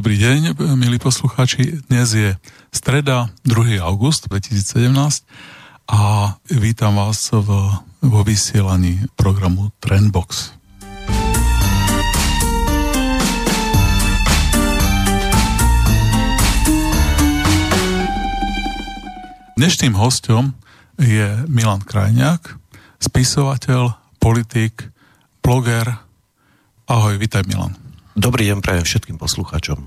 dobrý deň, milí poslucháči. Dnes je streda, 2. august 2017 a vítam vás v, vo vysielaní programu Trendbox. Dnešným hostom je Milan Krajňák, spisovateľ, politik, bloger. Ahoj, vítaj Milan. Dobrý deň prajem všetkým poslucháčom.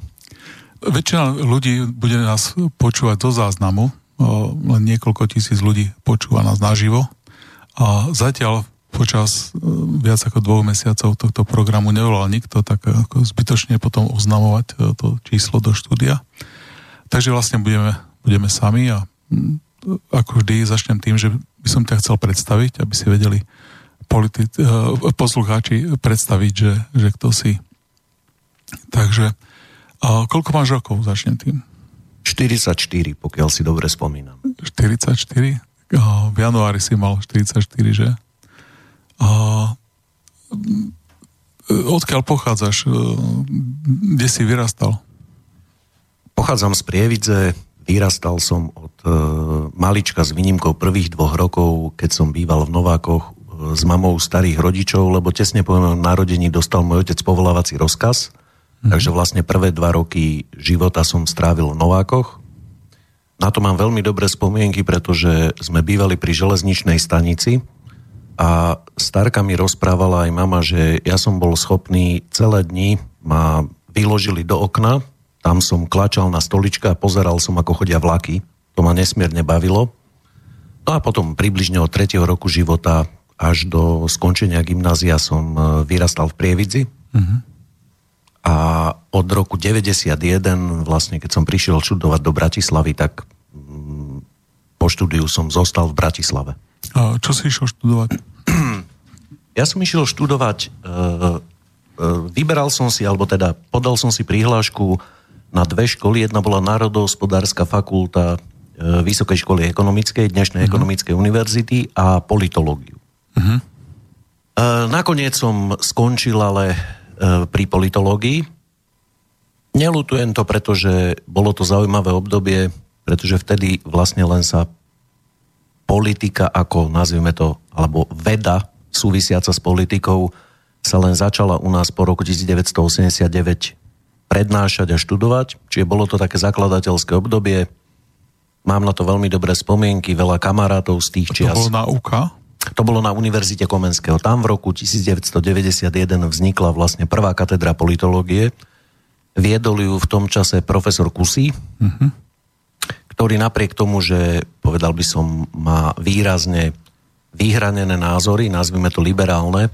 Väčšina ľudí bude nás počúvať do záznamu, len niekoľko tisíc ľudí počúva nás naživo a zatiaľ počas e, viac ako dvoch mesiacov tohto programu nevolal nikto, tak ako zbytočne potom oznamovať e, to číslo do štúdia. Takže vlastne budeme, budeme sami a ako vždy začnem tým, že by som ťa chcel predstaviť, aby si vedeli politi- e, poslucháči predstaviť, že, že kto si Takže a koľko máš rokov? Začnem tým. 44, pokiaľ si dobre spomínam. 44? A v januári si mal 44, že? A odkiaľ pochádzaš? Kde si vyrastal? Pochádzam z Prievidze, vyrastal som od e, malička s výnimkou prvých dvoch rokov, keď som býval v Novákoch e, s mamou starých rodičov, lebo tesne po mojom narodení dostal môj otec povolávací rozkaz Mm. Takže vlastne prvé dva roky života som strávil v Novákoch. Na to mám veľmi dobré spomienky, pretože sme bývali pri železničnej stanici a starka mi rozprávala aj mama, že ja som bol schopný celé dni ma vyložili do okna, tam som klačal na stolička a pozeral som, ako chodia vlaky. To ma nesmierne bavilo. No a potom približne od 3. roku života až do skončenia gymnázia som e, vyrastal v Prievidzi. Mm-hmm. A od roku 91, vlastne keď som prišiel študovať do Bratislavy, tak mm, po štúdiu som zostal v Bratislave. A čo si išiel študovať? Ja som išiel študovať, e, e, vyberal som si, alebo teda podal som si prihlášku na dve školy. Jedna bola Národohospodárska fakulta e, Vysokej školy ekonomickej, dnešnej uh-huh. ekonomickej univerzity a politológiu. Uh-huh. Nakoniec som skončil ale pri politológii. Nelutujem to, pretože bolo to zaujímavé obdobie, pretože vtedy vlastne len sa politika ako, nazvime to, alebo veda súvisiaca s politikou sa len začala u nás po roku 1989 prednášať a študovať, čiže bolo to také zakladateľské obdobie. Mám na to veľmi dobré spomienky, veľa kamarátov z tých čias. To bolo na UK? To bolo na Univerzite Komenského. Tam v roku 1991 vznikla vlastne prvá katedra politológie. Viedol ju v tom čase profesor Kusy, uh-huh. ktorý napriek tomu, že povedal by som, má výrazne vyhranené názory, nazvime to liberálne,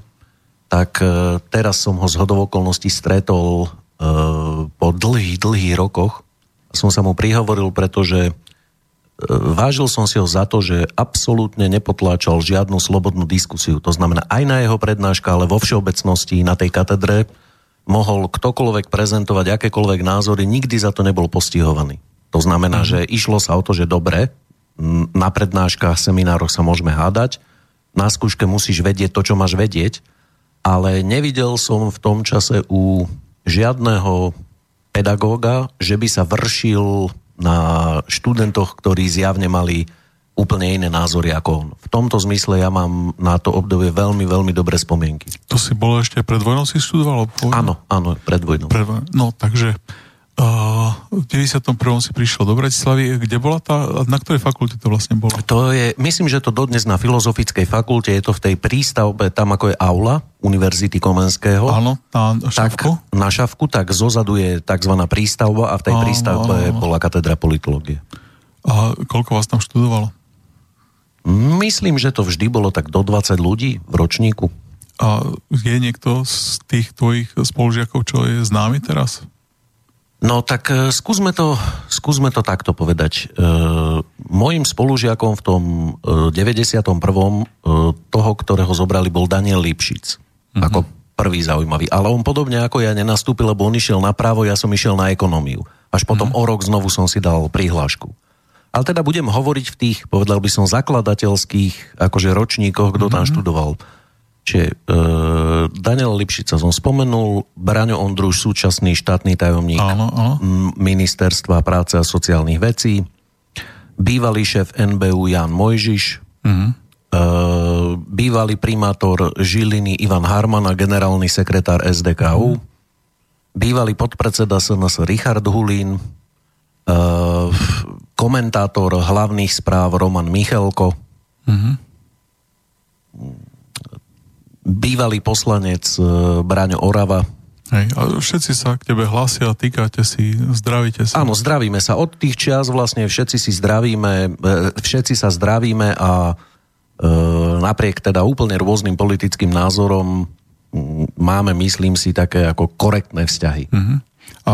tak e, teraz som ho z hodovokolností stretol e, po dlhých, dlhých rokoch. Som sa mu prihovoril, pretože vážil som si ho za to, že absolútne nepotláčal žiadnu slobodnú diskusiu. To znamená aj na jeho prednáška, ale vo všeobecnosti na tej katedre mohol ktokoľvek prezentovať akékoľvek názory, nikdy za to nebol postihovaný. To znamená, mm. že išlo sa o to, že dobre, na prednáškach, seminároch sa môžeme hádať, na skúške musíš vedieť to, čo máš vedieť, ale nevidel som v tom čase u žiadneho pedagóga, že by sa vršil na študentoch, ktorí zjavne mali úplne iné názory ako on. V tomto zmysle ja mám na to obdobie veľmi, veľmi dobré spomienky. To si bolo ešte pred vojnou si študoval? Áno, áno, pred vojnou. Pred. No, takže v 91. si prišiel do Bratislavy. Kde bola tá, na ktorej fakulte to vlastne bolo? To je, myslím, že to dodnes na Filozofickej fakulte, je to v tej prístavbe, tam ako je aula Univerzity Komenského. Áno, na šavku. Tak, na šavku, tak zozadu je tzv. prístavba a v tej áno, prístavbe áno, áno. bola katedra politológie. A koľko vás tam študovalo? Myslím, že to vždy bolo tak do 20 ľudí v ročníku. A je niekto z tých tvojich spolužiakov, čo je známy teraz? No tak e, skúsme to, skúsme to takto povedať. E, mojim spolužiakom v tom e, 91. E, toho, ktorého zobrali, bol Daniel Lipšic. Mm-hmm. Ako prvý zaujímavý. Ale on podobne ako ja nenastúpil, lebo on išiel na právo, ja som išiel na ekonómiu. Až potom mm-hmm. o rok znovu som si dal prihlášku. Ale teda budem hovoriť v tých, povedal by som, zakladateľských akože ročníkoch, kto mm-hmm. tam študoval. Čiže e, Daniel Lipšica som spomenul, Braňo Ondruš, súčasný štátny tajomník áno, áno. Ministerstva práce a sociálnych vecí, bývalý šéf NBU Jan Mojžiš, uh-huh. e, bývalý primátor Žiliny Ivan Harman a generálny sekretár SDKU, uh-huh. bývalý podpredseda SNS Richard Hulín, e, komentátor hlavných správ Roman Michelko, uh-huh bývalý poslanec e, Braňo Orava. Hej, a všetci sa k tebe hlásia, týkate si, zdravíte sa. Áno, zdravíme sa. Od tých čias vlastne všetci si zdravíme, e, všetci sa zdravíme a e, napriek teda úplne rôznym politickým názorom máme, myslím si, také ako korektné vzťahy. Uh-huh. A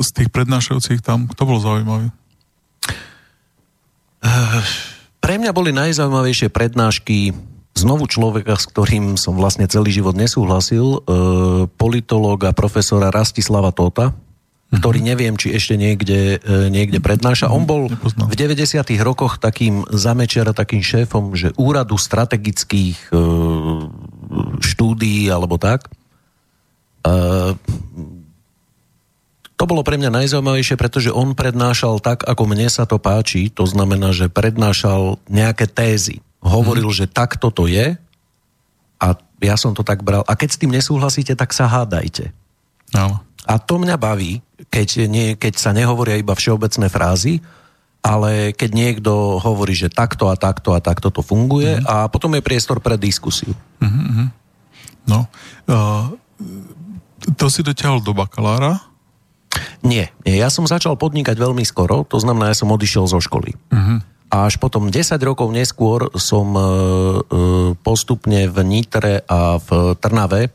z tých prednášajúcich tam, kto bol zaujímavý? Pre mňa boli najzaujímavejšie prednášky znovu človeka, s ktorým som vlastne celý život nesúhlasil, e, politológa profesora Rastislava Tota, mm-hmm. ktorý neviem, či ešte niekde, e, niekde prednáša. On bol v 90. rokoch takým zamečera, takým šéfom, že úradu strategických e, štúdií alebo tak. To bolo pre mňa najzaujímavejšie, pretože on prednášal tak, ako mne sa to páči. To znamená, že prednášal nejaké tézy hovoril, hmm. že takto to je a ja som to tak bral. A keď s tým nesúhlasíte, tak sa hádajte. No. A to mňa baví, keď, nie, keď sa nehovoria iba všeobecné frázy, ale keď niekto hovorí, že takto a takto a takto to funguje mm. a potom je priestor pre diskusiu. Mm-hmm. No, uh, to si dotiahol do bakalára? Nie, nie, ja som začal podnikať veľmi skoro, to znamená, ja som odišiel zo školy. Mm-hmm. A až potom 10 rokov neskôr som e, e, postupne v Nitre a v Trnave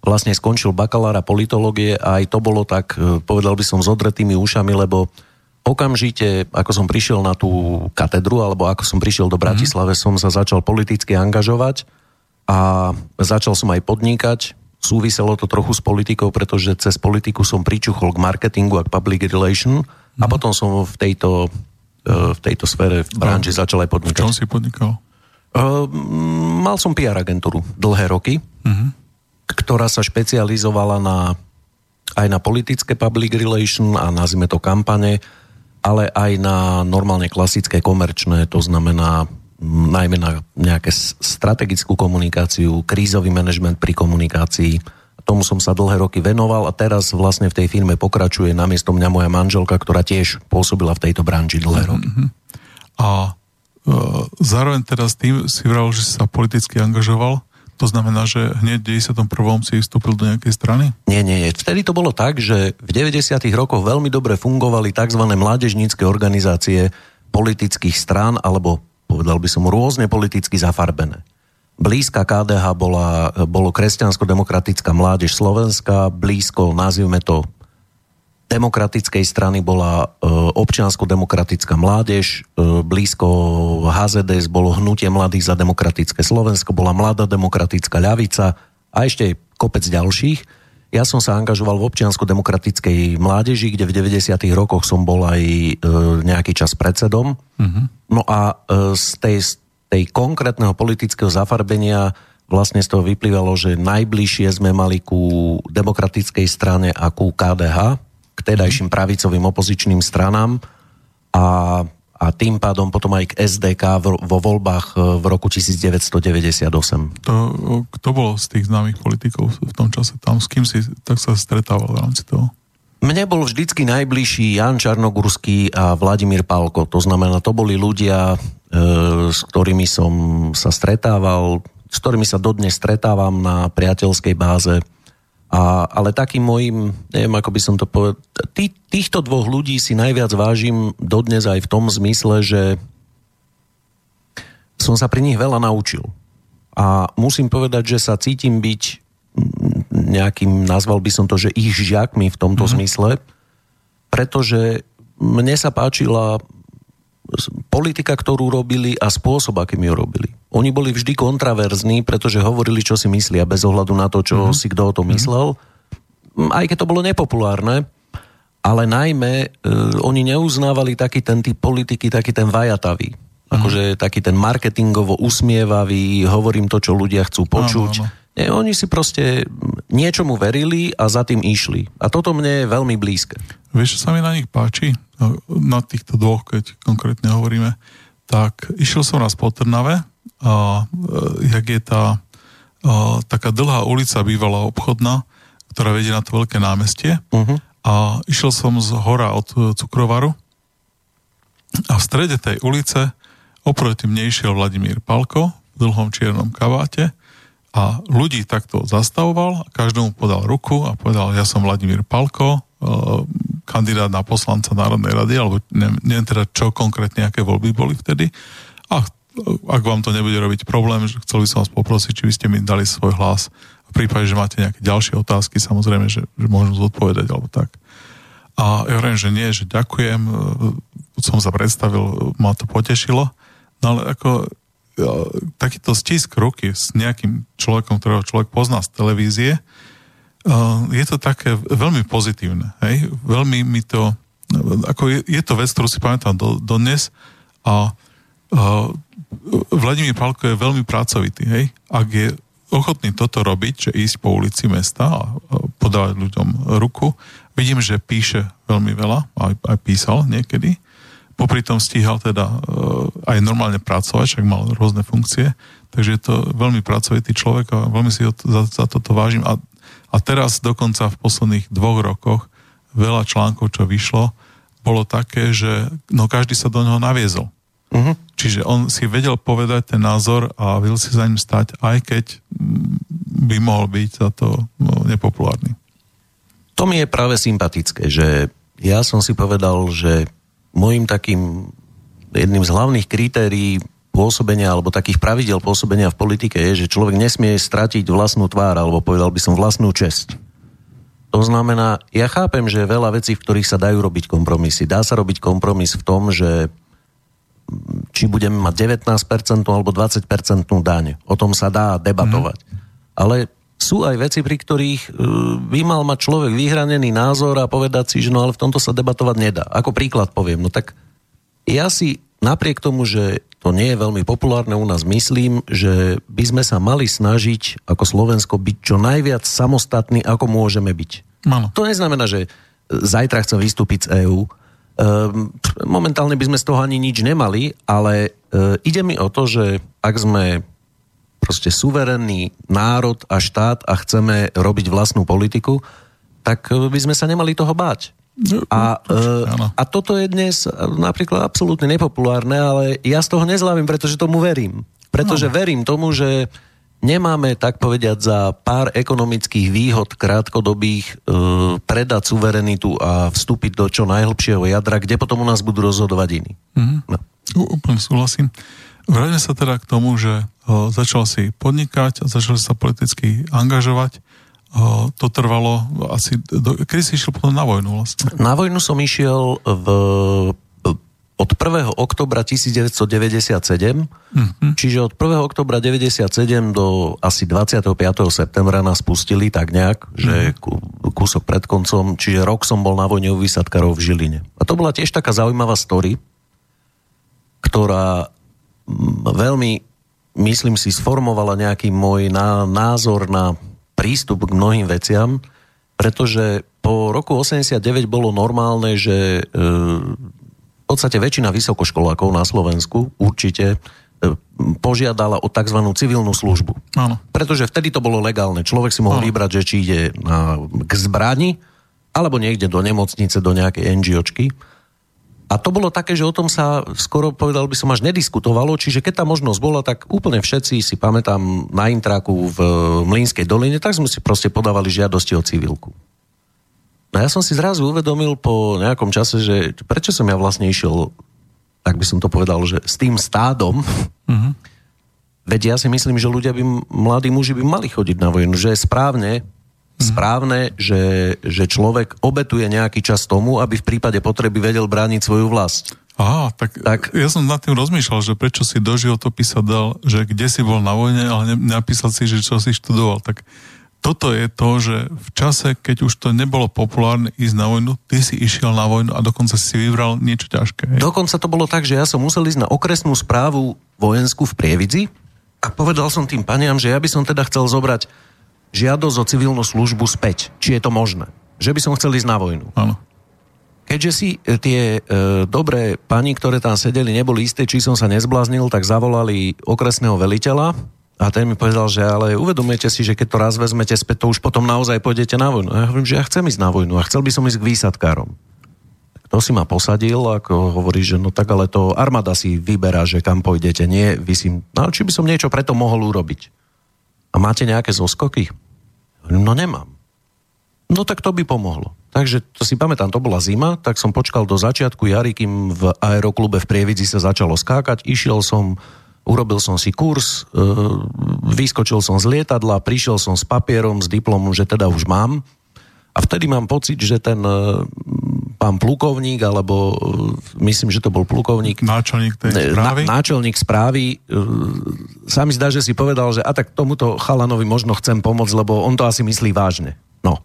vlastne skončil bakalára politológie a aj to bolo tak, e, povedal by som, s odretými ušami, lebo okamžite, ako som prišiel na tú katedru, alebo ako som prišiel do mhm. Bratislave, mm. som sa začal politicky angažovať a začal som aj podnikať. Súviselo to trochu s politikou, pretože cez politiku som pričuchol k marketingu a k public relation mm. a mhm. potom som v tejto v tejto sfére, v branži no. začal aj podnikať. Čom si podnikal? Uh, mal som PR agentúru dlhé roky, uh-huh. ktorá sa špecializovala na, aj na politické public relation a nazvime to kampane, ale aj na normálne klasické komerčné, to znamená najmä na nejaké strategickú komunikáciu, krízový manažment pri komunikácii, tomu som sa dlhé roky venoval a teraz vlastne v tej firme pokračuje namiesto mňa moja manželka, ktorá tiež pôsobila v tejto branži dlhé roky. Mm-hmm. A e, zároveň teraz tým si vral, že sa politicky angažoval, to znamená, že hneď v 91. si vstúpil do nejakej strany? Nie, nie, nie. Vtedy to bolo tak, že v 90. rokoch veľmi dobre fungovali tzv. mládežnícke organizácie politických strán, alebo povedal by som rôzne politicky zafarbené. Blízka KDH bola, bolo kresťansko-demokratická mládež Slovenska, blízko, nazvime to, demokratickej strany bola e, občiansko-demokratická mládež, e, blízko HZDS bolo Hnutie mladých za demokratické Slovensko, bola Mladá demokratická ľavica a ešte kopec ďalších. Ja som sa angažoval v občiansko-demokratickej mládeži, kde v 90. rokoch som bol aj e, nejaký čas predsedom. Mm-hmm. No a e, z tej tej konkrétneho politického zafarbenia vlastne z toho vyplývalo, že najbližšie sme mali ku demokratickej strane a ku KDH, k tedajším pravicovým opozičným stranám a, a tým pádom potom aj k SDK vo, vo voľbách e, v roku 1998. To, kto bol z tých známych politikov v tom čase tam? S kým si tak sa stretával v rámci toho? Mne bol vždycky najbližší Jan Čarnogurský a Vladimír Pálko. To znamená, to boli ľudia, E, s ktorými som sa stretával, s ktorými sa dodnes stretávam na priateľskej báze. A, ale takým môjim, neviem ako by som to povedal, tý, týchto dvoch ľudí si najviac vážim dodnes aj v tom zmysle, že som sa pri nich veľa naučil. A musím povedať, že sa cítim byť nejakým, nazval by som to, že ich žiakmi v tomto mm-hmm. zmysle, pretože mne sa páčila politika, ktorú robili a spôsob, akým ju robili. Oni boli vždy kontraverzní, pretože hovorili, čo si myslia, bez ohľadu na to, čo mm-hmm. si kto o tom mhm. myslel. Aj keď to bolo nepopulárne, ale najmä e, oni neuznávali taký ten typ politiky, taký ten vajatavý. Akože taký ten marketingovo usmievavý, hovorím to, čo ľudia chcú počuť. Áno, áno. Nie, oni si proste niečomu verili a za tým išli. A toto mne je veľmi blízke. Vieš, čo sa mi na nich páči? No, na týchto dvoch, keď konkrétne hovoríme, tak išiel som raz po Trnave a e, jak je tá a, taká dlhá ulica bývalá obchodná, ktorá vedie na to veľké námestie uh-huh. a išiel som z hora od cukrovaru a v strede tej ulice Oproti mne išiel Vladimír Palko v dlhom čiernom kaváte a ľudí takto zastavoval, každému podal ruku a povedal, ja som Vladimír Palko, e, kandidát na poslanca Národnej rady, alebo neviem, neviem teda, čo konkrétne, aké voľby boli vtedy. A ak vám to nebude robiť problém, chcel by som vás poprosiť, či by ste mi dali svoj hlas. V prípade, že máte nejaké ďalšie otázky, samozrejme, že, že môžem zodpovedať, alebo tak. A ja hovorím, že nie, že ďakujem, e, som sa predstavil, ma to potešilo. No ale ako takýto stisk ruky s nejakým človekom, ktorého človek pozná z televízie, je to také veľmi pozitívne. Hej? Veľmi mi to, ako je, je to vec, ktorú si pamätám do, dodnes a, a Vladimír Palko je veľmi pracovitý. Hej? Ak je ochotný toto robiť, že ísť po ulici mesta a podávať ľuďom ruku, vidím, že píše veľmi veľa, aj, aj písal niekedy, popri tom stíhal teda uh, aj normálne pracovať, však mal rôzne funkcie, takže je to veľmi pracovitý človek a veľmi si ho za, za toto vážim. A, a teraz dokonca v posledných dvoch rokoch veľa článkov, čo vyšlo, bolo také, že no každý sa do neho naviezol. Uh-huh. Čiže on si vedel povedať ten názor a vedel si za ním stať, aj keď by mohol byť za to no, nepopulárny. To mi je práve sympatické, že ja som si povedal, že môjim takým jedným z hlavných kritérií pôsobenia alebo takých pravidel pôsobenia v politike je, že človek nesmie stratiť vlastnú tvár alebo povedal by som vlastnú česť. To znamená, ja chápem, že je veľa vecí, v ktorých sa dajú robiť kompromisy. Dá sa robiť kompromis v tom, že či budeme mať 19% alebo 20% daň. O tom sa dá debatovať. Mm. Ale sú aj veci, pri ktorých e, by mal mať človek vyhranený názor a povedať si, že no ale v tomto sa debatovať nedá. Ako príklad poviem, no tak ja si napriek tomu, že to nie je veľmi populárne u nás, myslím, že by sme sa mali snažiť ako Slovensko byť čo najviac samostatní, ako môžeme byť. Ano. To neznamená, že zajtra chcem vystúpiť z EÚ. Ehm, momentálne by sme z toho ani nič nemali, ale e, ide mi o to, že ak sme proste suverénny národ a štát a chceme robiť vlastnú politiku, tak eh, by sme sa nemali toho báť. No, a, uh, a toto je dnes napríklad absolútne nepopulárne, ale ja z toho nezlávim, pretože tomu verím. Pretože no. verím tomu, že nemáme, tak povediať, za pár ekonomických výhod krátkodobých uh, predať suverenitu a vstúpiť do čo najhlbšieho jadra, kde potom u nás budú rozhodovať iní. Mm-hmm. No. Úplne súhlasím. Vráťme sa teda k tomu, že o, začal si podnikať a začal sa politicky angažovať. O, to trvalo asi... Do, kedy si išiel potom na vojnu vlastne? Na vojnu som išiel v, od 1. oktobra 1997, mm-hmm. čiže od 1. oktobra 97 do asi 25. septembra nás pustili tak nejak, že mm-hmm. kúsok pred koncom, čiže rok som bol na vojne u vysadkarov v Žiline. A to bola tiež taká zaujímavá story, ktorá veľmi, myslím si, sformovala nejaký môj názor na prístup k mnohým veciam, pretože po roku 89 bolo normálne, že e, v podstate väčšina vysokoškolákov na Slovensku určite e, požiadala o tzv. civilnú službu. Áno. Pretože vtedy to bolo legálne. Človek si mohol Áno. vybrať, že či ide na, k zbrani, alebo niekde do nemocnice, do nejakej NGOčky. A to bolo také, že o tom sa skoro povedal by som až nediskutovalo, čiže keď tá možnosť bola, tak úplne všetci si pamätám na intraku v Mlínskej doline, tak sme si proste podávali žiadosti o civilku. No ja som si zrazu uvedomil po nejakom čase, že prečo som ja vlastne išiel, tak by som to povedal, že s tým stádom, mm-hmm. veď ja si myslím, že ľudia by, mladí muži by mali chodiť na vojnu, že je správne správne, že, že človek obetuje nejaký čas tomu, aby v prípade potreby vedel brániť svoju vlast. Aha, tak, tak ja som nad tým rozmýšľal, že prečo si do životopisu dal, že kde si bol na vojne, ale ne, napísal si, že čo si študoval. Tak toto je to, že v čase, keď už to nebolo populárne ísť na vojnu, ty si išiel na vojnu a dokonca si vybral niečo ťažké. Hej? Dokonca to bolo tak, že ja som musel ísť na okresnú správu vojenskú v Prievidzi a povedal som tým paniam, že ja by som teda chcel zobrať žiadosť o civilnú službu späť. Či je to možné. Že by som chcel ísť na vojnu. Áno. Keďže si e, tie e, dobré pani, ktoré tam sedeli, neboli isté, či som sa nezbláznil, tak zavolali okresného veliteľa a ten mi povedal, že ale uvedomujete si, že keď to raz vezmete späť, to už potom naozaj pôjdete na vojnu. A ja hovorím, že ja chcem ísť na vojnu a chcel by som ísť k výsadkárom. To si ma posadil, ako hovorí, že no tak ale to armáda si vyberá, že kam pôjdete, nie vy si... No či by som niečo preto mohol urobiť. A máte nejaké zoskoky? No nemám. No tak to by pomohlo. Takže to si pamätám, to bola zima, tak som počkal do začiatku jary, kým v aeroklube v Prievidzi sa začalo skákať. Išiel som, urobil som si kurz, e, vyskočil som z lietadla, prišiel som s papierom, s diplomom, že teda už mám. A vtedy mám pocit, že ten e, pán plukovník, alebo e, myslím, že to bol plukovník. Náčelník tej správy? Na, náčelník správy. Sa mi zdá, že si povedal, že a tak tomuto chalanovi možno chcem pomôcť, lebo on to asi myslí vážne. No.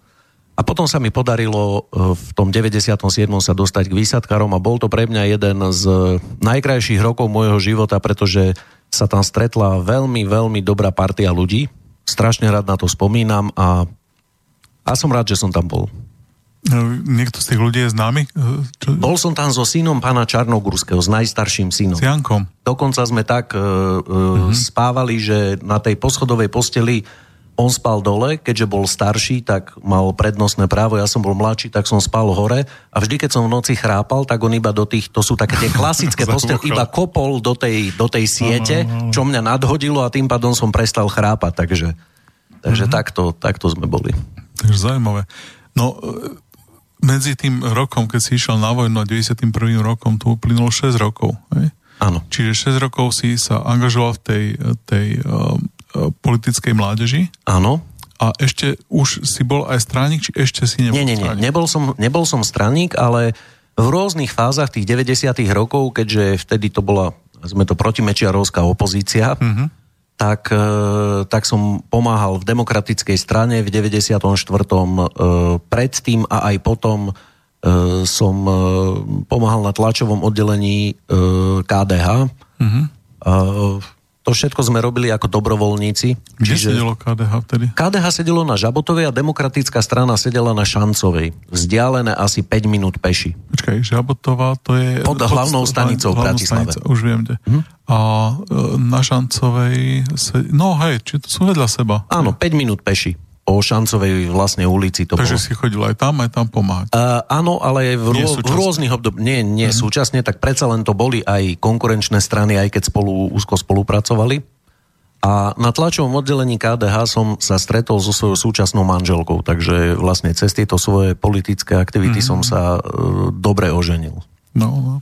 A potom sa mi podarilo e, v tom 97. sa dostať k výsadkarom a bol to pre mňa jeden z najkrajších rokov môjho života, pretože sa tam stretla veľmi, veľmi dobrá partia ľudí. Strašne rád na to spomínam a, a som rád, že som tam bol. No, niekto z tých ľudí je známy? E, čo? Bol som tam so synom pána Čarnogurského, s najstarším synom. S Jankom. Dokonca sme tak uh, uh-huh. spávali, že na tej poschodovej posteli on spal dole, keďže bol starší, tak mal prednostné právo, ja som bol mladší, tak som spal hore a vždy, keď som v noci chrápal, tak on iba do tých, to sú také tie klasické postel, iba kopol do tej, do tej siete, čo mňa nadhodilo a tým pádom som prestal chrápať, takže, takže uh-huh. takto, takto sme boli. Takže zaujímavé. No, e, medzi tým rokom, keď si išiel na vojnu a 91. rokom, tu uplynulo 6 rokov. Hej? Áno. Čiže 6 rokov si sa angažoval v tej, tej uh, politickej mládeži. Áno. A ešte už si bol aj straník, či ešte si nebol Nie, nie, nie. Nebol som, nebol som straník, ale v rôznych fázach tých 90 rokov, keďže vtedy to bola, sme to protimečiarovská opozícia, uh-huh. Tak, e, tak som pomáhal v demokratickej strane v 94. E, predtým a aj potom e, som pomáhal na tlačovom oddelení KDH. Uh-huh. To všetko sme robili ako dobrovoľníci. Kde čiže... sedelo KDH vtedy? KDH sedelo na Žabotovej a demokratická strana sedela na Šancovej. Vzdialené asi 5 minút peši. Počkaj, Žabotová to je... Pod hlavnou stanicou v Bratislave. Stanica, už viem, kde. Hm? A e, na Šancovej... Se... No hej, či to sú vedľa seba. Áno, 5 minút peši po Šancovej vlastne ulici. To Takže bolo. si chodil aj tam, aj tam pomáhať. Uh, áno, ale v, rô, v rôznych obdob... Nie, nie uh-huh. súčasne, tak predsa len to boli aj konkurenčné strany, aj keď spolu úzko spolupracovali. A na tlačovom oddelení KDH som sa stretol so svojou súčasnou manželkou, takže vlastne cez tieto svoje politické aktivity uh-huh. som sa uh, dobre oženil. No, no.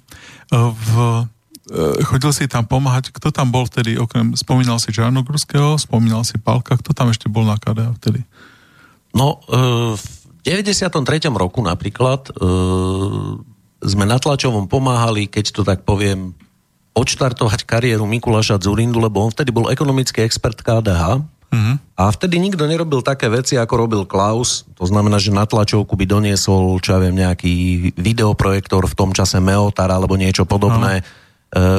V E, chodil si tam pomáhať, kto tam bol vtedy, okrem, spomínal si Čarnogorského, spomínal si Palka, kto tam ešte bol na KDH vtedy? No, e, v 93. roku napríklad e, sme na tlačovom pomáhali, keď to tak poviem, odštartovať kariéru Mikuláša Zurindu, lebo on vtedy bol ekonomický expert KDH uh-huh. a vtedy nikto nerobil také veci, ako robil Klaus. To znamená, že na tlačovku by doniesol, čo ja viem, nejaký videoprojektor v tom čase Meotar alebo niečo podobné. Uh-huh E,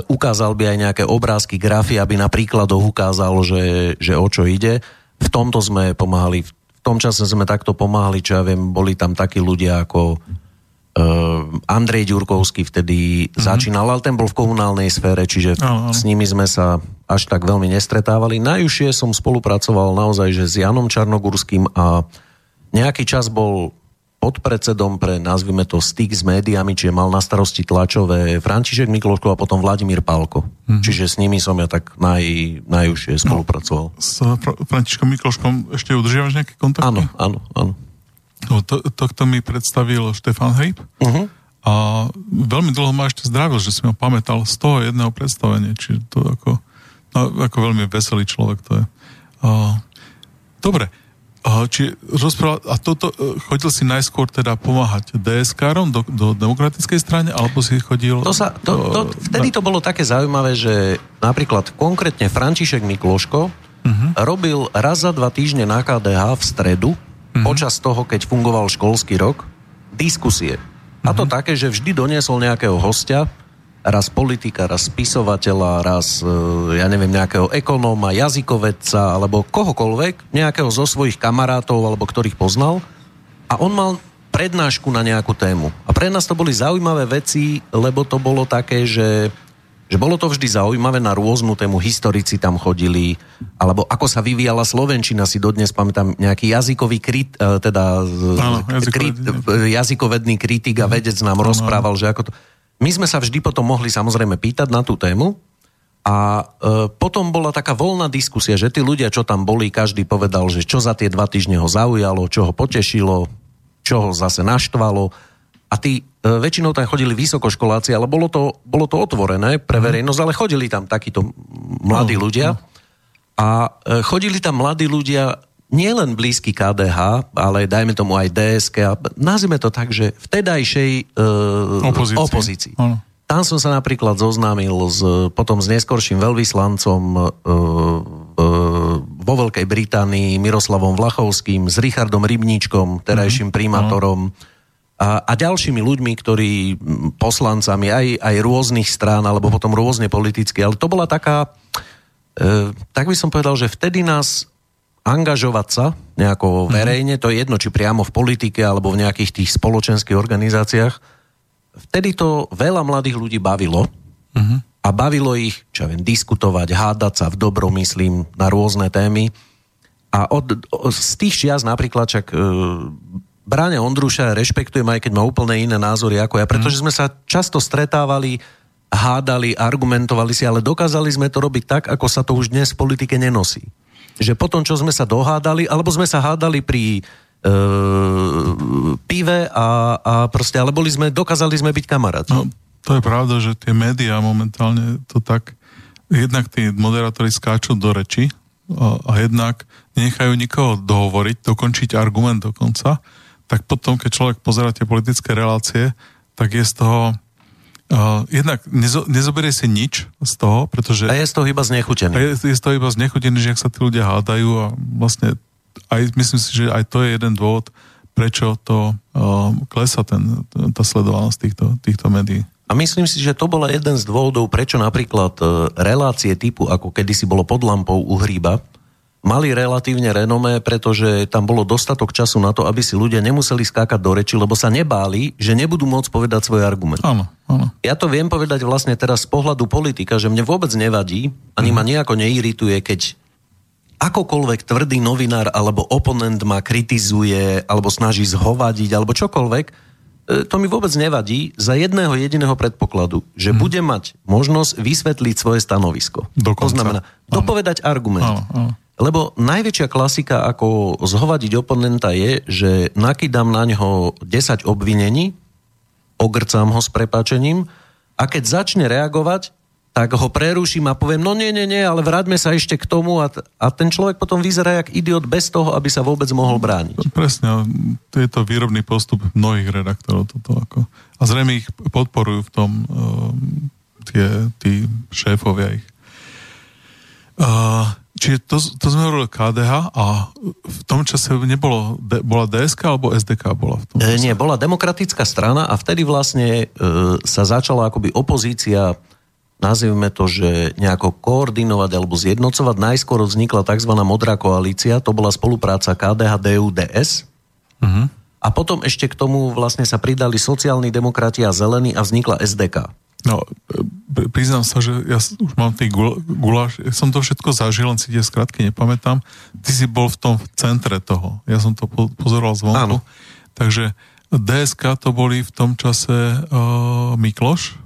ukázal by aj nejaké obrázky, grafy, aby na príkladoch ukázal, že, že o čo ide. V tomto sme pomáhali, v tom čase sme takto pomáhali, čo ja viem, boli tam takí ľudia ako uh, Andrej Ďurkovský vtedy mm-hmm. začínal, ale ten bol v komunálnej sfére, čiže no. s nimi sme sa až tak veľmi nestretávali. Najúžšie som spolupracoval naozaj že s Janom Čarnogurským a nejaký čas bol podpredsedom pre, nazvime to, styk s médiami, čiže mal na starosti tlačové František Mikloško a potom Vladimír Pálko. Mm-hmm. Čiže s nimi som ja tak naj, najúžšie no, spolupracoval. No, s Františkom Mikloškom ešte udržiavaš nejaké kontakty? Áno, áno, áno. No, to, tohto mi predstavil Štefan Hejb. Uh-huh. A veľmi dlho ma ešte zdravil, že si ma pamätal z toho jedného predstavenia. Čiže to ako, no, ako veľmi veselý človek to je. Uh, dobre, a, či rozprával, a toto, e, chodil si najskôr teda pomáhať DSK-rom do, do demokratickej strane, alebo si chodil... To sa, to, to, vtedy to bolo také zaujímavé, že napríklad konkrétne František Mikloško uh-huh. robil raz za dva týždne na KDH v stredu, uh-huh. počas toho, keď fungoval školský rok, diskusie. Uh-huh. A to také, že vždy doniesol nejakého hostia, raz politika, raz spisovateľa, raz, e, ja neviem, nejakého ekonóma, jazykovedca, alebo kohokoľvek, nejakého zo svojich kamarátov, alebo ktorých poznal. A on mal prednášku na nejakú tému. A pre nás to boli zaujímavé veci, lebo to bolo také, že že bolo to vždy zaujímavé na rôznu tému, historici tam chodili, alebo ako sa vyvíjala Slovenčina, si dodnes pamätám nejaký jazykový krit, e, teda Áno, krit, jazykovedný kritik a vedec nám ano. rozprával, že ako to... My sme sa vždy potom mohli samozrejme pýtať na tú tému a e, potom bola taká voľná diskusia, že tí ľudia, čo tam boli, každý povedal, že čo za tie dva týždne ho zaujalo, čo ho potešilo, čo ho zase naštvalo a tí e, väčšinou tam chodili vysokoškoláci, ale bolo to, bolo to otvorené pre mhm. verejnosť, ale chodili tam takíto mladí ľudia. A e, chodili tam mladí ľudia nielen blízky KDH, ale dajme tomu aj DSK. A nazvime to tak, že vtedajšej uh, opozícii. opozícii. Tam som sa napríklad zoznámil s, potom s neskorším veľvyslancom uh, uh, vo Veľkej Británii Miroslavom Vlachovským, s Richardom Rybníčkom, terajším uh-huh. primátorom. A, a ďalšími ľuďmi, ktorí poslancami aj, aj rôznych strán, alebo potom rôzne politicky, ale to bola taká, e, tak by som povedal, že vtedy nás angažovať sa nejako mhm. verejne, to je jedno, či priamo v politike, alebo v nejakých tých spoločenských organizáciách, vtedy to veľa mladých ľudí bavilo uh-huh. a bavilo ich, čo viem, diskutovať, hádať sa v dobrom, myslím, na rôzne témy. A od, od, z tých čias napríklad čak e, Bráne Ondruša rešpektujem, aj keď má úplne iné názory ako ja, pretože sme sa často stretávali, hádali, argumentovali si, ale dokázali sme to robiť tak, ako sa to už dnes v politike nenosí. Že potom, čo sme sa dohádali, alebo sme sa hádali pri e, pive a, a proste, ale boli sme, dokázali sme byť kamaráti. No, to je pravda, že tie médiá momentálne to tak, jednak tí moderátori skáču do reči a, a jednak nechajú nikoho dohovoriť, dokončiť argument dokonca tak potom, keď človek pozera tie politické relácie, tak je z toho Uh, jednak nezo, nezoberie si nič z toho, pretože... A je z toho iba znechutený. Je, je z toho iba znechutený, že ak sa tí ľudia hádajú a vlastne aj, myslím si, že aj to je jeden dôvod, prečo to uh, klesa ten, tá sledovanosť týchto, týchto médií. A myslím si, že to bola jeden z dôvodov, prečo napríklad uh, relácie typu, ako kedysi bolo pod lampou u Hríba, mali relatívne renomé, pretože tam bolo dostatok času na to, aby si ľudia nemuseli skákať do reči, lebo sa nebáli, že nebudú môcť povedať svoj argument. Áno, áno. Ja to viem povedať vlastne teraz z pohľadu politika, že mne vôbec nevadí, ani mm. ma nejako neirituje, keď akokoľvek tvrdý novinár alebo oponent ma kritizuje, alebo snaží zhovadiť, alebo čokoľvek, e, to mi vôbec nevadí za jedného jediného predpokladu, že mm. bude mať možnosť vysvetliť svoje stanovisko. Dokonca. To znamená, dopovedať argument. Áno, áno. Lebo najväčšia klasika, ako zhovadiť oponenta je, že nakydám na ňo 10 obvinení, ogrcám ho s prepáčením a keď začne reagovať, tak ho preruším a poviem, no nie, nie, nie, ale vráťme sa ešte k tomu a, t- a ten človek potom vyzerá jak idiot bez toho, aby sa vôbec mohol brániť. Presne, to je to výrobný postup mnohých redaktorov. Toto ako. A zrejme ich podporujú v tom uh, tie, tí šéfovia ich. Uh, Čiže to, to sme hovorili KDH a v tom čase nebolo, de, bola DSK alebo SDK bola v tom čase? Nie, bola demokratická strana a vtedy vlastne e, sa začala akoby opozícia nazvime to, že nejako koordinovať alebo zjednocovať. Najskôr vznikla tzv. modrá koalícia, to bola spolupráca KDH, DU, DS. Uh-huh. A potom ešte k tomu vlastne sa pridali sociálni demokrati a zelení a vznikla SDK. No, priznám sa, že ja už mám tých guláš, som to všetko zažil, len si tie skratky nepamätám. Ty si bol v tom v centre toho. Ja som to pozoroval zvonku. Áno. Takže DSK to boli v tom čase uh, Mikloš?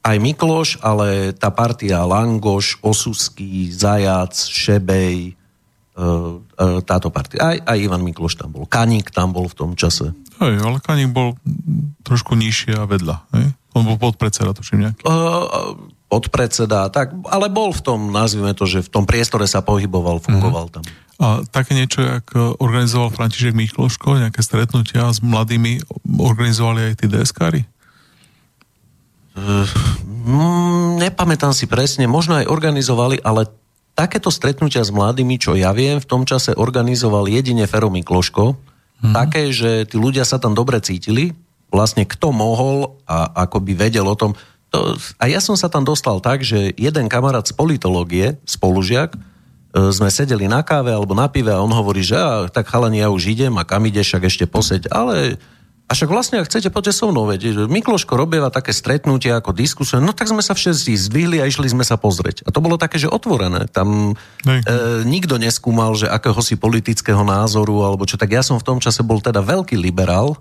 Aj Mikloš, ale tá partia Langoš, Osusky, Zajac, Šebej, uh, uh, táto partia. Aj, aj Ivan Mikloš tam bol. Kaník tam bol v tom čase. Hej, ale Kaník bol trošku nižšie a vedľa. Hej? On bol podpredseda, tuším nejaký. Uh, podpredseda, tak, ale bol v tom, nazvime to, že v tom priestore sa pohyboval, fungoval uh-huh. tam. A také niečo, jak organizoval František Michloško, nejaké stretnutia s mladými, organizovali aj tí DSK-ry? Uh, mm, nepamätám si presne, možno aj organizovali, ale takéto stretnutia s mladými, čo ja viem, v tom čase organizoval jedine Fero Mikloško, mm. také, že tí ľudia sa tam dobre cítili, vlastne kto mohol a ako by vedel o tom. To, a ja som sa tam dostal tak, že jeden kamarát z politológie, spolužiak, e, sme sedeli na káve alebo na pive a on hovorí, že a, tak chalani, ja už idem a kam ideš, však ešte poseď, ale a však vlastne, ak chcete, poďte so mnou, veď Mikloško robieva také stretnutie ako diskusie, no tak sme sa všetci zdvihli a išli sme sa pozrieť. A to bolo také, že otvorené. Tam e, nikto neskúmal, že akého si politického názoru, alebo čo. Tak ja som v tom čase bol teda veľký liberál,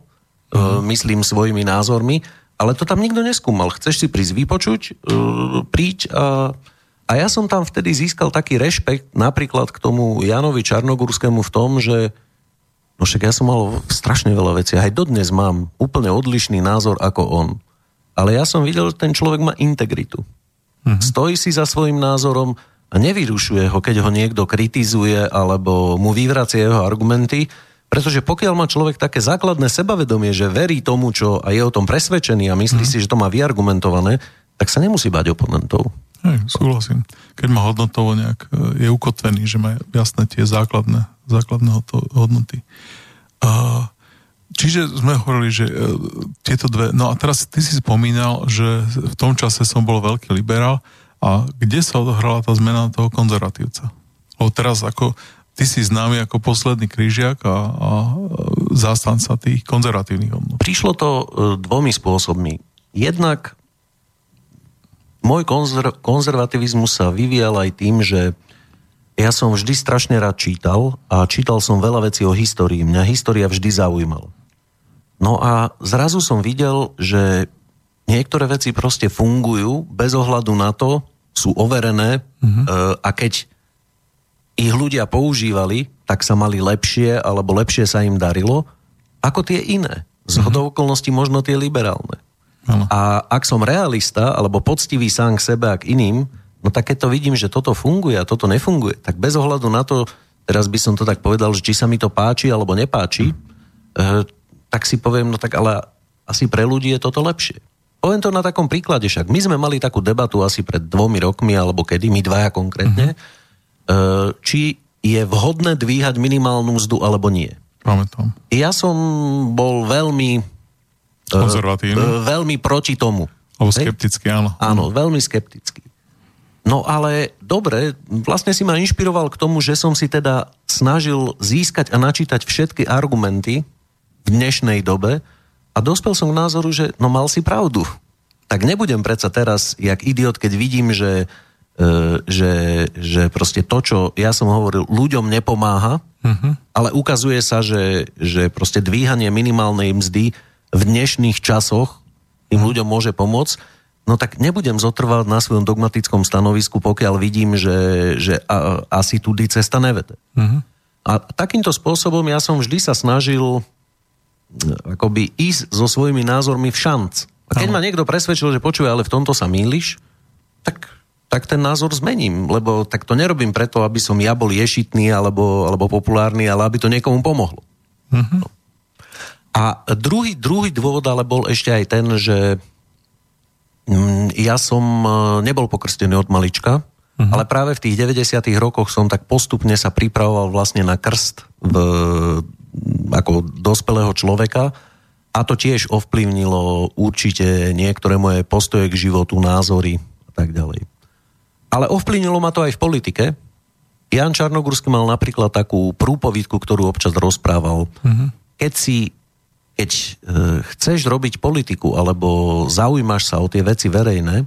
uh, myslím svojimi názormi, ale to tam nikto neskúmal. Chceš si prísť vypočuť, uh, príď a, a ja som tam vtedy získal taký rešpekt napríklad k tomu Janovi Čarnogurskému v tom, že no však ja som mal strašne veľa vecí, aj dodnes mám úplne odlišný názor ako on. Ale ja som videl, že ten človek má integritu. Uh-huh. Stojí si za svojim názorom a nevyrušuje ho, keď ho niekto kritizuje alebo mu vyvracia jeho argumenty, pretože pokiaľ má človek také základné sebavedomie, že verí tomu, čo a je o tom presvedčený a myslí mm. si, že to má vyargumentované, tak sa nemusí bať oponentov. Hej, súhlasím. Keď má hodnotovo nejak, e, je ukotvený, že má jasné tie základné, základné hodnoty. čiže sme hovorili, že e, tieto dve... No a teraz ty si spomínal, že v tom čase som bol veľký liberál a kde sa odohrala tá zmena toho konzervatívca? Lebo teraz ako ty si známy ako posledný kryžiak a, a zástanca tých konzervatívnych hodnot. Prišlo to e, dvomi spôsobmi. Jednak môj konzer- konzervativizmus sa vyvíjal aj tým, že ja som vždy strašne rád čítal a čítal som veľa vecí o histórii. Mňa história vždy zaujímala. No a zrazu som videl, že niektoré veci proste fungujú bez ohľadu na to, sú overené mm-hmm. a keď ich ľudia používali, tak sa mali lepšie, alebo lepšie sa im darilo, ako tie iné. Z mm-hmm. okolností možno tie liberálne. Ano. A ak som realista, alebo poctivý sám k sebe a k iným, no tak keď to vidím, že toto funguje a toto nefunguje, tak bez ohľadu na to, teraz by som to tak povedal, že či sa mi to páči alebo nepáči, mm. tak si poviem, no tak ale asi pre ľudí je toto lepšie. Poviem to na takom príklade, však my sme mali takú debatu asi pred dvomi rokmi, alebo kedy, my dvaja konkrétne, Eh, či je vhodné dvíhať minimálnu mzdu alebo nie. Pamätám. Ja som bol veľmi eh, konzervatívny. Uh, veľmi proti tomu. Alebo skeptický, áno. Áno, veľmi skeptický. No ale dobre, vlastne si ma inšpiroval k tomu, že som si teda snažil získať a načítať všetky argumenty v dnešnej dobe a dospel som k názoru, že no mal si pravdu. Tak nebudem predsa teraz, jak idiot, keď vidím, že E, že, že proste to, čo ja som hovoril, ľuďom nepomáha, uh-huh. ale ukazuje sa, že, že proste dvíhanie minimálnej mzdy v dnešných časoch tým uh-huh. ľuďom môže pomôcť, no tak nebudem zotrvať na svojom dogmatickom stanovisku, pokiaľ vidím, že, že a, asi tudy cesta nevede. Uh-huh. A takýmto spôsobom ja som vždy sa snažil akoby ísť so svojimi názormi v šanc. A keď ma niekto presvedčil, že počuje, ale v tomto sa mýliš, tak tak ten názor zmením, lebo tak to nerobím preto, aby som ja bol ješitný alebo, alebo populárny, ale aby to niekomu pomohlo. Uh-huh. A druhý, druhý dôvod ale bol ešte aj ten, že mm, ja som e, nebol pokrstený od malička, uh-huh. ale práve v tých 90 rokoch som tak postupne sa pripravoval vlastne na krst v, ako dospelého človeka a to tiež ovplyvnilo určite niektoré moje postoje k životu, názory a tak ďalej. Ale ovplyvnilo ma to aj v politike. Jan Čarnogurský mal napríklad takú prúpovidku, ktorú občas rozprával. Mm-hmm. Keď si keď e, chceš robiť politiku alebo zaujímaš sa o tie veci verejné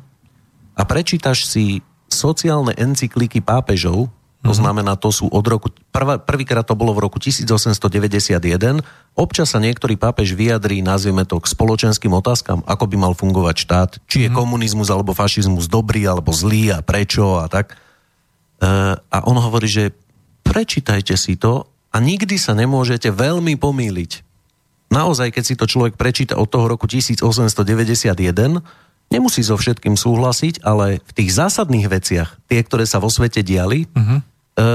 a prečítaš si sociálne encykliky pápežov, to mhm. znamená, to sú od roku, prv, prvýkrát to bolo v roku 1891, občas sa niektorý pápež vyjadrí, nazvieme to, k spoločenským otázkam, ako by mal fungovať štát, či je mm. komunizmus alebo fašizmus dobrý alebo zlý a prečo a tak. E, a on hovorí, že prečítajte si to a nikdy sa nemôžete veľmi pomýliť. Naozaj, keď si to človek prečíta od toho roku 1891, nemusí so všetkým súhlasiť, ale v tých zásadných veciach, tie, ktoré sa vo svete diali, uh-huh e,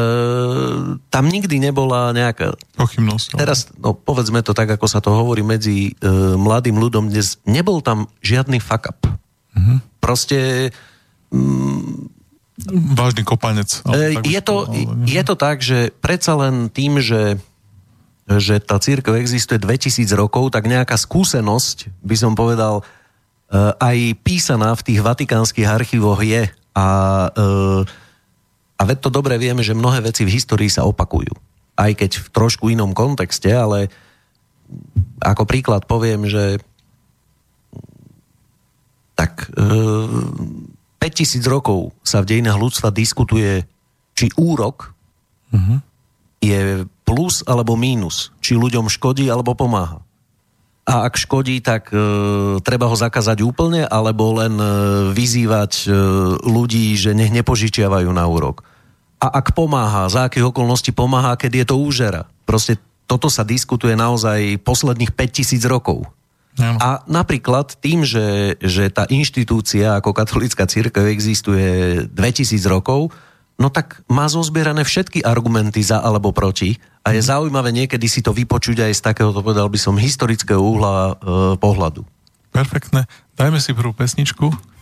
tam nikdy nebola nejaká... Pochybnosť. Ale... Teraz, no, povedzme to tak, ako sa to hovorí medzi e, mladým ľudom dnes, nebol tam žiadny fuck up. Mm-hmm. Proste... Mm, vážny kopanec. E, je, to, je to tak, že predsa len tým, že že tá církev existuje 2000 rokov, tak nejaká skúsenosť, by som povedal, e, aj písaná v tých vatikánskych archívoch je. A, e, a veď to dobre vieme, že mnohé veci v histórii sa opakujú. Aj keď v trošku inom kontexte, ale ako príklad poviem, že tak e, 5000 rokov sa v dejinách ľudstva diskutuje, či úrok uh-huh. je plus alebo mínus. Či ľuďom škodí alebo pomáha. A ak škodí, tak e, treba ho zakázať úplne, alebo len e, vyzývať e, ľudí, že nech nepožičiavajú na úrok. A ak pomáha, za akých okolností pomáha, keď je to úžera. Proste toto sa diskutuje naozaj posledných 5000 rokov. Ja. A napríklad tým, že, že tá inštitúcia ako katolická církev existuje 2000 rokov, no tak má zozbierané všetky argumenty za alebo proti a je zaujímavé niekedy si to vypočuť aj z takého, to povedal by som, historického uhla e, pohľadu. Perfektne. Dajme si prvú pesničku.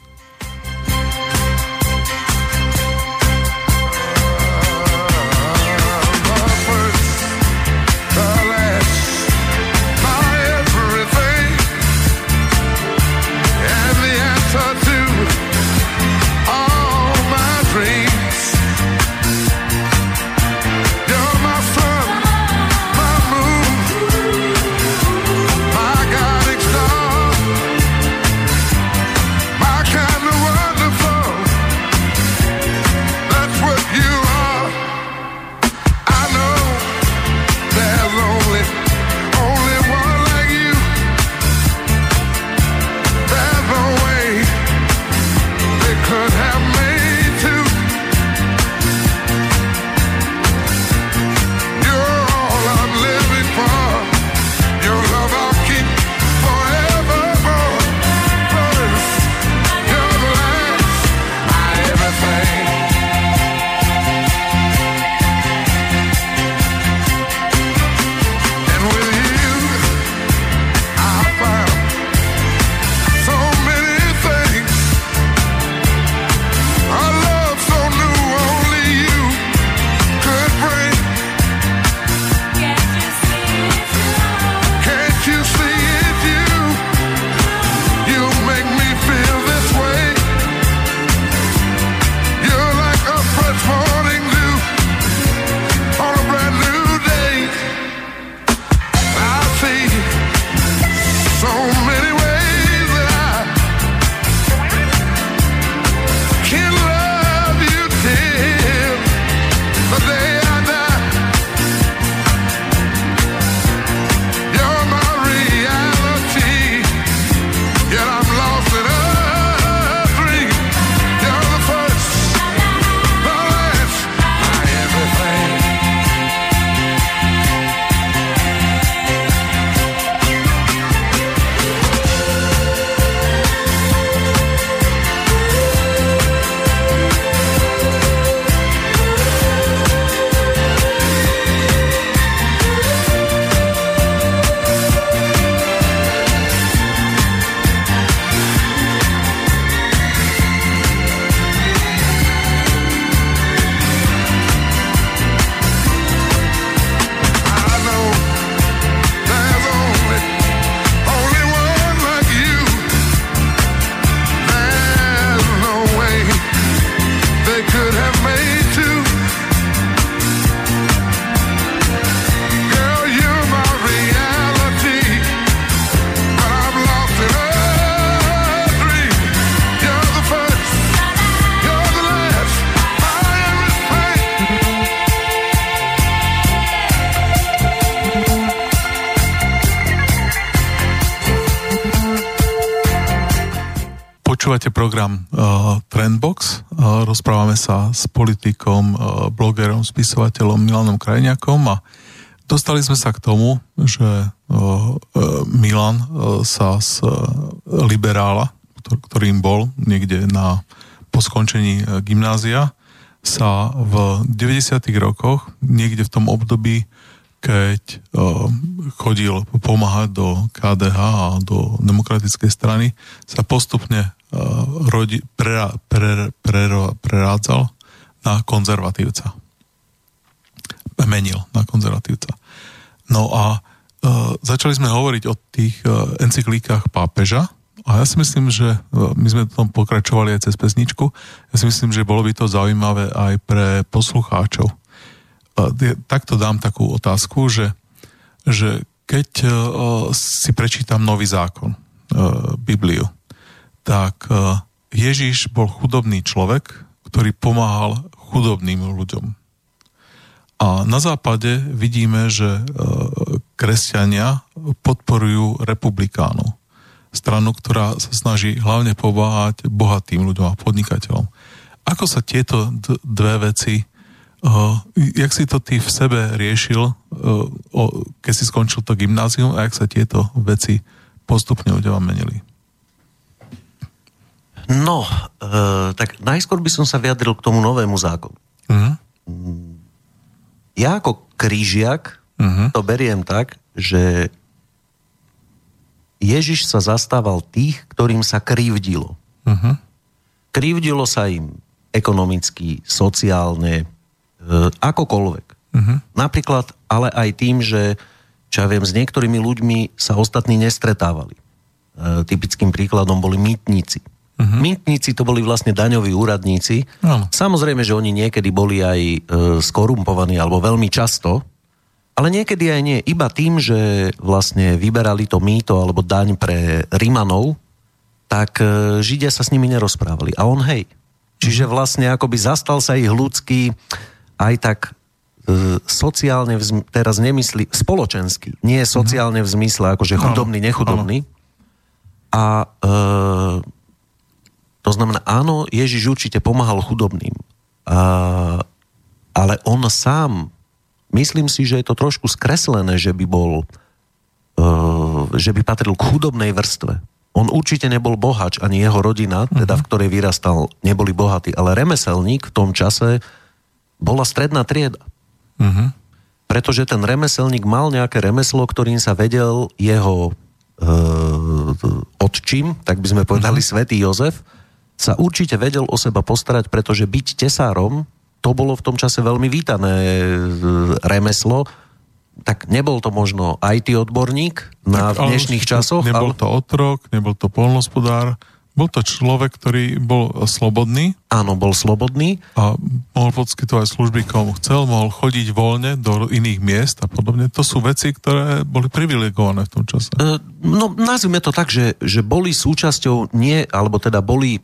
Program uh, Trendbox. Uh, rozprávame sa s politikom, uh, blogerom, spisovateľom Milanom Krajňakom a dostali sme sa k tomu, že uh, uh, Milan uh, sa z uh, liberála, ktorým bol niekde na, po skončení uh, gymnázia, sa v 90. rokoch, niekde v tom období, keď chodil pomáhať do KDH a do demokratickej strany, sa postupne rodi, pre, pre, pre, prerádzal na konzervatívca. Menil na konzervatívca. No a začali sme hovoriť o tých encyklíkach pápeža a ja si myslím, že my sme tom pokračovali aj cez pesničku. Ja si myslím, že bolo by to zaujímavé aj pre poslucháčov. Takto dám takú otázku, že, že keď uh, si prečítam nový zákon, uh, Bibliu, tak uh, Ježiš bol chudobný človek, ktorý pomáhal chudobným ľuďom. A na západe vidíme, že e, kresťania podporujú republikánu. Stranu, ktorá sa snaží hlavne pomáhať bohatým ľuďom a podnikateľom. Ako sa tieto dve veci, uh, jak si to ty v sebe riešil, uh, o, keď si skončil to gymnázium a jak sa tieto veci postupne u teba menili? No, uh, tak najskôr by som sa vyjadril k tomu novému zákonu. Uh-huh ja ako krížiak uh-huh. to beriem tak, že Ježiš sa zastával tých, ktorým sa krivdilo. Uh-huh. Krivdilo sa im ekonomicky, sociálne, e, akokoľvek. Uh-huh. Napríklad, ale aj tým, že čo ja viem, s niektorými ľuďmi sa ostatní nestretávali. E, typickým príkladom boli mýtnici. Uh-huh. Mintníci to boli vlastne daňoví úradníci. Uh-huh. Samozrejme, že oni niekedy boli aj e, skorumpovaní, alebo veľmi často, ale niekedy aj nie. Iba tým, že vlastne vyberali to mýto alebo daň pre Rimanov, tak e, Židia sa s nimi nerozprávali. A on hej. Čiže mhm. vlastne akoby zastal sa ich ľudský aj tak e, sociálne, vzm- teraz nemyslí, spoločensky, nie sociálne v zmysle akože chudobný, nechudobný. A e, to znamená, áno, Ježiš určite pomáhal chudobným. A, ale on sám, myslím si, že je to trošku skreslené, že by bol, uh, že by patril k chudobnej vrstve. On určite nebol bohač, ani jeho rodina, teda v mhm. ktorej vyrastal, neboli bohatí, ale remeselník v tom čase bola stredná trieda. Uh-huh. Pretože ten remeselník mal nejaké remeslo, ktorým sa vedel jeho uh, odčím, tak by sme povedali uh-huh. svätý Jozef, sa určite vedel o seba postarať, pretože byť tesárom, to bolo v tom čase veľmi vítané e, remeslo, tak nebol to možno IT odborník na tak, dnešných časoch. Nebol ale... to otrok, nebol to polnospodár, bol to človek, ktorý bol slobodný. Áno, bol slobodný. A mohol poskytovať služby komu chcel, mohol chodiť voľne do iných miest a podobne. To sú veci, ktoré boli privilegované v tom čase. E, no, nazvime to tak, že, že boli súčasťou nie, alebo teda boli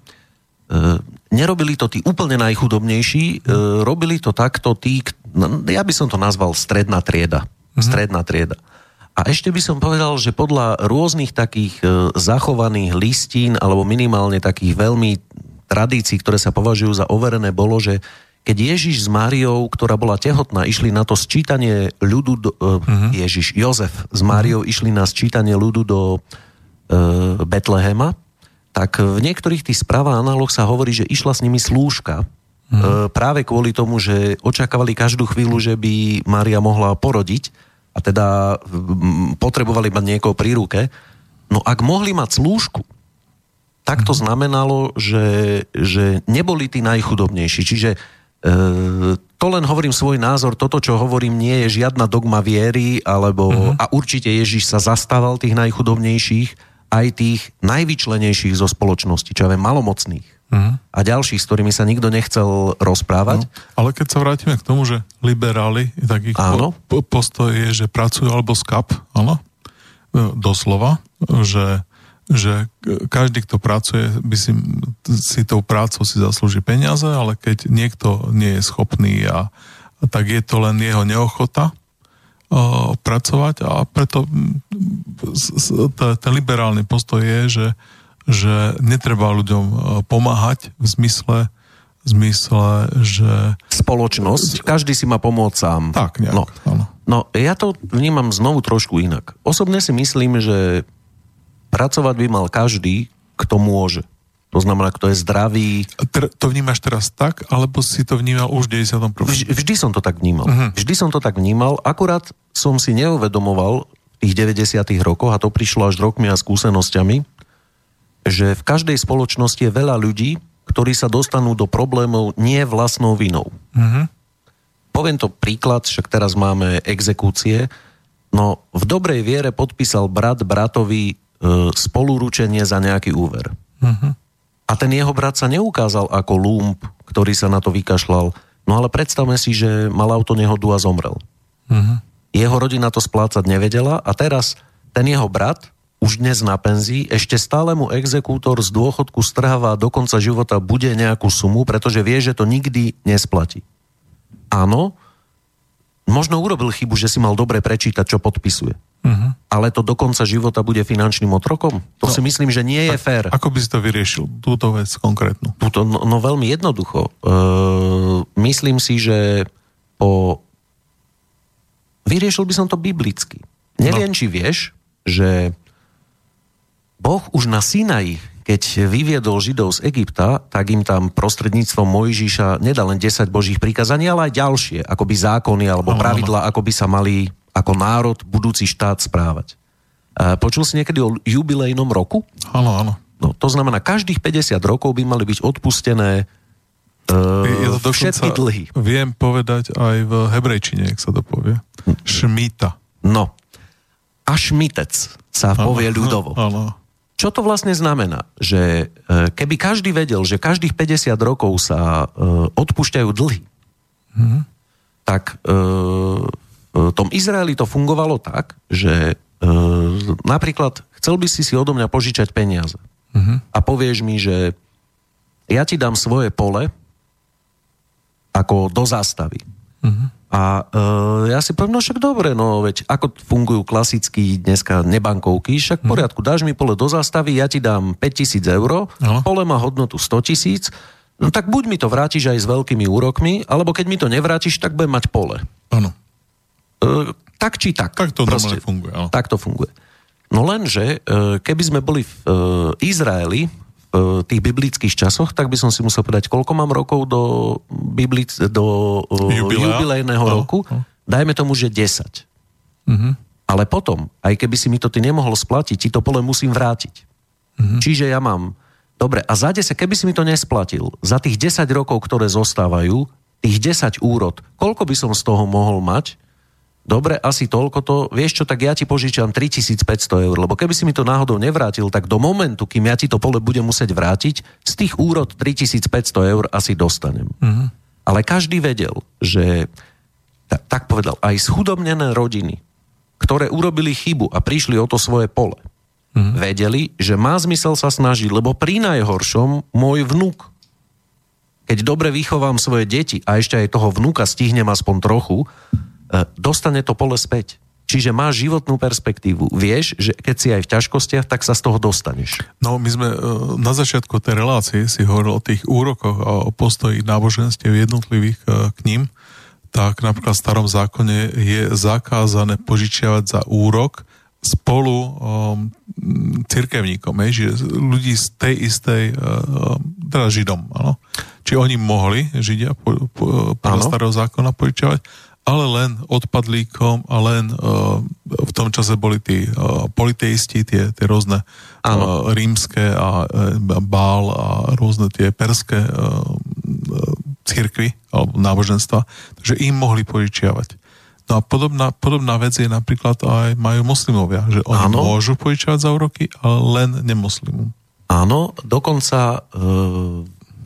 E, nerobili to tí úplne najchudobnejší, e, robili to takto tí, no, ja by som to nazval stredná trieda. Mm-hmm. Stredná trieda. A ešte by som povedal, že podľa rôznych takých e, zachovaných listín, alebo minimálne takých veľmi tradícií, ktoré sa považujú za overené, bolo, že keď Ježiš s Máriou, ktorá bola tehotná, išli na to sčítanie ľudu, do, uh-huh. Ježiš, Jozef s Máriou uh-huh. išli na sčítanie ľudu do uh, Betlehema, tak v niektorých tých správach análoh sa hovorí, že išla s nimi slúžka, hmm. práve kvôli tomu, že očakávali každú chvíľu, že by Mária mohla porodiť a teda potrebovali mať niekoho pri ruke. No ak mohli mať slúžku, tak to hmm. znamenalo, že, že neboli tí najchudobnejší. Čiže e, to len hovorím svoj názor, toto, čo hovorím, nie je žiadna dogma viery, alebo, uh-huh. a určite Ježiš sa zastával tých najchudobnejších, aj tých najvyčlenejších zo spoločnosti, čo ja viem, malomocných uh-huh. a ďalších, s ktorými sa nikto nechcel rozprávať. No, ale keď sa vrátime k tomu, že liberáli, tak ich áno. Po, postoj je, že pracujú alebo skap, áno, e, doslova, že, že každý, kto pracuje, by si, si tou prácou si zaslúži peniaze, ale keď niekto nie je schopný a tak je to len jeho neochota pracovať a preto ten liberálny postoj je, že, že netreba ľuďom pomáhať v zmysle, v zmysle, že... Spoločnosť, každý si má pomôcť sám. Tak, nejak, no. Áno. no, ja to vnímam znovu trošku inak. Osobne si myslím, že pracovať by mal každý, kto môže. To znamená, kto je zdravý. To vnímaš teraz tak, alebo si to vnímal už v 91. Vždy, vždy som to tak vnímal. Uh-huh. Vždy som to tak vnímal, akurát som si neuvedomoval v tých 90. rokoch, a to prišlo až rokmi a skúsenosťami, že v každej spoločnosti je veľa ľudí, ktorí sa dostanú do problémov nie vlastnou vinou. Mhm. Poviem to príklad, však teraz máme exekúcie. No, v dobrej viere podpísal brat bratovi e, spoluručenie za nejaký úver. Mhm. A ten jeho brat sa neukázal ako lump, ktorý sa na to vykašľal. No ale predstavme si, že mal auto nehodu a zomrel. Mhm. Jeho rodina to splácať nevedela a teraz ten jeho brat, už dnes na penzii, ešte stále mu exekútor z dôchodku strháva do konca života bude nejakú sumu, pretože vie, že to nikdy nesplatí. Áno, možno urobil chybu, že si mal dobre prečítať, čo podpisuje. Mhm. Ale to do konca života bude finančným otrokom? To No, si myslím, že nie je fér. Ako by si to vyriešil, túto vec konkrétnu? Tuto, no, no veľmi jednoducho. E, myslím si, že po... Vyriešil by som to biblicky. Neviem, no. či vieš, že Boh už na Sinaji, keď vyviedol Židov z Egypta, tak im tam prostredníctvom Mojžiša nedá len 10 božích prikázaní, ale aj ďalšie, akoby zákony alebo pravidla, ako by sa mali ako národ, budúci štát správať. E, počul si niekedy o jubilejnom roku? Áno, áno. No, to znamená, každých 50 rokov by mali byť odpustené uh, to dokonca, všetky dlhy. Viem povedať aj v hebrejčine, jak sa to povie. Šmita. No. A šmitec sa povie ľudovo. Áno. Čo to vlastne znamená? Že e, keby každý vedel, že každých 50 rokov sa e, odpúšťajú dlhy, Mhm. tak e, v tom Izraeli to fungovalo tak, že napríklad chcel by si si odo mňa požičať peniaze Mhm. a povieš mi, že ja ti dám svoje pole ako do zástavy. Mhm. A e, ja si poviem, no však dobre, no veď ako fungujú klasicky dneska nebankovky, však v poriadku, dáš mi pole do zástavy, ja ti dám 5000 eur, Áno. pole má hodnotu 100 tisíc, no tak buď mi to vrátiš aj s veľkými úrokmi, alebo keď mi to nevrátiš, tak budem mať pole. Áno. E, tak či tak. Tak to normálne funguje, áno. Tak to funguje. No lenže, e, keby sme boli v e, Izraeli tých biblických časoch, tak by som si musel povedať, koľko mám rokov do, biblic, do e, Jubilea? jubilejného No, roku. no. Dajme tomu, že 10. Mhm. Ale potom, aj keby si mi to ty nemohol splatiť, ti to pole musím vrátiť. Mhm. Čiže ja mám... Dobre, a za 10, keby si mi to nesplatil, za tých 10 rokov, ktoré zostávajú, tých 10 úrod, koľko by som z toho mohol mať? Dobre, asi toľko to. Vieš čo, tak ja ti požičam 3500 eur, lebo keby si mi to náhodou nevrátil, tak do momentu, kým ja ti to pole budem musieť vrátiť, z tých úrod 3500 eur asi dostanem. Mhm. Ale každý vedel, že ta- tak povedal, aj schudobnené rodiny, ktoré urobili chybu a prišli o to svoje pole, Mhm. vedeli, že má zmysel sa snažiť, lebo pri najhoršom môj vnúk, keď dobre vychovám svoje deti a ešte aj toho vnúka stihnem aspoň trochu, dostane to pole späť. Čiže máš životnú perspektívu. Vieš, že keď si aj v ťažkostiach, tak sa z toho dostaneš. No, my sme e, na začiatku tej relácie si hovorili o tých úrokoch a o postoji náboženstiev jednotlivých e, k ním. Tak napríklad v starom zákone je zakázané požičiavať za úrok spolu um, cirkevníkom, hej, že ľudí z tej istej, uh, teda Židom, áno. Či oni mohli, Židia, po, po, podľa starého zákona požičiavať, ale len odpadlíkom a len uh, v tom čase boli tí uh, politeisti, tie, tie rôzne uh, rímske a uh, bál a rôzne tie perské uh, církvy alebo náboženstva, takže im mohli požičiavať. No a podobná, podobná vec je napríklad aj majú moslimovia, že oni Áno. môžu požičiavať za úroky, ale len nemuslimom. Áno, dokonca e,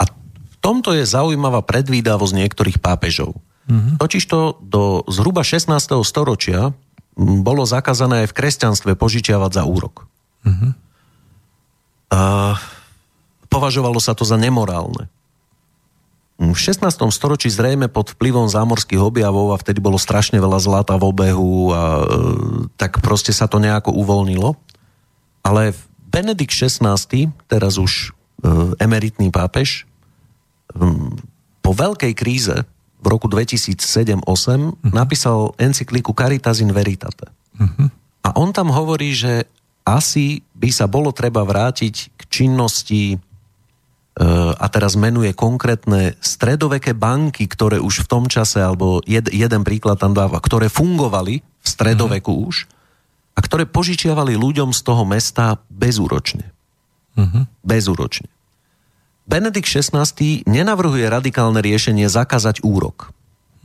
a v tomto je zaujímavá predvídavosť niektorých pápežov. Mm-hmm. Totižto do zhruba 16. storočia bolo zakázané aj v kresťanstve požičiavať za úrok. Mhm. A považovalo sa to za nemorálne. V 16. storočí zrejme pod vplyvom zámorských objavov a vtedy bolo strašne veľa zlata v obehu a e, tak proste sa to nejako uvoľnilo. Ale Benedikt XVI, teraz už e, emeritný pápež, po veľkej kríze v roku 2007-2008 napísal encykliku Caritas in Veritate. A on tam hovorí, že asi by sa bolo treba vrátiť k činnosti e, a teraz menuje konkrétne stredoveké banky, ktoré už v tom čase, alebo jed, jeden príklad tam dáva, ktoré fungovali v stredoveku mm. už a ktoré požičiavali ľuďom z toho mesta bezúročne. Mhm. Bezúročne. Benedikt XVI nenavrhuje radikálne riešenie zakázať úrok.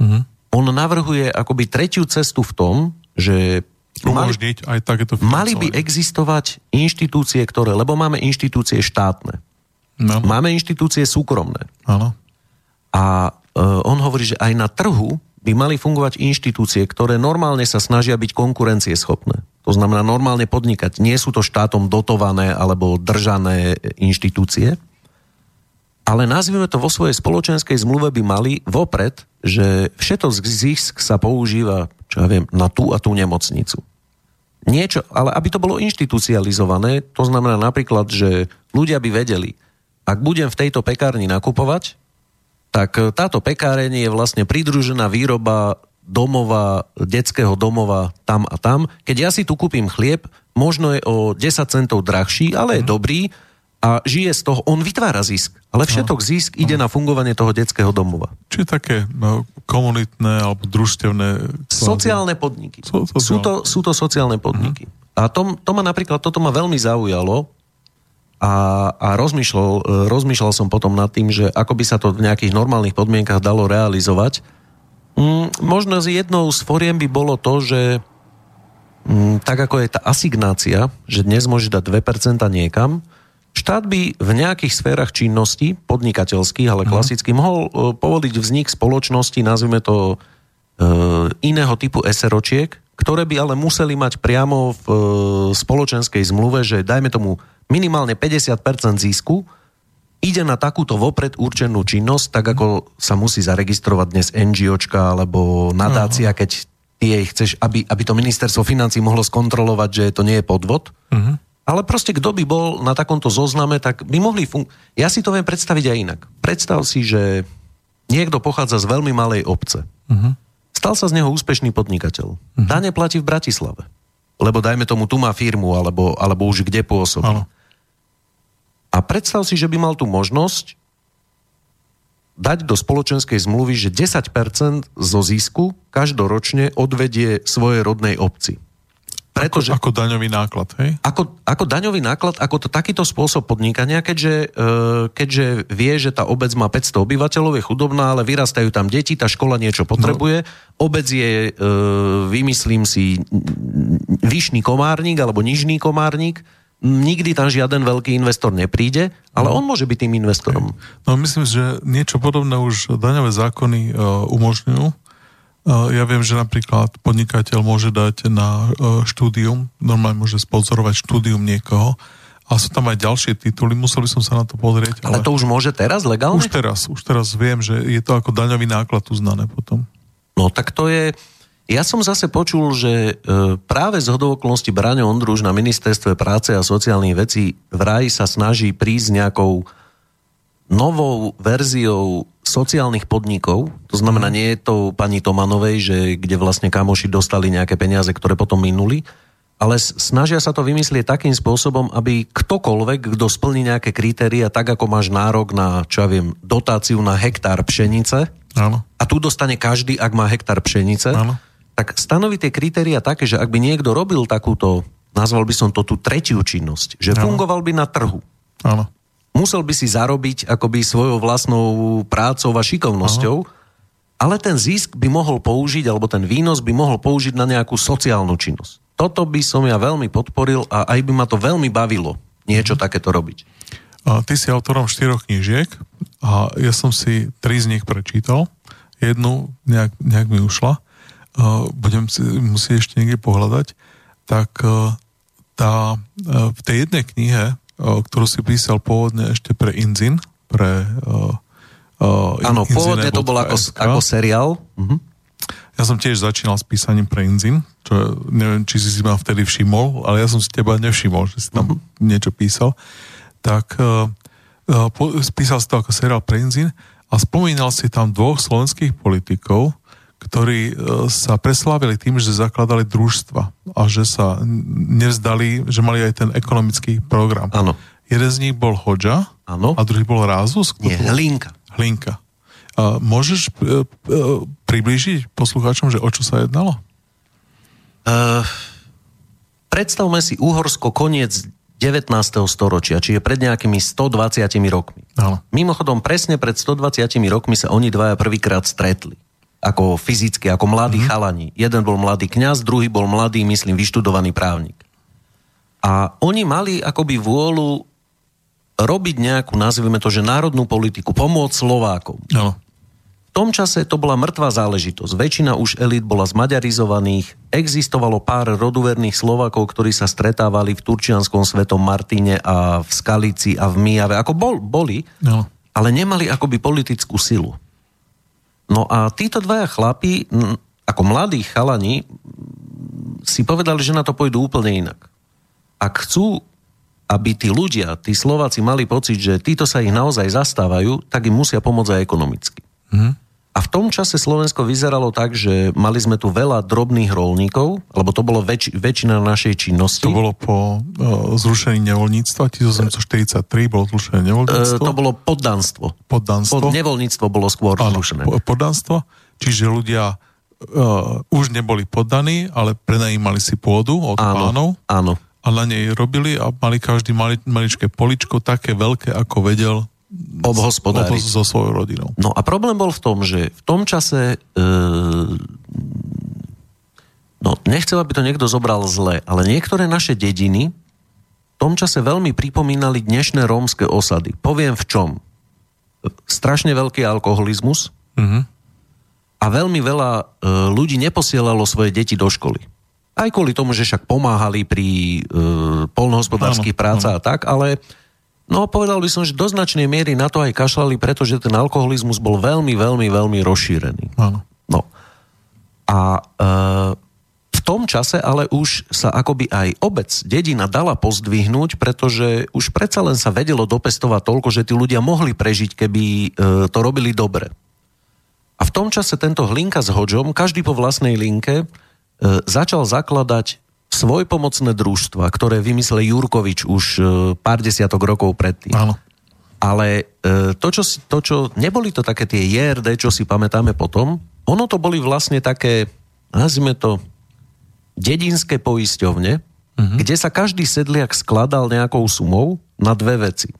Mhm. On navrhuje akoby tretiu cestu v tom, že mali, Umožniť aj takéto mali by existovať inštitúcie, ktoré, lebo máme inštitúcie štátne, No, máme inštitúcie súkromné. áno. A e, on hovorí, že aj na trhu by mali fungovať inštitúcie, ktoré normálne sa snažia byť konkurencieschopné. To znamená normálne podnikať. Nie sú to štátom dotované alebo držané inštitúcie, ale nazvime to vo svojej spoločenskej zmluve by mali vopred, že všetok zisk sa používa, čo ja viem, na tú a tú nemocnicu. Niečo, ale aby to bolo inštitucializované, to znamená napríklad, že ľudia by vedeli, ak budem v tejto pekárni nakupovať, tak táto pekáreň je vlastne pridružená výroba domova, detského domova tam a tam. Keď ja si tu kúpim chlieb, možno je o 10 centov drahší, ale je dobrý a žije z toho, on vytvára zisk. Ale všetok zisk ide na fungovanie toho detského domova. Čiže také no, komunitné alebo družstevné... Sociálne podniky. So- sociálne. Sú to, sú to sociálne podniky. A to, to ma napríklad, toto ma veľmi zaujalo a, a rozmýšľal, e, rozmýšľal som potom nad tým, že ako by sa to v nejakých normálnych podmienkach dalo realizovať. Mm, možno z jednou z foriem by bolo to, že mm, tak ako je tá asignácia, že dnes môže dať 2% niekam, štát by v nejakých sférach činnosti, podnikateľských, ale klasicky, mohol e, povoliť vznik spoločnosti, nazvime to e, iného typu SROčiek, ktoré by ale museli mať priamo v e, spoločenskej zmluve, že dajme tomu minimálne 50% zisku ide na takúto vopred určenú činnosť, tak ako sa musí zaregistrovať dnes NGOčka alebo nadácia, keď ty jej chceš, aby, aby to ministerstvo financí mohlo skontrolovať, že to nie je podvod. Mhm. Ale proste kto by bol na takomto zozname, tak by mohli fun- Ja si to viem predstaviť aj inak. Predstav si, že niekto pochádza z veľmi malej obce. Mhm. Stal sa z neho úspešný podnikateľ. Dane platí v Bratislave. Lebo dajme tomu, tu má firmu, alebo, alebo už kde pôsobí. Áno. A predstav si, že by mal tú možnosť dať do spoločenskej zmluvy, že 10% zo zisku každoročne odvedie svojej rodnej obci. Pretože Ako daňový náklad, hej? ako, ako daňový náklad, ako to takýto spôsob podnikania, keďže, e, keďže vie, že tá obec má 500 obyvateľov, je chudobná, ale vyrastajú tam deti, tá škola niečo potrebuje, obec je, e, vymyslím si, vyšný komárnik alebo nižný komárnik, nikdy tam žiaden veľký investor nepríde, ale on môže byť tým investorom. No myslím, že niečo podobné už daňové zákony uh, umožňujú. Uh, ja viem, že napríklad podnikateľ môže dať na uh, štúdium, normálne môže sponzorovať štúdium niekoho a sú tam aj ďalšie tituly, musel by som sa na to pozrieť. Ale to už môže teraz legálne? Už teraz, už teraz viem, že je to ako daňový náklad uznané potom. No tak to je... Ja som zase počul, že e, práve z hodovoklnosti Braňo Ondruž na ministerstve práce a sociálnych vecí vraj sa snaží prísť nejakou novou verziou sociálnych podnikov. To znamená, nie je to pani Tomanovej, že kde vlastne kamoši dostali nejaké peniaze, ktoré potom minuli, ale snažia sa to vymyslieť takým spôsobom, aby ktokoľvek, kto splní nejaké kritéria, tak ako máš nárok na, čo ja viem, dotáciu na hektár pšenice, Áno. a tu dostane každý, ak má hektár pšenice, Áno. tak stanoví tie kritéria také, že ak by niekto robil takúto, nazval by som to tú tretiu činnosť, že Áno. fungoval by na trhu. Áno. Musel by si zarobiť akoby svojou vlastnou prácou a šikovnosťou, ale ten zisk by mohol použiť, alebo ten výnos by mohol použiť na nejakú sociálnu činnosť. Toto by som ja veľmi podporil a aj by ma to veľmi bavilo niečo takéto robiť. A ty si autorom štyroch knížiek a ja som si tri z nich prečítal. Jednu nejak, nejak mi ušla. A budem si musieť ešte niekde pohľadať. Tak e, tá, e, v tej jednej knihe, ktorú si písal pôvodne ešte pre Inzin, pre uh, Áno, pôvodne to bolo ako, ako seriál. Mhm. Ja som tiež začínal s písaním pre Inzin, čo neviem, či si si ma vtedy všimol, ale ja som si teba nevšimol, že si tam uh-huh. niečo písal. Tak uh, uh, po, spísal si to ako seriál pre Inzin a spomínal si tam dvoch slovenských politikov, ktorí uh, sa preslávili tým, že zakladali družstva a že sa nevzdali, že mali aj ten ekonomický program. Áno. Jeden z nich bol Áno. a druhý bol Rázus. Nie, bol? hlinka. Hlinka. A môžeš e, e, priblížiť poslucháčom, že o čo sa jednalo? Uh, predstavme si Uhorsko koniec 19. storočia, čiže pred nejakými 120 rokmi. Áno. Mimochodom, presne pred 120 rokmi sa oni dvaja prvýkrát stretli. Ako fyzicky, ako mladí mm. chalani. Jeden bol mladý kňaz, druhý bol mladý, myslím, vyštudovaný právnik. A oni mali akoby vôľu robiť nejakú, nazvime to, že národnú politiku, pomôcť Slovákom. Áno. V tom čase to bola mŕtva záležitosť. Väčšina už elít bola zmaďarizovaných. Existovalo pár roduverných Slovákov, ktorí sa stretávali v Turčianskom svetom Martine a v Skalici a v Mijave. Ako bol, boli, No. ale nemali akoby politickú silu. No a títo dvaja chlapi, ako mladí chalani, si povedali, že na to pôjdu úplne inak. Ak chcú, aby tí ľudia, tí Slováci mali pocit, že títo sa ich naozaj zastávajú, tak im musia pomôcť aj ekonomicky. Mhm. A v tom čase Slovensko vyzeralo tak, že mali sme tu veľa drobných rolníkov, lebo to bolo väč- väčšina našej činnosti. To bolo po uh, zrušení nevoľníctva, 1843 bolo zrušené nevoľníctvo, to bolo poddanstvo. poddanstvo. Pod, nevoľníctvo bolo skôr Áno, zrušené. po- poddanstvo, čiže ľudia uh, už neboli poddaní, ale prenajímali si pôdu od pánov áno. a na nej robili a mali každý mali, maličké poličko, také veľké, ako vedel Obhospodáriť. so svojou rodinou. No a problém bol v tom, že v tom čase e, no nechcel, aby to niekto zobral zle, ale niektoré naše dediny v tom čase veľmi pripomínali dnešné rómske osady. Poviem v čom. Strašne veľký alkoholizmus Mhm. a veľmi veľa e, ľudí neposielalo svoje deti do školy. Aj kvôli tomu, že však pomáhali pri e, polnohospodárských Áno, prácach a tak, ale no povedal by som, že do značnej miery na to aj kašľali, pretože ten alkoholizmus bol veľmi, veľmi, veľmi rozšírený. Áno. No. A e, v tom čase ale už sa akoby aj obec, dedina dala pozdvihnúť, pretože už predsa len sa vedelo dopestovať toľko, že tí ľudia mohli prežiť, keby e, to robili dobre. A v tom čase tento Hlinka s Hodžom, každý po vlastnej linke, e, začal zakladať svojpomocné družstva, ktoré vymyslel Jurkovič už e, pár desiatok rokov predtým. Áno. Ale e, to, čo, to, čo neboli to také tie JRD, čo si pamätáme potom, ono to boli vlastne také, nazvime to, dedinské poisťovne, mm-hmm. kde sa každý sedliak skladal nejakou sumou na dve veci.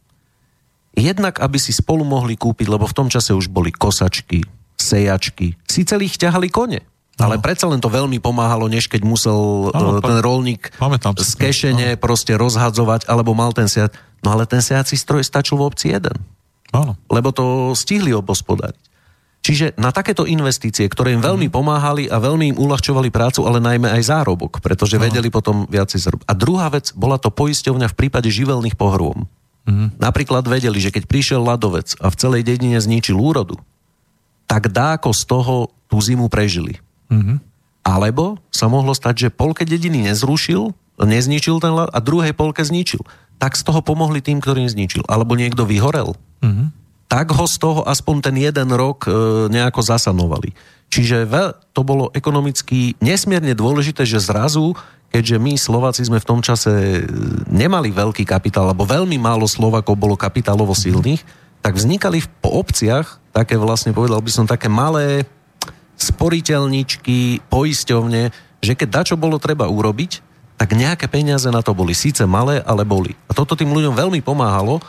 Jednak, aby si spolu mohli kúpiť, lebo v tom čase už boli kosačky, sejačky, si celých ťahali kone. Ale predsa len to veľmi pomáhalo, než keď musel Áno, e, ten rolník pamätám z kešene proste rozhadzovať, alebo mal ten sejat. No ale ten sejací stroj stačil v obci jeden Áno. lebo to stihli obospodariť. Čiže na takéto investície, ktoré im veľmi pomáhali a veľmi im uľahčovali prácu, ale najmä aj zárobok, pretože vedeli potom viacej zarobiť. A druhá vec, bola to poisťovňa v prípade živelných pohrôm. Napríklad vedeli, že keď prišiel ľadovec a v celej dedine zničil úrodu, tak dáko z toho tú zimu prežili. Mhm. Alebo sa mohlo stať, že polke dediny nezrušil, nezničil ten ľad a druhej polke zničil. Tak z toho pomohli tým, ktorým zničil. Alebo niekto vyhorel. Mhm. Tak ho z toho aspoň ten jeden rok e, nejako zasanovali. Čiže veľ, to bolo ekonomicky nesmierne dôležité, že zrazu, keďže my Slováci sme v tom čase e, nemali veľký kapitál, alebo veľmi málo Slovakov bolo kapitálovo silných, tak vznikali v- po obciach také vlastne, povedal by som, také malé sporiteľničky, poisťovne, že keď dačo bolo treba urobiť, tak nejaké peniaze na to boli. Síce malé, ale boli. A toto tým ľuďom veľmi pomáhalo.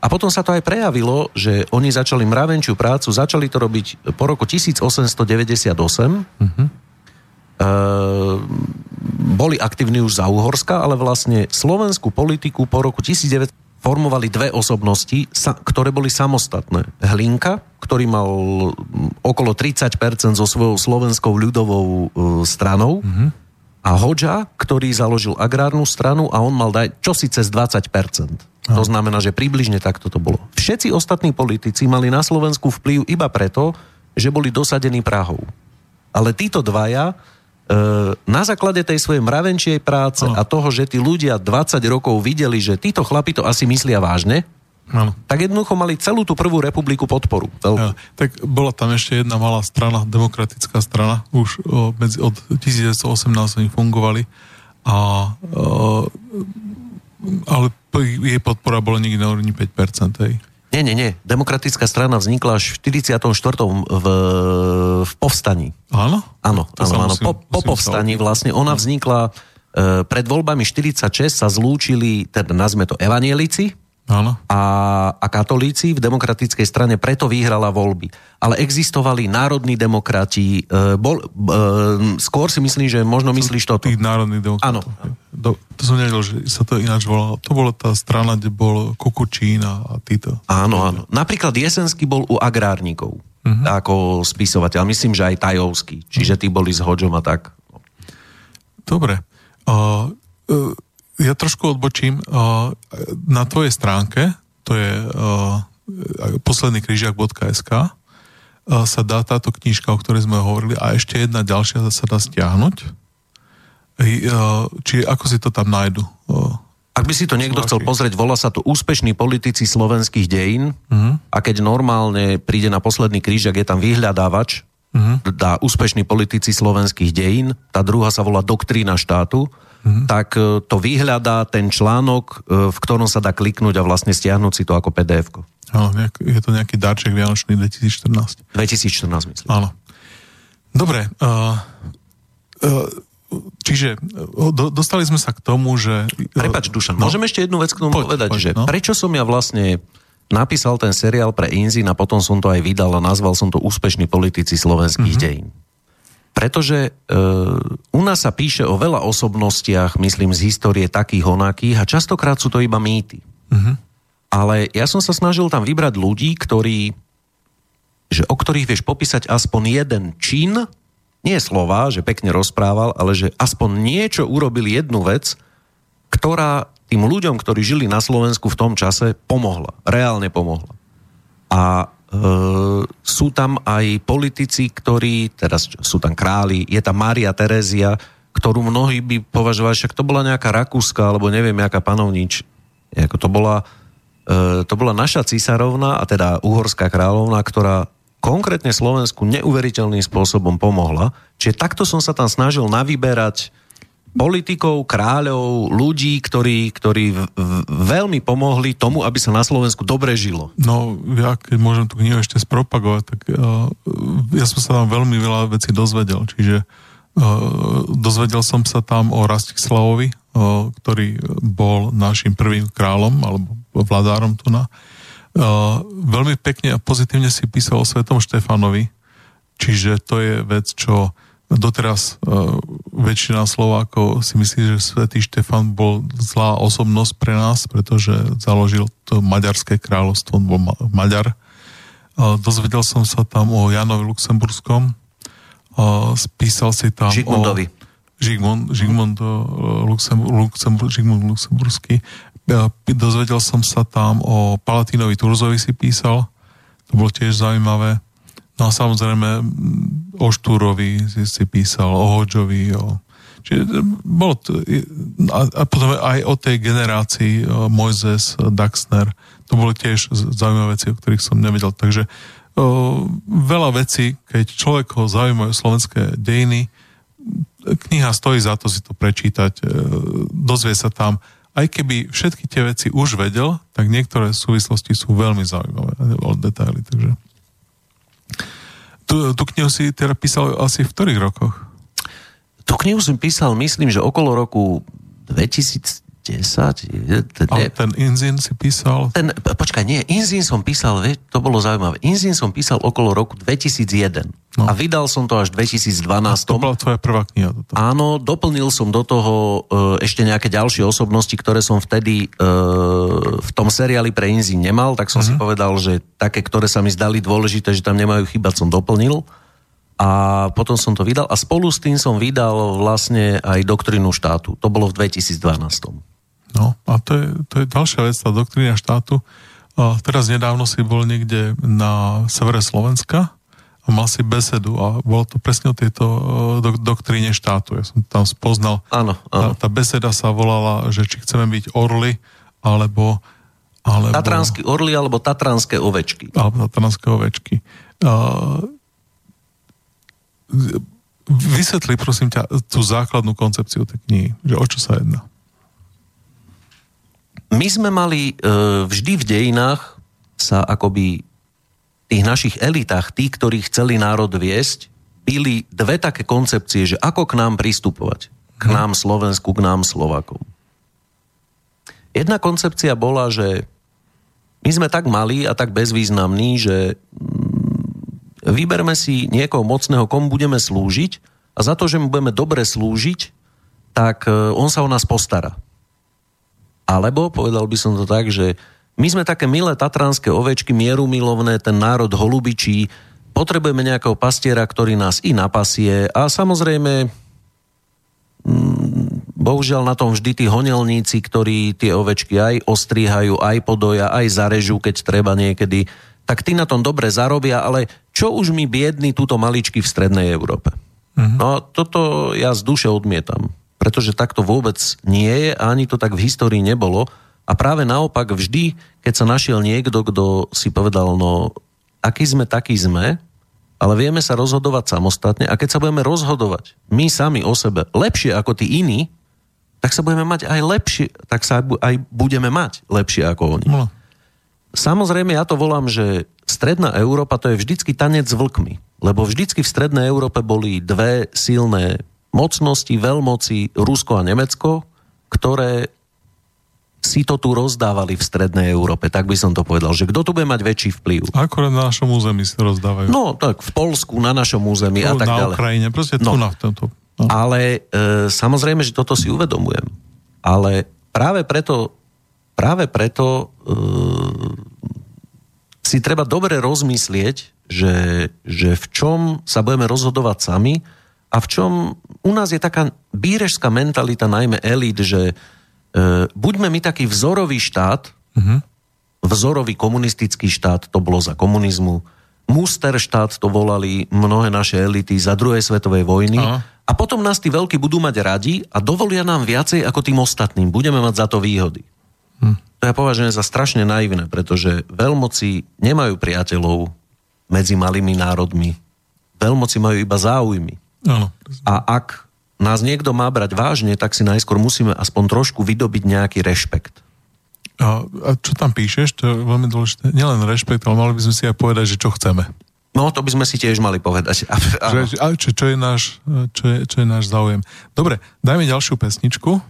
A potom sa to aj prejavilo, že oni začali mravenčiu prácu, začali to robiť po roku 1898. Uh-huh. E, boli aktívni už za Uhorska, ale vlastne slovenskú politiku po roku 1900 formovali dve osobnosti, ktoré boli samostatné. Hlinka, ktorý mal mm, okolo 30% so svojou slovenskou ľudovou e, stranou uh-huh. a Hoďa, ktorý založil agrárnu stranu a on mal dať čosi cez 20%. To znamená, že približne takto to bolo. Všetci ostatní politici mali na Slovensku vplyv iba preto, že boli dosadení Prahou. Ale títo dvaja na základe tej svojej mravenčej práce a toho, že tí ľudia 20 rokov videli, že títo chlapi to asi myslia vážne, Áno. tak jednoducho mali celú tú prvú republiku podporu. Ja, tak bola tam ešte jedna malá strana, demokratická strana, už o, medzi, od 1918 oni fungovali, a, o, ale p- jej podpora bola niekde na úrovni 5%. Hej. Nie, nie, nie. Demokratická strana vznikla až v 44. v, v povstaní. Áno? Áno, To áno, áno. musím- Po, po povstaní vlastne ona vznikla pred voľbami 46 sa zlúčili, teda nazme to evanielici, Áno. a, a katolíci v demokratickej strane preto vyhrala voľby. Ale existovali národní demokrati, e, bol, e, skôr si myslím, že možno myslíš toto. Tých národných Áno. demokratov. Do, to som nevedel, že sa to ináč volalo. To bola tá strana, kde bol Kukučín a, títo. Áno, áno. Napríklad Jesenský bol u agrárnikov, uh-huh. ako spisovateľ. Myslím, že aj Tajovský. Čiže tí boli s Hodžom a tak. Dobre. Uh, uh, ja trošku odbočím. Uh, na tvojej stránke, to je uh, poslednýkryžiak.sk, uh, sa dá táto knižka, o ktorej sme hovorili, a ešte jedna ďalšia sa dá stiahnuť. Či ako si to tam nájdu? Ak by si to niekto chcel pozrieť, volá sa to Úspešní politici slovenských dejín uh-huh. a keď normálne príde na posledný krížak, je tam vyhľadávač, uh-huh. dá Úspešní politici slovenských dejín, tá druhá sa volá Doktrína štátu, uh-huh. tak e, to vyhľadá ten článok, e, v ktorom sa dá kliknúť a vlastne stiahnuť si to ako pdf Áno, je to nejaký darček Vianočný 2014. 2014, myslím. Áno. Dobre. Uh, uh, čiže do, dostali sme sa k tomu, že... Prepač, Dušan, no? môžem ešte jednu vec k tomu poď, povedať, poď, že no? prečo som ja vlastne napísal ten seriál pre Inzin a potom som to aj vydal a nazval som to Úspešní politici slovenských mm-hmm. dejín. Pretože e, u nás sa píše o veľa osobnostiach, myslím, z histórie takých onakých a častokrát sú to iba mýty. Mm-hmm. Ale ja som sa snažil tam vybrať ľudí, ktorí, že, o ktorých vieš popísať aspoň jeden čin, nie slova, že pekne rozprával, ale že aspoň niečo urobil jednu vec, ktorá tým ľuďom, ktorí žili na Slovensku v tom čase, pomohla. Reálne pomohla. A sú tam aj politici, ktorí, teraz sú tam králi, je tam Mária Terézia, ktorú mnohí by považovali, však to bola nejaká Rakúska, alebo neviem, nejaká panovnič. Jako to bola E, to bola naša císarovna, a teda uhorská kráľovna, ktorá konkrétne Slovensku neuveriteľným spôsobom pomohla. Čiže takto som sa tam snažil navyberať politikov, kráľov, ľudí, ktorí, ktorí veľmi pomohli tomu, aby sa na Slovensku dobre žilo. No, ja keď môžem tú knihu ešte spropagovať, tak uh, ja som sa tam veľmi veľa vecí dozvedel. Čiže uh, dozvedel som sa tam o Rastislavovi, uh, ktorý bol našim prvým kráľom, alebo vladárom tu na. Uh, veľmi pekne a pozitívne si písal o Svetom Štefanovi, čiže to je vec, čo doteraz uh, väčšina Slovákov si myslí, že Svetý Štefan bol zlá osobnosť pre nás, pretože založil to Maďarské kráľovstvo, on bol ma- Maďar. Uh, dozvedel som sa tam o Janovi Luxemburskom, uh, spísal si tam Žigmundovi. o... Žigmund, Žigmund, Luxembur, Luxembur, Žigmund Luxemburský dozvedel som sa tam o Palatínovi Turzovi si písal, to bolo tiež zaujímavé. No a samozrejme o Štúrovi si, si písal, o Hodžovi, o... Čiže bolo to, a, potom aj o tej generácii Mojzes, Daxner, to boli tiež zaujímavé veci, o ktorých som nevedel. Takže o, veľa vecí, keď človek ho zaujímajú slovenské dejiny, kniha stojí za to si to prečítať, e, dozvie sa tam aj keby všetky tie veci už vedel, tak niektoré súvislosti sú veľmi zaujímavé o detaily. Takže... Tu, tú knihu si teda písal asi v ktorých rokoch? Tú knihu som písal, myslím, že okolo roku 2000, 10. Ale ten Inzin si písal? Ten, počkaj, nie, Inzin som písal, vie, to bolo zaujímavé. Inzin som písal okolo roku 2001. No. A vydal som to až v 2012. A to bola tvoja prvá kniha. Toto. Áno, doplnil som do toho e, ešte nejaké ďalšie osobnosti, ktoré som vtedy e, v tom seriáli pre Inzin nemal, tak som uh-huh. si mhm. povedal, že také, ktoré sa mi zdali dôležité, že tam nemajú chýbať, som doplnil. A potom som to vydal a spolu s tým som vydal vlastne aj doktrínu štátu. To bolo v 2012. No a to je, to je ďalšia vec, tá doktrína štátu. A teraz nedávno si bol niekde na severe Slovenska a mal si besedu a bolo to presne o tejto do, doktríne štátu. Ja som tam spoznal. Áno, áno. Tá, tá beseda sa volala, že či chceme byť orly, alebo... alebo Tatranský orly, alebo tatranské ovečky. Alebo tatranské ovečky. Uh, vysvetli, prosím ťa, tú základnú koncepciu tej knihy, že o čo sa jedná. My sme mali e, vždy v dejinách sa akoby tých našich elitách, tí, ktorí chceli národ viesť, byli dve také koncepcie, že ako k nám pristupovať. k nám Slovensku, k nám Slovakom. Jedna koncepcia bola, že my sme tak malí a tak bezvýznamní, že vyberme si niekoho mocného, komu budeme slúžiť a za to, že mu budeme dobre slúžiť, tak e, on sa o nás postará. Alebo, povedal by som to tak, že my sme také milé tatranské ovečky, mieru milovné, ten národ holubičí, potrebujeme nejakého pastiera, ktorý nás i napasie a samozrejme mm, bohužiaľ na tom vždy tí honelníci, ktorí tie ovečky aj ostrihajú, aj podoja, aj zarežú, keď treba niekedy, tak tí na tom dobre zarobia, ale čo už my biední túto maličky v strednej Európe? Uh-huh. No toto ja z duše odmietam pretože takto vôbec nie je a ani to tak v histórii nebolo. A práve naopak vždy, keď sa našiel niekto, kto si povedal, no aký sme, taký sme, ale vieme sa rozhodovať samostatne a keď sa budeme rozhodovať my sami o sebe lepšie ako tí iní, tak sa budeme mať aj lepšie, tak sa aj budeme mať lepšie ako oni. No. Samozrejme, ja to volám, že stredná Európa to je vždycky tanec s vlkmi. Lebo vždycky v strednej Európe boli dve silné mocnosti, veľmoci Rusko a Nemecko, ktoré si to tu rozdávali v strednej Európe, tak by som to povedal, že kto tu bude mať väčší vplyv? Akorát na našom území sa rozdávajú. No, tak v Polsku, na našom území no, a tak na ďalej. Na Ukrajine, proste no. tu na tomto. No. Ale e, samozrejme, že toto si uvedomujem. Ale práve preto, práve preto e, si treba dobre rozmyslieť, že, že v čom sa budeme rozhodovať sami a v čom u nás je taká bírežská mentalita, najmä elit, že e, buďme my taký vzorový štát, uh-huh. vzorový komunistický štát, to bolo za komunizmu, muster štát to volali mnohé naše elity za druhej svetovej vojny uh-huh. a potom nás tí veľkí budú mať radi a dovolia nám viacej ako tým ostatným. Budeme mať za to výhody. Uh-huh. To ja považujem za strašne naivné, pretože veľmoci nemajú priateľov medzi malými národmi. Veľmoci majú iba záujmy. Áno. A ak nás niekto má brať vážne, tak si najskôr musíme aspoň trošku vydobiť nejaký rešpekt. A, a čo tam píšeš, to je veľmi dôležité. Nielen rešpekt, ale mali by sme si aj povedať, že čo chceme. No, to by sme si tiež mali povedať. Že, a čo, čo, je náš, čo, je, čo je náš záujem. Dobre, dajme ďalšiu pesničku.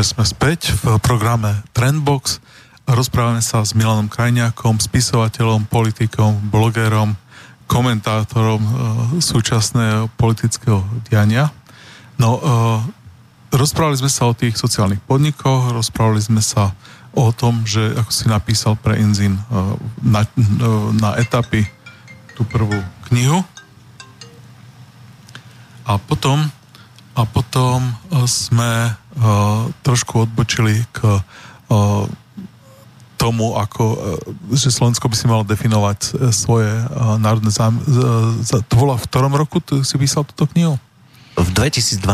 Takže sme späť v programe Trendbox. Rozprávame sa s Milanom Krajniakom, spisovateľom, politikom, blogerom, komentátorom uh, súčasného politického diania. No, uh, rozprávali sme sa o tých sociálnych podnikoch, rozprávali sme sa o tom, že ako si napísal pre Inzin uh, na, uh, na etapy tú prvú knihu. A potom a potom e, sme uh, trošku odbočili k uh, tomu, ako, uh, že Slovensko by si malo definovať svoje uh, národné zájmy. Uh, to bola v ktorom roku tu si písal túto knihu? V 2012.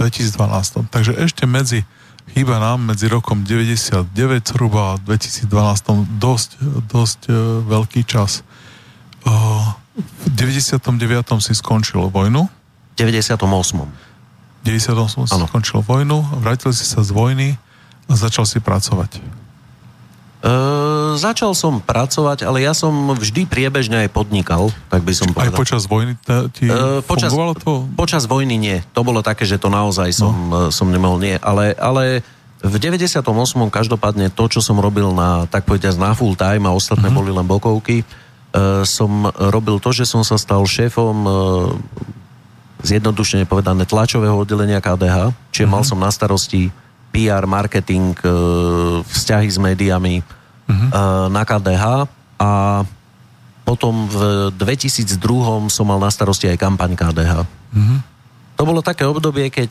2012. Takže ešte medzi chýba nám medzi rokom 99 zhruba a 2012 dosť, dosť uh, veľký čas. Uh, v 99. si skončil vojnu 98. 98 si skončil vojnu, vrátil si sa z vojny a začal si pracovať. E, začal som pracovať, ale ja som vždy priebežne aj podnikal, tak by som povedal. Aj počas vojny ti e, počas, to? Počas vojny nie. To bolo také, že to naozaj som, no. som nemohol nie. Ale, ale v 98. každopádne to, čo som robil na, tak povediať, na full time a ostatné mm-hmm. boli len bokovky, e, som robil to, že som sa stal šéfom e, zjednodušene povedané tlačového oddelenia KDH, čiže mm-hmm. mal som na starosti PR, marketing, e, vzťahy s médiami mm-hmm. na KDH a potom v 2002 som mal na starosti aj kampaň KDH. Mm-hmm. To bolo také obdobie, keď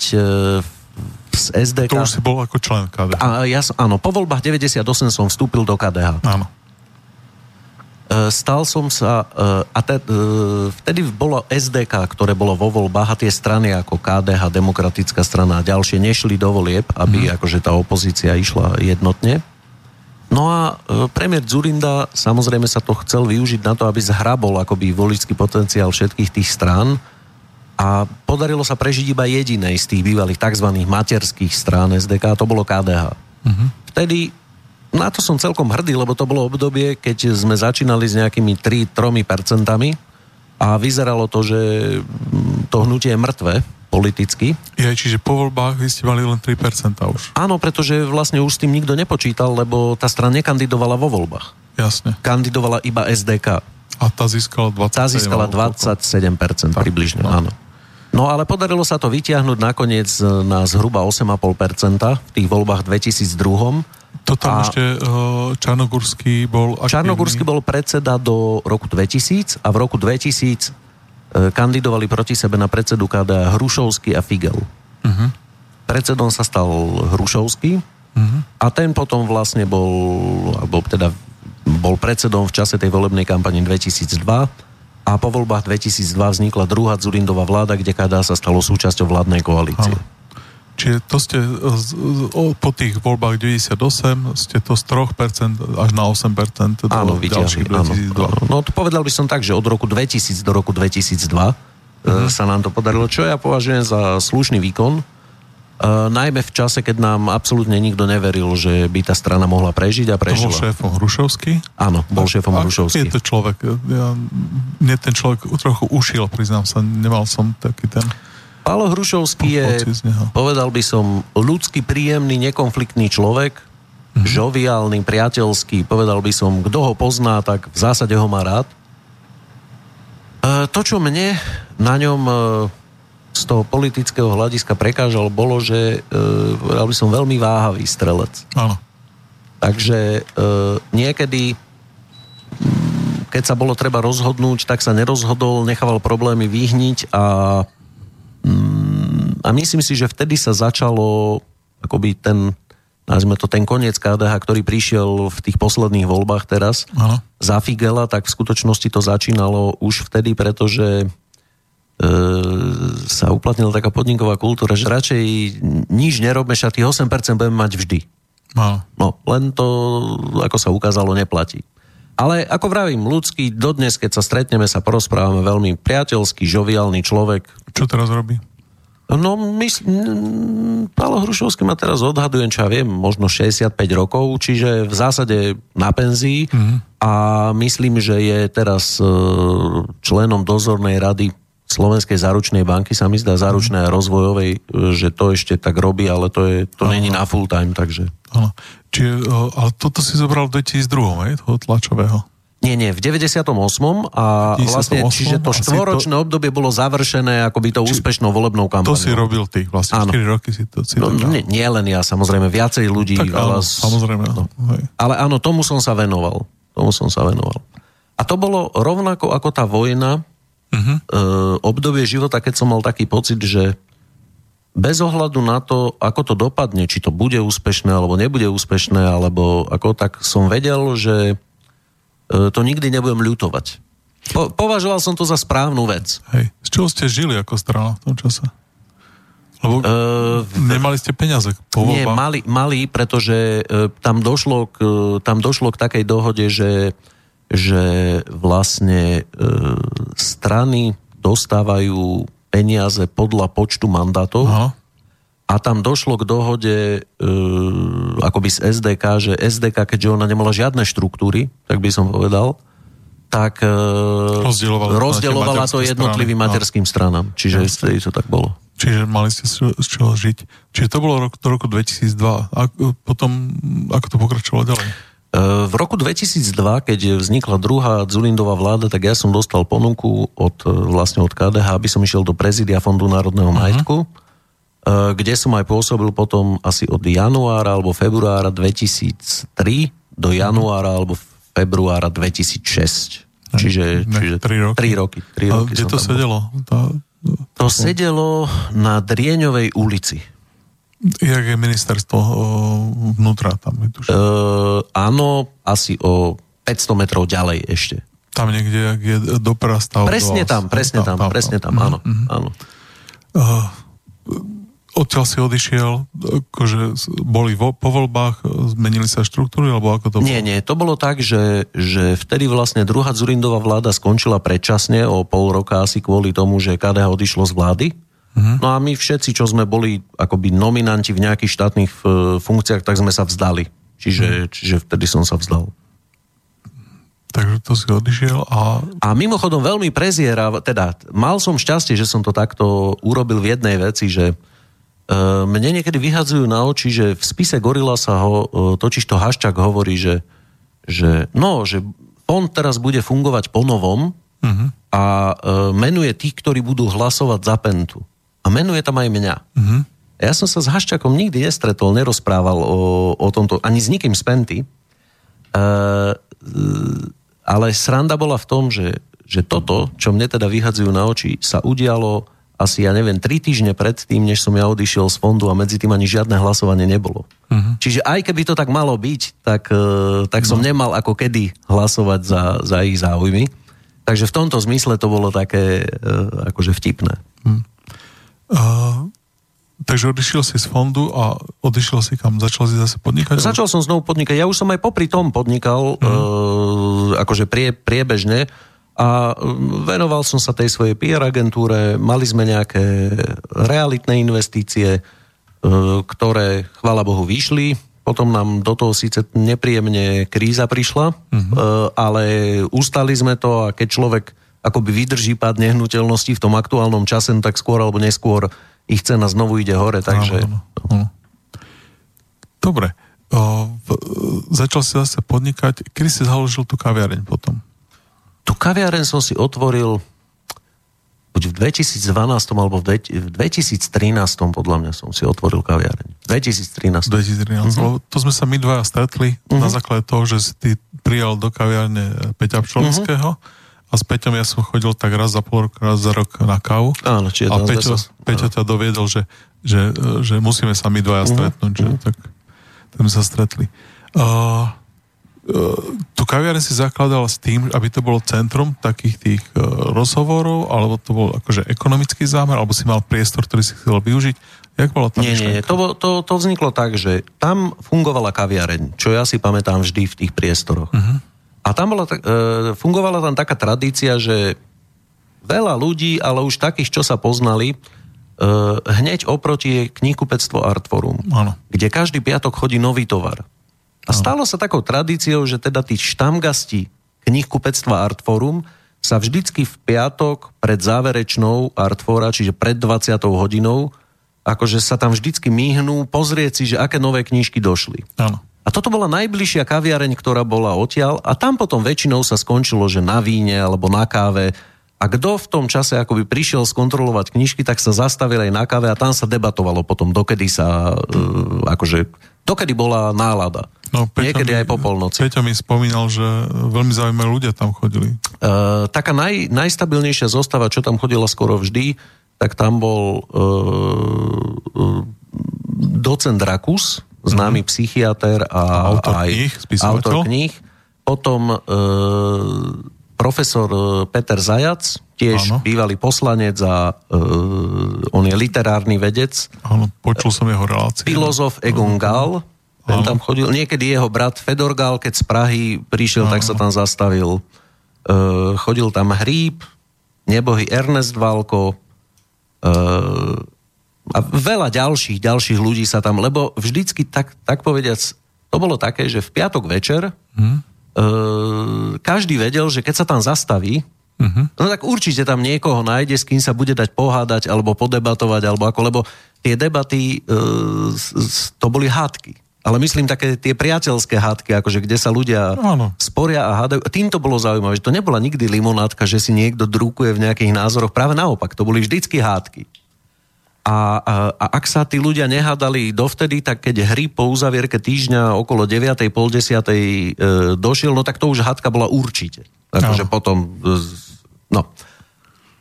z SDK... To už si bol ako člen KDH. A ja, áno, po voľbách 98 som vstúpil do KDH. Áno. E, stal som sa, a te, vtedy bolo SDK, ktoré bolo vo voľbách a tie strany ako KDH, Demokratická strana a ďalšie nešli do volieb, aby mm. akože tá opozícia išla jednotne. No a premiér Zurinda samozrejme sa to chcel využiť na to, aby zhrabol akoby voličský potenciál všetkých tých strán a podarilo sa prežiť iba jedinej z tých bývalých tzv. materských strán SDK, to bolo KDH. Mm-hmm. Vtedy na to som celkom hrdý, lebo to bolo obdobie, keď sme začínali s nejakými 3-3 percentami a vyzeralo to, že to hnutie je mŕtve politicky. Je, čiže po voľbách vy ste mali len 3% už. Áno, pretože vlastne už s tým nikto nepočítal, lebo tá strana nekandidovala vo voľbách. Jasne. Kandidovala iba SDK. A tá získala 27%. Tá získala 27% približne, no. áno. No ale podarilo sa to vytiahnuť nakoniec na zhruba 8,5% v tých voľbách 2002 to tam a ešte uh, Čarnogurský bol aktívny. Čarnogurský bol predseda do roku 2000 a v roku 2000 uh, e, kandidovali proti sebe na predsedu KDA Hrušovský a Figel. Uh-huh. Predsedom sa stal Hrušovský uh-huh. a ten potom vlastne bol, alebo teda bol predsedom v čase tej volebnej kampane 2002 a po voľbách 2002 vznikla druhá Zurindová vláda, kde KDA sa stalo súčasťou vládnej koalície. Ano. Čiže to ste po tých voľbách 98 ste to z 3% až na 8% do áno, ďalších 2002. Áno, No to povedal by som tak, že od roku 2000 do roku 2002 mm-hmm. sa nám to podarilo, čo ja považujem za slušný výkon. Uh, najmä v čase, keď nám absolútne nikto neveril, že by tá strana mohla prežiť a prežila. To bol šéfom Hrušovský? Áno, bol šéfom a Hrušovský. Je to človek, ja, mne ten človek trochu ušiel, priznám sa, nemal som taký ten... Pálo Hrušovský je, povedal by som, ľudský, príjemný, nekonfliktný človek, mm-hmm. žoviálny, priateľský, povedal by som, kto ho pozná, tak v zásade ho má rád. E, to, čo mne na ňom e, z toho politického hľadiska prekážal, bolo, že e, povedal by som, veľmi váhavý strelec. Áno. Takže e, niekedy keď sa bolo treba rozhodnúť, tak sa nerozhodol, nechával problémy vyhniť a Mm, a myslím si, že vtedy sa začalo akoby ten, nazvime to ten koniec KDH, ktorý prišiel v tých posledných voľbách teraz Aha. za Figela, tak v skutočnosti to začínalo už vtedy, pretože e, sa uplatnila taká podniková kultúra, že radšej nič nerobme, však tých 8% budeme mať vždy. Aha. No, len to, ako sa ukázalo, neplatí. Ale ako vravím, ľudský, dodnes, keď sa stretneme, sa porozprávame veľmi priateľský, žoviálny človek. Čo teraz robí? No, myslím, Pálo Hrušovský ma teraz odhadujem, čo ja viem, možno 65 rokov, čiže v zásade na penzii mm-hmm. a myslím, že je teraz e, členom dozornej rady Slovenskej záručnej banky, sa mi zdá, záručnej a rozvojovej, e, že to ešte tak robí, ale to, je, to není na full time, takže... Áno. Čiže, ale toto si zobral v 2002, hej, toho tlačového. Nie, nie, v 98. a 98, vlastne, čiže to štvoročné to... obdobie bolo završené akoby to úspešnou volebnou kampanou. To si robil ty, vlastne áno. 4 roky si to si no, nie, nie len ja, samozrejme, viacej ľudí. Tak áno, samozrejme. No. Ale áno, tomu som sa venoval. Tomu som sa venoval. A to bolo rovnako ako tá vojna, uh-huh. obdobie života, keď som mal taký pocit, že bez ohľadu na to, ako to dopadne, či to bude úspešné alebo nebude úspešné, alebo ako tak som vedel, že e, to nikdy nebudem ľutovať. Po, považoval som to za správnu vec. Hej. Z čoho ste žili ako strana v tom čase? Lebo uh, nemali ste peniaze po Nie, mali, mali pretože uh, tam, došlo k, uh, tam došlo k takej dohode, že že vlastne e, strany dostávajú peniaze podľa počtu mandátov Aha. a tam došlo k dohode e, akoby z SDK, že SDK, keďže ona nemala žiadne štruktúry, tak by som povedal, tak e, rozdielovala, rozdielovala to jednotlivým strany. materským stranám. Čiže ja, to tak bolo. Čiže mali ste z čoho žiť. Čiže to bolo rok, do roku 2002. A potom, ako to pokračovalo ďalej? V roku 2002, keď vznikla druhá Zulindová vláda, tak ja som dostal ponuku od, vlastne od KDH, aby som išiel do prezidia Fondu národného uh-huh. majetku, eh, kde som aj pôsobil potom asi od januára alebo februára 2003 do januára alebo februára 2006. Čiže, čiže 3 roky. 3 roky, 3 roky kde to sedelo? Tá, to sedelo na Drieňovej ulici. Jak je ministerstvo vnútra tam? Uh, áno, asi o 500 metrov ďalej ešte. Tam niekde, jak je doprava stav. Presne tam, presne tam, tam, tam presne tam, áno. Mm-hmm. áno. Uh, odtiaľ si odišiel, akože boli vo, po voľbách, zmenili sa štruktúry, alebo ako to bolo? Nie, nie, to bolo tak, že, že vtedy vlastne druhá Zurindová vláda skončila predčasne o pol roka asi kvôli tomu, že KDH odišlo z vlády Uh-huh. No a my všetci, čo sme boli akoby nominanti v nejakých štátnych e, funkciách, tak sme sa vzdali. Čiže, uh-huh. čiže vtedy som sa vzdal. Takže to si odišiel a... A mimochodom veľmi preziera, teda mal som šťastie, že som to takto urobil v jednej veci, že uh, mne niekedy vyhadzujú na oči, že v spise Gorila sa ho, uh, totiž to Haščák hovorí, že, že no, že fond teraz bude fungovať po novom uh-huh. a uh, menuje tých, ktorí budú hlasovať za Pentu a menuje tam aj mňa. Uh-huh. Ja som sa s Haščakom nikdy nestretol, nerozprával o, o tomto, ani s nikým z Penty. Uh, ale sranda bola v tom, že, že toto, čo mne teda vyhadzujú na oči, sa udialo asi, ja neviem, tri týždne pred tým, než som ja odišiel z fondu a medzi tým ani žiadne hlasovanie nebolo. Uh-huh. Čiže aj keby to tak malo byť, tak, uh, tak som no. nemal ako kedy hlasovať za, za ich záujmy. Takže v tomto zmysle to bolo také uh, akože vtipné. Uh-huh. Uh, takže odišiel si z fondu a odišiel si kam? Začal si zase podnikať? Začal som znovu podnikať. Ja už som aj popri tom podnikal, uh-huh. uh, akože prie, priebežne a venoval som sa tej svojej PR agentúre. Mali sme nejaké realitné investície, uh, ktoré, chvála Bohu, vyšli. Potom nám do toho síce nepríjemne kríza prišla, uh, ale ustali sme to a keď človek akoby vydrží pád nehnuteľnosti v tom aktuálnom čase, no tak skôr alebo neskôr ich cena znovu ide hore, takže... No, no, no. Dobre. O, v, začal si zase podnikať. Kedy si založil tú kaviareň potom? Tu kaviareň som si otvoril buď v 2012 alebo v 2013 podľa mňa som si otvoril kaviareň. 2013. 2013, uh-huh. to sme sa my dvaja stretli uh-huh. na základe toho, že si ty prijal do kaviarne Peťa Pčolinského. Uh-huh a s Peťom ja som chodil tak raz za pol rok, raz za rok na kávu. Áno, či a Peťo, Peťo ťa doviedol, že, že, že musíme sa my dvaja uh-huh. stretnúť. Že, uh-huh. tak, sme sa stretli. Uh, tu kaviareň si zakladal s tým, aby to bolo centrum takých tých uh, rozhovorov, alebo to bol akože ekonomický zámer, alebo si mal priestor, ktorý si chcel využiť. Jak bolo tam nie, nie, to, to, to vzniklo tak, že tam fungovala kaviareň, čo ja si pamätám vždy v tých priestoroch. Uh-huh. A tam bola, e, fungovala tam taká tradícia, že veľa ľudí, ale už takých, čo sa poznali, e, hneď oproti je knihkupectvo Artforum, ano. kde každý piatok chodí nový tovar. A stalo sa takou tradíciou, že teda tí štamgasti knihkupectva Artforum sa vždycky v piatok pred záverečnou Artfora, čiže pred 20. hodinou, akože sa tam vždycky myhnú pozrieť si, že aké nové knížky došli. Áno. A toto bola najbližšia kaviareň, ktorá bola odtiaľ a tam potom väčšinou sa skončilo, že na víne alebo na káve. A kto v tom čase akoby prišiel skontrolovať knižky, tak sa zastavil aj na káve a tam sa debatovalo potom, dokedy sa, uh, akože, dokedy bola nálada. No, Peťo Niekedy mi, aj po polnoci. Peťo mi spomínal, že veľmi zaujímaví ľudia tam chodili. Uh, taká naj, najstabilnejšia zostava, čo tam chodila skoro vždy, tak tam bol uh, uh, docent Rakus, známy mm-hmm. psychiatr a autor aj kníh, autor kníh. Potom uh, profesor Peter Zajac, tiež Áno. bývalý poslanec a uh, on je literárny vedec. Áno, počul som jeho reláciu. Filozof Egon Gál, ten Áno. tam chodil. Niekedy jeho brat Fedor Gál, keď z Prahy prišiel, tak sa tam zastavil. Uh, chodil tam Hríb, nebohy Ernest Valko, uh, a veľa ďalších, ďalších ľudí sa tam, lebo vždycky tak, tak povediac, to bolo také, že v piatok večer Hm? uh, každý vedel, že keď sa tam zastaví, Mhm. no tak určite tam niekoho nájde, s kým sa bude dať pohádať, alebo podebatovať, alebo ako, lebo tie debaty, s- to boli hádky. Ale myslím také tie priateľské hádky, akože kde sa ľudia Áno. sporia a hádajú. A Týmto bolo zaujímavé, že to nebola nikdy limonádka, že si niekto drúkuje v nejakých názoroch. Práve naopak, to boli vždycky hádky. A, a, a ak sa tí ľudia nehádali dovtedy, tak keď hry po uzavierke týždňa okolo 9. pol 10. E, došiel, no tak to už hádka bola určite. Takže Áno. potom... E, no.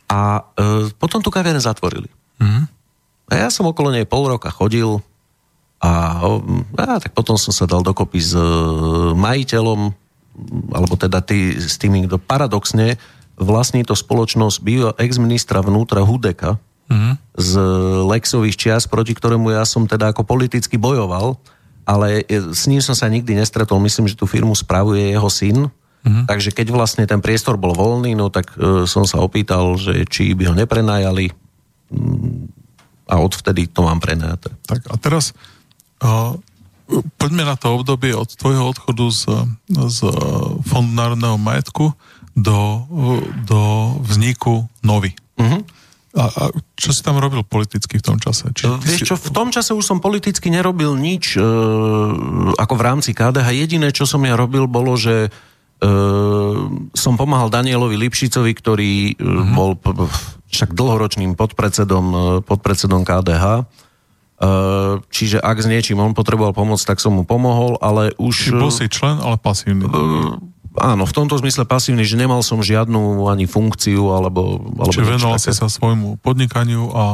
A e, potom tú kaviareň zatvorili. Mhm. A ja som okolo nej pol roka chodil a, a tak potom som sa dal dokopy s e, majiteľom, alebo teda tý, s tými, kto paradoxne vlastní to spoločnosť býva ex-ministra vnútra Hudeka Mhm. z Lexových čias, proti ktorému ja som teda ako politicky bojoval, ale s ním som sa nikdy nestretol. Myslím, že tú firmu spravuje jeho syn. Mhm. Takže keď vlastne ten priestor bol voľný, no tak e, som sa opýtal, že či by ho neprenajali Mm, a odvtedy to mám prenajaté. Tak a teraz uh, poďme na to obdobie od tvojho odchodu z, z Fondu národného majetku do, do vzniku Novy. Mhm. A, a čo si tam robil politicky v tom čase? Či ty Vieš si- čo, v tom čase už som politicky nerobil nič e, ako v rámci KDH. Jediné, čo som ja robil, bolo, že e, som pomáhal Danielovi Lipšicovi, ktorý Mhm. bol však dlhoročným podpredsedom, e, podpredsedom KDH. E, čiže ak s niečím on potreboval pomoc, tak som mu pomohol, ale už... Či bol si člen, ale pasívny. Áno, v tomto zmysle pasívny, že nemal som žiadnu ani funkciu, alebo... alebo Čiže venoval si sa svojmu podnikaniu a,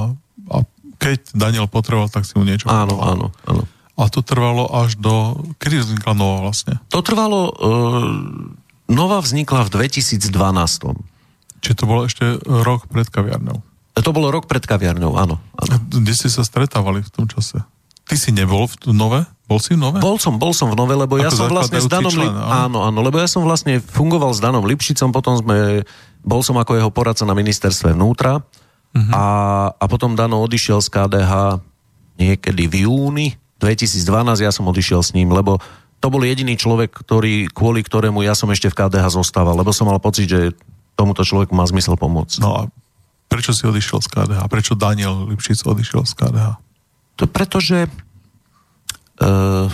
a keď Daniel potreboval, tak si mu niečo Áno, pomohol. áno, áno. A to trvalo až do... Kedy vznikla Nova vlastne? To trvalo... Uh, Nova vznikla v 2012. Či to bolo ešte rok pred kaviarnou? To bolo rok pred kaviarňou, áno. áno. Kde ste sa stretávali v tom čase? Ty si nebol v Nove? Bol si v Nove? Bol som, bol som v Nove, lebo ja Ako som vlastne s Danom... člen, áno? áno, lebo ja som vlastne fungoval s Danom Lipšicom, potom sme... Bol som ako jeho poradca na ministerstve vnútra Mhm. a, a potom Dano odišiel z KDH niekedy v júni 2012, ja som odišiel s ním, lebo to bol jediný človek, ktorý, kvôli ktorému ja som ešte v KDH zostával, lebo som mal pocit, že tomuto človeku má zmysel pomôcť. No a prečo si odišiel z KDH? Prečo Daniel Lipšic odišiel z KDH? To pretože... Uh,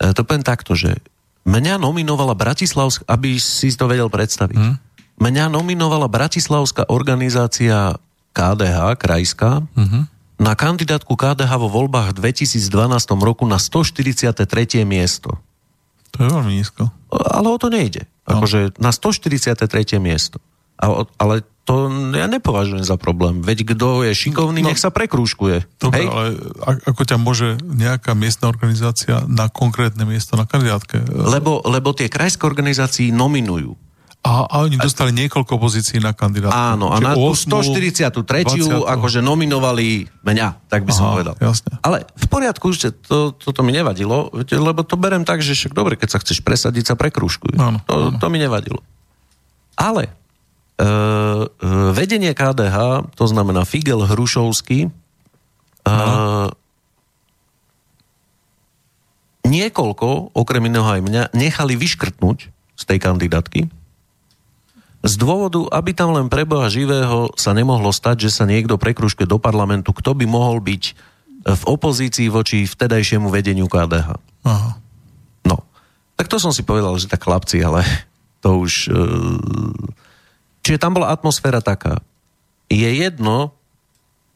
to poviem takto, že mňa nominovala Bratislavská, aby si to vedel predstaviť. Hm? Mňa nominovala Bratislavská organizácia KDH, krajská, Mhm. na kandidátku KDH vo voľbách v 2012 roku na 143. miesto. To je veľmi nízko. Ale o to nejde. No. Akože na 143. miesto. Ale to ja nepovažujem za problém. Veď kto je šikovný, No. nech sa prekrúžkuje. Dobre, Hej? ale a- ako ťa môže nejaká miestna organizácia na konkrétne miesto na kandidátke? Lebo, lebo tie krajské organizácie nominujú. A, a oni dostali niekoľko pozícií na kandidátku. Áno, a na tú 8., 143. 20.. akože nominovali mňa, tak by som Aha, povedal. jasne. Ale v poriadku, že to, toto mi nevadilo, lebo to berem tak, že však dobre, keď sa chceš presadiť, sa prekrúžkuj. Áno, to, áno. to mi nevadilo. Ale e, e, vedenie KDH, to znamená Figel Hrušovský, e, niekoľko, okrem iného aj mňa, nechali vyškrtnúť z tej kandidátky, Z dôvodu, aby tam len pre Boha živého sa nemohlo stať, že sa niekto prekruške do parlamentu, kto by mohol byť v opozícii voči vtedajšiemu vedeniu KDH. Aha. No, tak to som si povedal, že tak chlapci, ale to už... E, čiže tam bola atmosféra taká. Je jedno,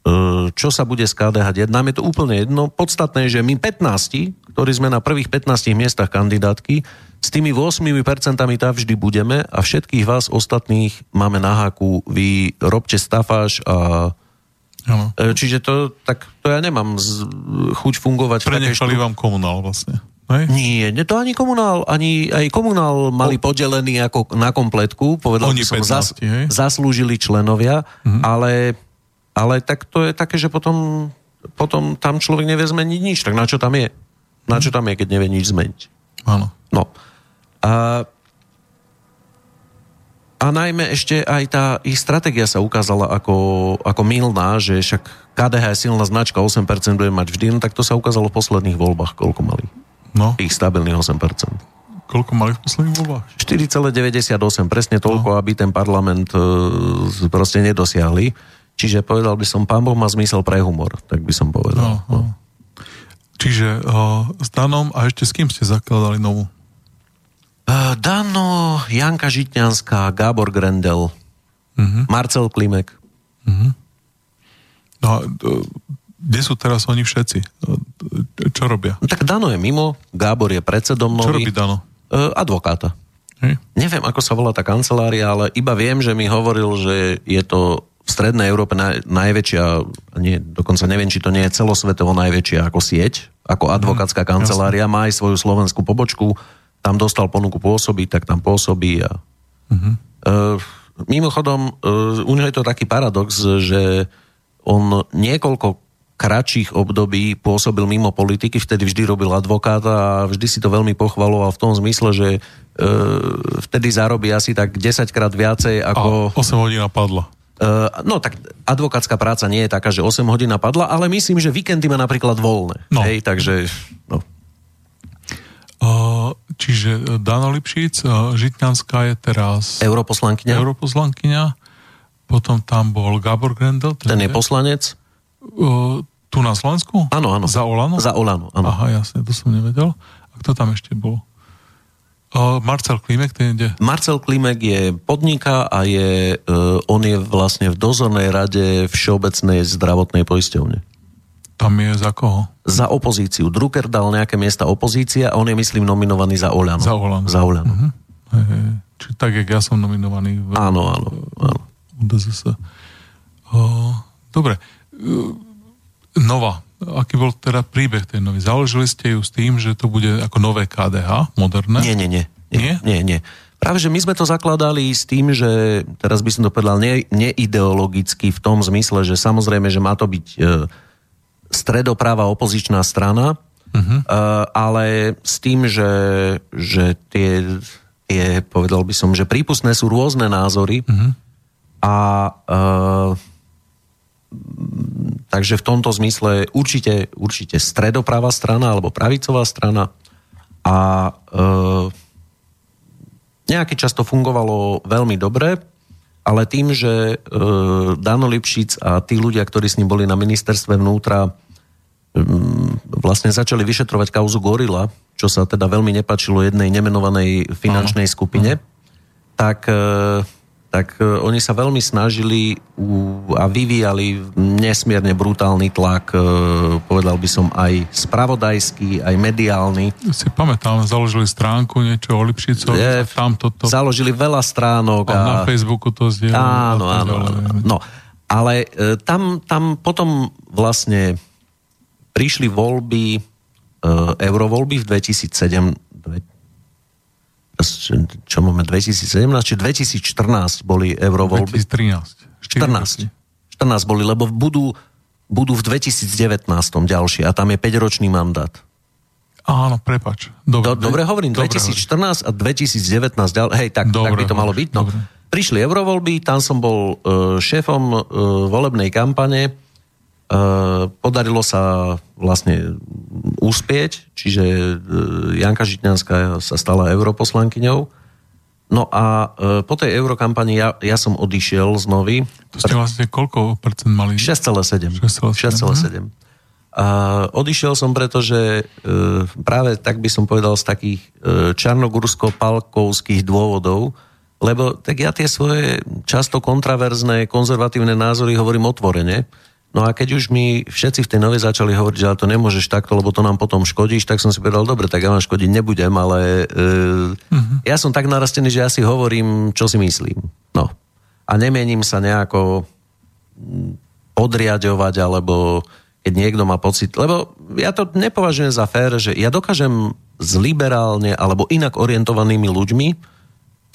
e, čo sa bude z KDH diať. Nám je to úplne jedno. Podstatné je, že my 15, ktorí sme na prvých 15 miestach kandidátky, s tými 8% tam vždy budeme a všetkých vás ostatných máme na háku. Vy robte stafáž a Ano. E, čiže to, tak, to ja nemám z, chuť fungovať. Prenechali vám komunál vlastne. Hej? Nie, to ani komunál, ani aj komunál mali o... podelený ako na kompletku, povedal Oni by som, 15, zas, zaslúžili členovia, mhm. ale, ale tak to je také, že potom, potom tam človek nevie zmeniť nič, tak na čo tam je? Na čo tam je, keď nevie nič zmeniť? Áno. No. A, a najmä ešte aj tá ich stratégia sa ukázala ako, ako milná, že však KDH je silná značka, 8% bude mať vždy, no tak to sa ukázalo v posledných voľbách, koľko mali. No. Ich stabilných 8%. Koľko mali v posledných voľbách? 4,98, presne toľko, no. aby ten parlament e, proste nedosiahli. Čiže povedal by som, pán Boh má zmysel pre humor, tak by som povedal. No, no. Čiže uh, s Danom a ešte s kým ste zakladali novú? Uh, Dano, Janka Žitňanská, Gábor Grendel, uh-huh. Marcel Klimek. Uh-huh. No uh, kde sú teraz oni všetci? Uh, čo robia? No, tak Dano je mimo, Gábor je predsedom nový. Čo robí Dano? Uh, advokáta. Hej. Neviem, ako sa volá tá kancelária, ale iba viem, že mi hovoril, že je to v Strednej Európe naj, najväčšia, nie, dokonca neviem, či to nie je celosvetovo najväčšia ako sieť, ako advokátska mm, kancelária, jasne. má aj svoju slovenskú pobočku, tam dostal ponuku pôsobiť, tak tam pôsobí. A... Uh-huh. Uh, mimochodom, uh, u neho je to taký paradox, že on niekoľko kratších období pôsobil mimo politiky, vtedy vždy robil advokáta a vždy si to veľmi pochvaloval v tom zmysle, že e, vtedy zarobí asi tak 10 krát viacej ako... A 8 hodín padla. Uh, no tak advokátska práca nie je taká, že 8 hodín padla, ale myslím, že víkendy má napríklad voľné. No. Hej, takže... No. Čiže e, Dano Lipšic, e, Žitňanská je teraz... Europoslankyňa. Europoslankyňa. Potom tam bol Gabor Grendel. Ten, ten je, je poslanec. Uh, tu na Slovensku? Áno, áno. Za Olano? Za Olano, áno. Aha, jasne, to som nevedel. A kto tam ešte bol? Uh, Marcel Klimek, ten ide? Marcel Klimek je podniká a je, uh, on je vlastne v dozornej rade Všeobecnej zdravotnej poisťovne. Tam je za koho? Za opozíciu. Drucker dal nejaké miesta opozícia a on je, myslím, nominovaný za Oľano. Za Oľano. Za Oľano. Uh-huh. Hey, hey. Či tak, jak ja som nominovaný. V, áno, áno. áno. DZS. Uh, dobre. Nova. Aký bol teda príbeh tej nový? Založili ste ju s tým, že to bude ako nové KDH, moderné? Nie, nie, nie. Nie? Nie, nie. Práve, že my sme to zakladali s tým, že, teraz by som to povedal, ne, neideologicky v tom zmysle, že samozrejme, že má to byť e, stredopráva opozičná strana, uh-huh. ale s tým, že, že tie, tie, povedal by som, že prípustné sú rôzne názory uh-huh. a uh, takže v tomto zmysle určite, určite stredopráva strana alebo pravicová strana. A uh, nejaký čas to fungovalo veľmi dobre, ale tým, že e, Dano Lipšic a tí ľudia, ktorí s ním boli na ministerstve vnútra, e, vlastne začali vyšetrovať kauzu Gorila, čo sa teda veľmi nepačilo jednej nemenovanej finančnej skupine, tak e, tak e, oni sa veľmi snažili a vyvíjali nesmierne brutálny tlak, e, povedal by som aj spravodajský, aj mediálny. Si pamätám, založili stránku niečo o Lipšicovi, Je, tam toto... Založili veľa stránok. A, a na Facebooku to zdieľali. Áno, áno, áno. No, ale e, tam, tam potom vlastne prišli voľby, eurovoľby v 2007, čo máme 2017, či 2014 boli eurovoľby? 2013. 14. 14 boli, lebo budú, budú v 2019 ďalšie a tam je 5-ročný mandát. Áno, prepač. Dobre, Do, dobre hovorím, dobre 2014 hovorím. a 2019 ďalej, hej, tak, dobre, tak by to malo byť. No. Prišli eurovoľby, tam som bol uh, šéfom uh, volebnej kampane, podarilo sa vlastne úspieť, čiže e, Janka Žitňanská sa stala europoslankyňou No a e, po tej eurokampani ja, ja som odišiel z Novy. To ste vlastne koľko percent mali? 6,7. 6,7. 6,7. A odišiel som, pretože e, práve tak by som povedal z takých e, čarnogursko-palkovských dôvodov, lebo tak ja tie svoje často kontraverzné konzervatívne názory hovorím otvorene. No a keď už mi všetci v tej novej začali hovoriť, že ale to nemôžeš takto, lebo to nám potom škodíš, tak som si povedal, dobre, tak ja vám škodiť nebudem, ale e, uh-huh. ja som tak narastený, že ja si hovorím, čo si myslím. No. A nemienim sa nejako podriadovať, alebo keď niekto má pocit, lebo ja to nepovažujem za fér, že ja dokážem s liberálne alebo inak orientovanými ľuďmi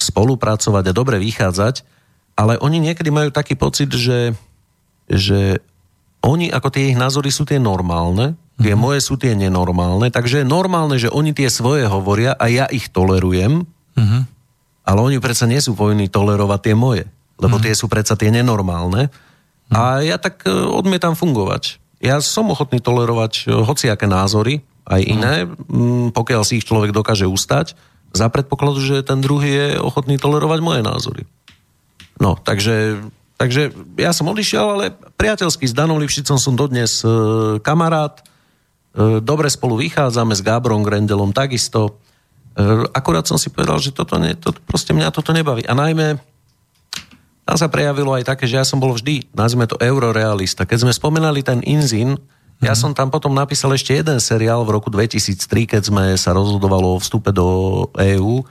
spolupracovať a dobre vychádzať, ale oni niekedy majú taký pocit, že, že oni, ako tie ich názory sú tie normálne, tie mm-hmm. moje sú tie nenormálne, takže je normálne, že oni tie svoje hovoria a ja ich tolerujem, mm-hmm. ale oni predsa nie sú povinní tolerovať tie moje, lebo mm-hmm. tie sú predsa tie nenormálne. Mm-hmm. A ja tak e, odmietam fungovať. Ja som ochotný tolerovať e, hociaké názory, aj iné, mm-hmm. pokiaľ si ich človek dokáže ustať, za predpokladu, že ten druhý je ochotný tolerovať moje názory. No, takže Takže ja som odišiel, ale priateľský s Danom Lipšicom som dodnes e, kamarát. E, dobre spolu vychádzame s Gábrom Grendelom takisto. E, akurát som si povedal, že toto ne, to, proste mňa toto nebaví. A najmä tam sa prejavilo aj také, že ja som bol vždy, nazvime to eurorealista. Keď sme spomenali ten Inzin, ja som tam potom napísal ešte jeden seriál v roku 2003, keď sme sa rozhodovalo o vstupe do EÚ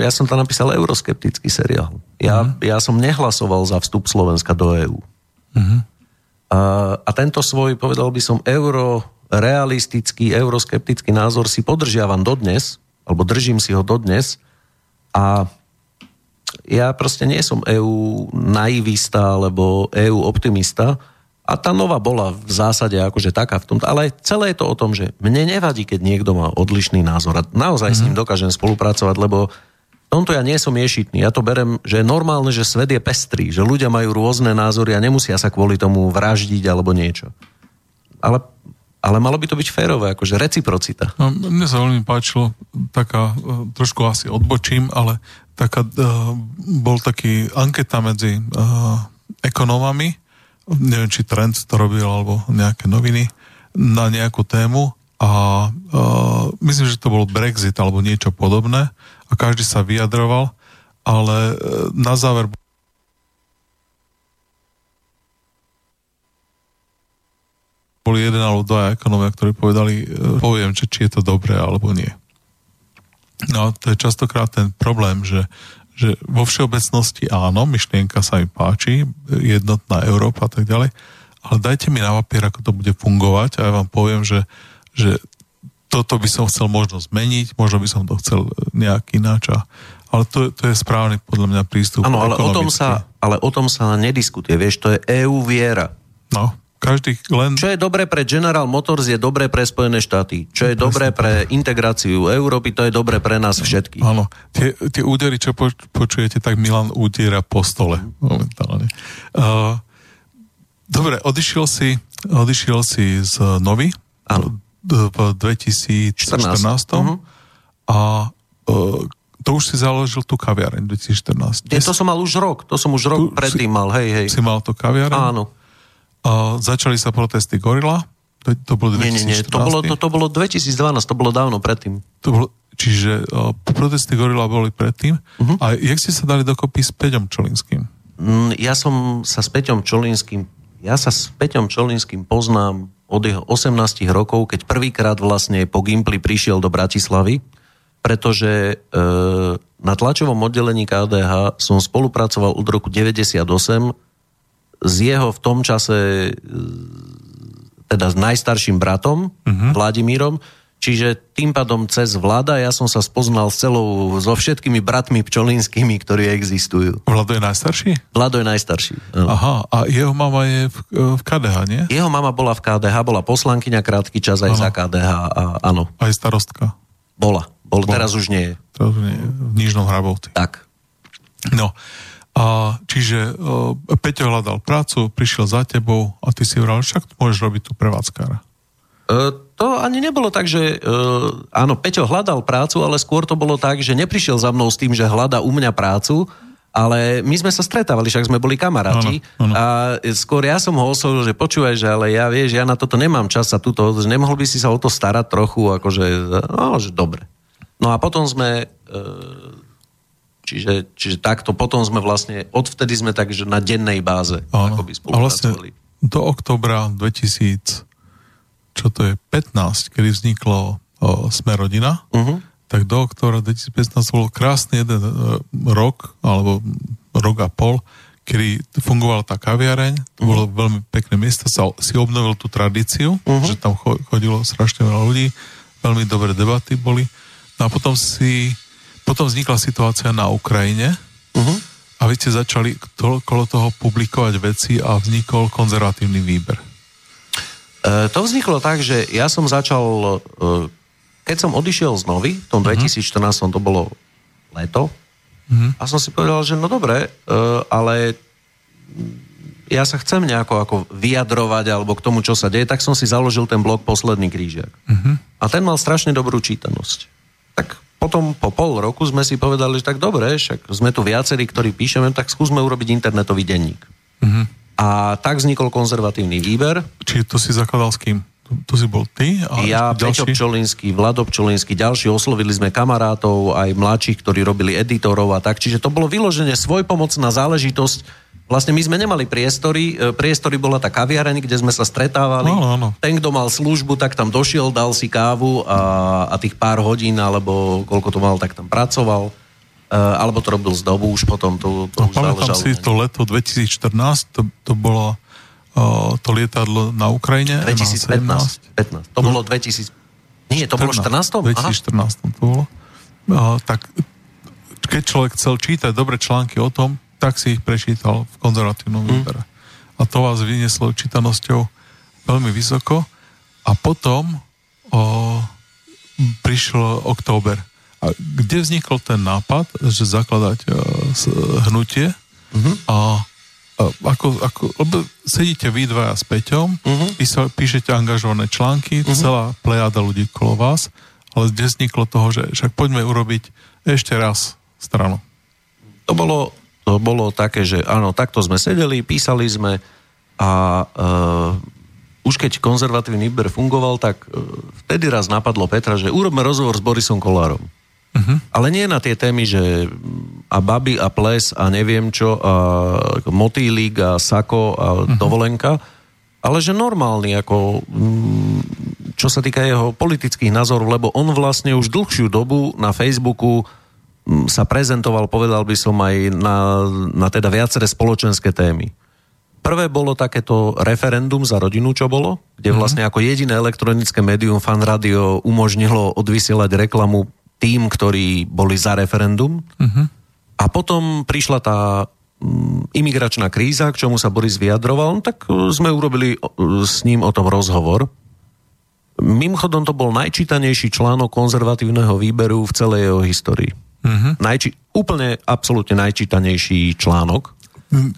ja som tam napísal euroskeptický seriál. Ja, uh-huh. ja som nehlasoval za vstup Slovenska do EÚ. Uh-huh. Mhm. Uh, a tento svoj, povedal by som, eurorealistický, euroskeptický názor si podržiavam dodnes, alebo držím si ho dodnes a ja proste nie som EU naivista alebo EU optimista, a tá nová bola v zásade akože taká v tomto. Ale celé je to o tom, že mne nevadí, keď niekto má odlišný názor. A naozaj mm-hmm. s ním mhm. dokážem spolupracovať, lebo tomto ja nie som ješitný. Ja to berem, že je normálne, že svet je pestrý, že ľudia majú rôzne názory a nemusia sa kvôli tomu vraždiť alebo niečo. Ale, ale malo by to byť férové, akože reciprocita. No, mne sa veľmi páčilo, taká, e, trošku asi odbočím, ale taká, uh, bol taký anketa medzi uh, ekonomami, neviem, či Trend to robil, alebo nejaké noviny, na nejakú tému a uh, myslím, že to bol Brexit alebo niečo podobné a každý sa vyjadroval, ale uh, na záver boli jeden alebo dva ekonomia, ktorí povedali, uh, poviem, že či je to dobré alebo nie. No to je častokrát ten problém, že že vo všeobecnosti áno, myšlienka sa mi páči, jednotná Európa a tak ďalej, ale dajte mi na papier, ako to bude fungovať a ja vám poviem, že, že toto by som chcel možno zmeniť, možno by som to chcel nejak ináč. A, ale to, to je správny podľa mňa prístup. Áno, ale o, tom sa, ale o tom sa nediskutuje, vieš, to je EU viera. No, každý len... Čo je dobré pre General Motors, je dobré pre Spojené štáty. Čo je Presne. dobré pre integráciu Európy, to je dobré pre nás všetkých. Áno. Tie, tie údery, čo počujete, tak Milan údiera po stole momentálne. Uh, dobre, odišiel si, odišiel si z Novy v 2014 uh-huh. a uh, to už si založil tú kaviareň 2014. Nie, to som mal už rok, to som už rok tu predtým mal, hej, hej. Si mal to kaviareň? Áno. A začali sa protesty Gorila. To, to bolo 2014. Nie, nie, nie. To bolo, to, to bolo 2012, to bolo dávno predtým. To bolo, čiže uh, protesty Gorila boli predtým. Uh-huh. A jak ste sa dali dokopy s Peťom Čolinským? Mm, ja som sa s Peťom Čolinským ja sa s Peťom Čolinským poznám od jeho 18 rokov, keď prvýkrát vlastne po Gimply prišiel do Bratislavy, pretože e, na tlačovom oddelení KDH som spolupracoval od roku 98 s jeho v tom čase e, teda s najstarším bratom, uh-huh. Vladimírom, čiže tým pádom cez vláda ja som sa spoznal s celou, so všetkými bratmi pčolinskými, ktorí existujú. Vlado je najstarší? Vlado je najstarší. Aha, a jeho mama je v, e, v KDH, nie? Jeho mama bola v KDH, bola poslankyňa krátky čas aj ano. za KDH, a, áno. Aj starostka? Bola. Bol, bola. Teraz už nie je. Teraz už nie je. V Nižnom Hrabovci. Tak. No, a čiže uh, Peťo hľadal prácu, prišiel za tebou a ty si hovoril, však môžeš robiť tu prevádzkára. to ani nebolo tak, že áno, Peťo hľadal prácu, ale skôr to bolo tak, že neprišiel za mnou s tým, že hľada u mňa prácu, ale my sme sa stretávali, však sme boli kamaráti ano, ano. a skôr ja som ho oslovil, že počúvaj, že ale ja vieš, ja na toto nemám čas a tuto, že nemohol by si sa o to starať trochu, akože, no, že dobre. No a potom sme Čiže, čiže takto potom sme vlastne, odvtedy sme takže na dennej báze Áno. akoby spolupracovali. A vlastne do oktobra 2000, čo to je, 15, kedy vzniklo o, Sme rodina, uh-huh. tak do oktobra 2015 bol krásny jeden uh, rok, alebo rok a pol, kedy fungovala tá kaviareň, to uh-huh. bolo veľmi pekné miesto, sa, si obnovil tú tradíciu, uh-huh. že tam chodilo strašne veľa ľudí, veľmi dobré debaty boli. No a potom si potom vznikla situácia na Ukrajine uh-huh. a vy ste začali okolo toho publikovať veci a vznikol konzervatívny výber. E, to vzniklo tak, že ja som začal, e, keď som odišiel z Novy, v tom 2014 uh-huh. to bolo leto, uh-huh. a som si povedal, že no dobre, e, ale ja sa chcem nejako ako vyjadrovať alebo k tomu, čo sa deje, tak som si založil ten blog Posledný krížiak. Uh-huh. A ten mal strašne dobrú čítanosť. Potom po pol roku sme si povedali, že tak dobre, však sme tu viacerí, ktorí píšeme, tak skúsme urobiť internetový denník. Uh-huh. A tak vznikol konzervatívny výber. Čiže to si zakladal s kým? To, si bol ty? A ja, Peťo Pčolinský, Vlado Pčolinský, ďalší, oslovili sme kamarátov, aj mladších, ktorí robili editorov a tak. Čiže to bolo vyloženie svojpomocná záležitosť Vlastne my sme nemali priestory, e, priestory bola tá kaviareň, kde sme sa stretávali. No, no, no. Ten, kto mal službu, tak tam došiel, dal si kávu a, a tých pár hodín, alebo koľko to mal, tak tam pracoval. Uh, alebo to robil z dobu už potom. To, to no, už pamätám si to leto 2014, to, to bolo uh, to lietadlo na Ukrajine. 2015. 15. To bolo 2000... Nie, to 14, bolo 14. 2014 Aha. to bolo. Uh, tak keď človek chcel čítať dobre články o tom, tak si ich prečítal v konzervatívnom mm. výbere. A to vás vynieslo čítanosťou veľmi vysoko. A potom o, prišiel október. A kde vznikol ten nápad, že zakladať s, hnutie mm-hmm. a, a ako, ako, lebo sedíte vy dvaja s Peťom, mm-hmm. písa, píšete angažované články, mm-hmm. celá plejada ľudí kolo vás, ale kde vzniklo toho, že však poďme urobiť ešte raz stranu. To bolo to bolo také, že áno, takto sme sedeli, písali sme a uh, už keď konzervatívny výber fungoval, tak uh, vtedy raz napadlo Petra, že urobme rozhovor s Borisom Kolárom. Uh-huh. Ale nie na tie témy, že a baby a ples a neviem čo, a motýlik a sako a uh-huh. dovolenka, ale že normálny, ako mm, čo sa týka jeho politických názorov, lebo on vlastne už dlhšiu dobu na Facebooku sa prezentoval, povedal by som aj na, na teda viaceré spoločenské témy. Prvé bolo takéto referendum za rodinu, čo bolo, kde mhm. vlastne ako jediné elektronické médium Fan Radio umožnilo odvysielať reklamu tým, ktorí boli za referendum. Uh-huh. A potom prišla tá imigračná kríza, k čomu sa Boris vyjadroval, no tak uh, sme urobili uh, s ním o tom rozhovor. Mimochodom to bol najčítanejší článok konzervatívneho výberu v celej jeho histórii. Uh-huh. Najči- úplne absolútne najčítanejší článok.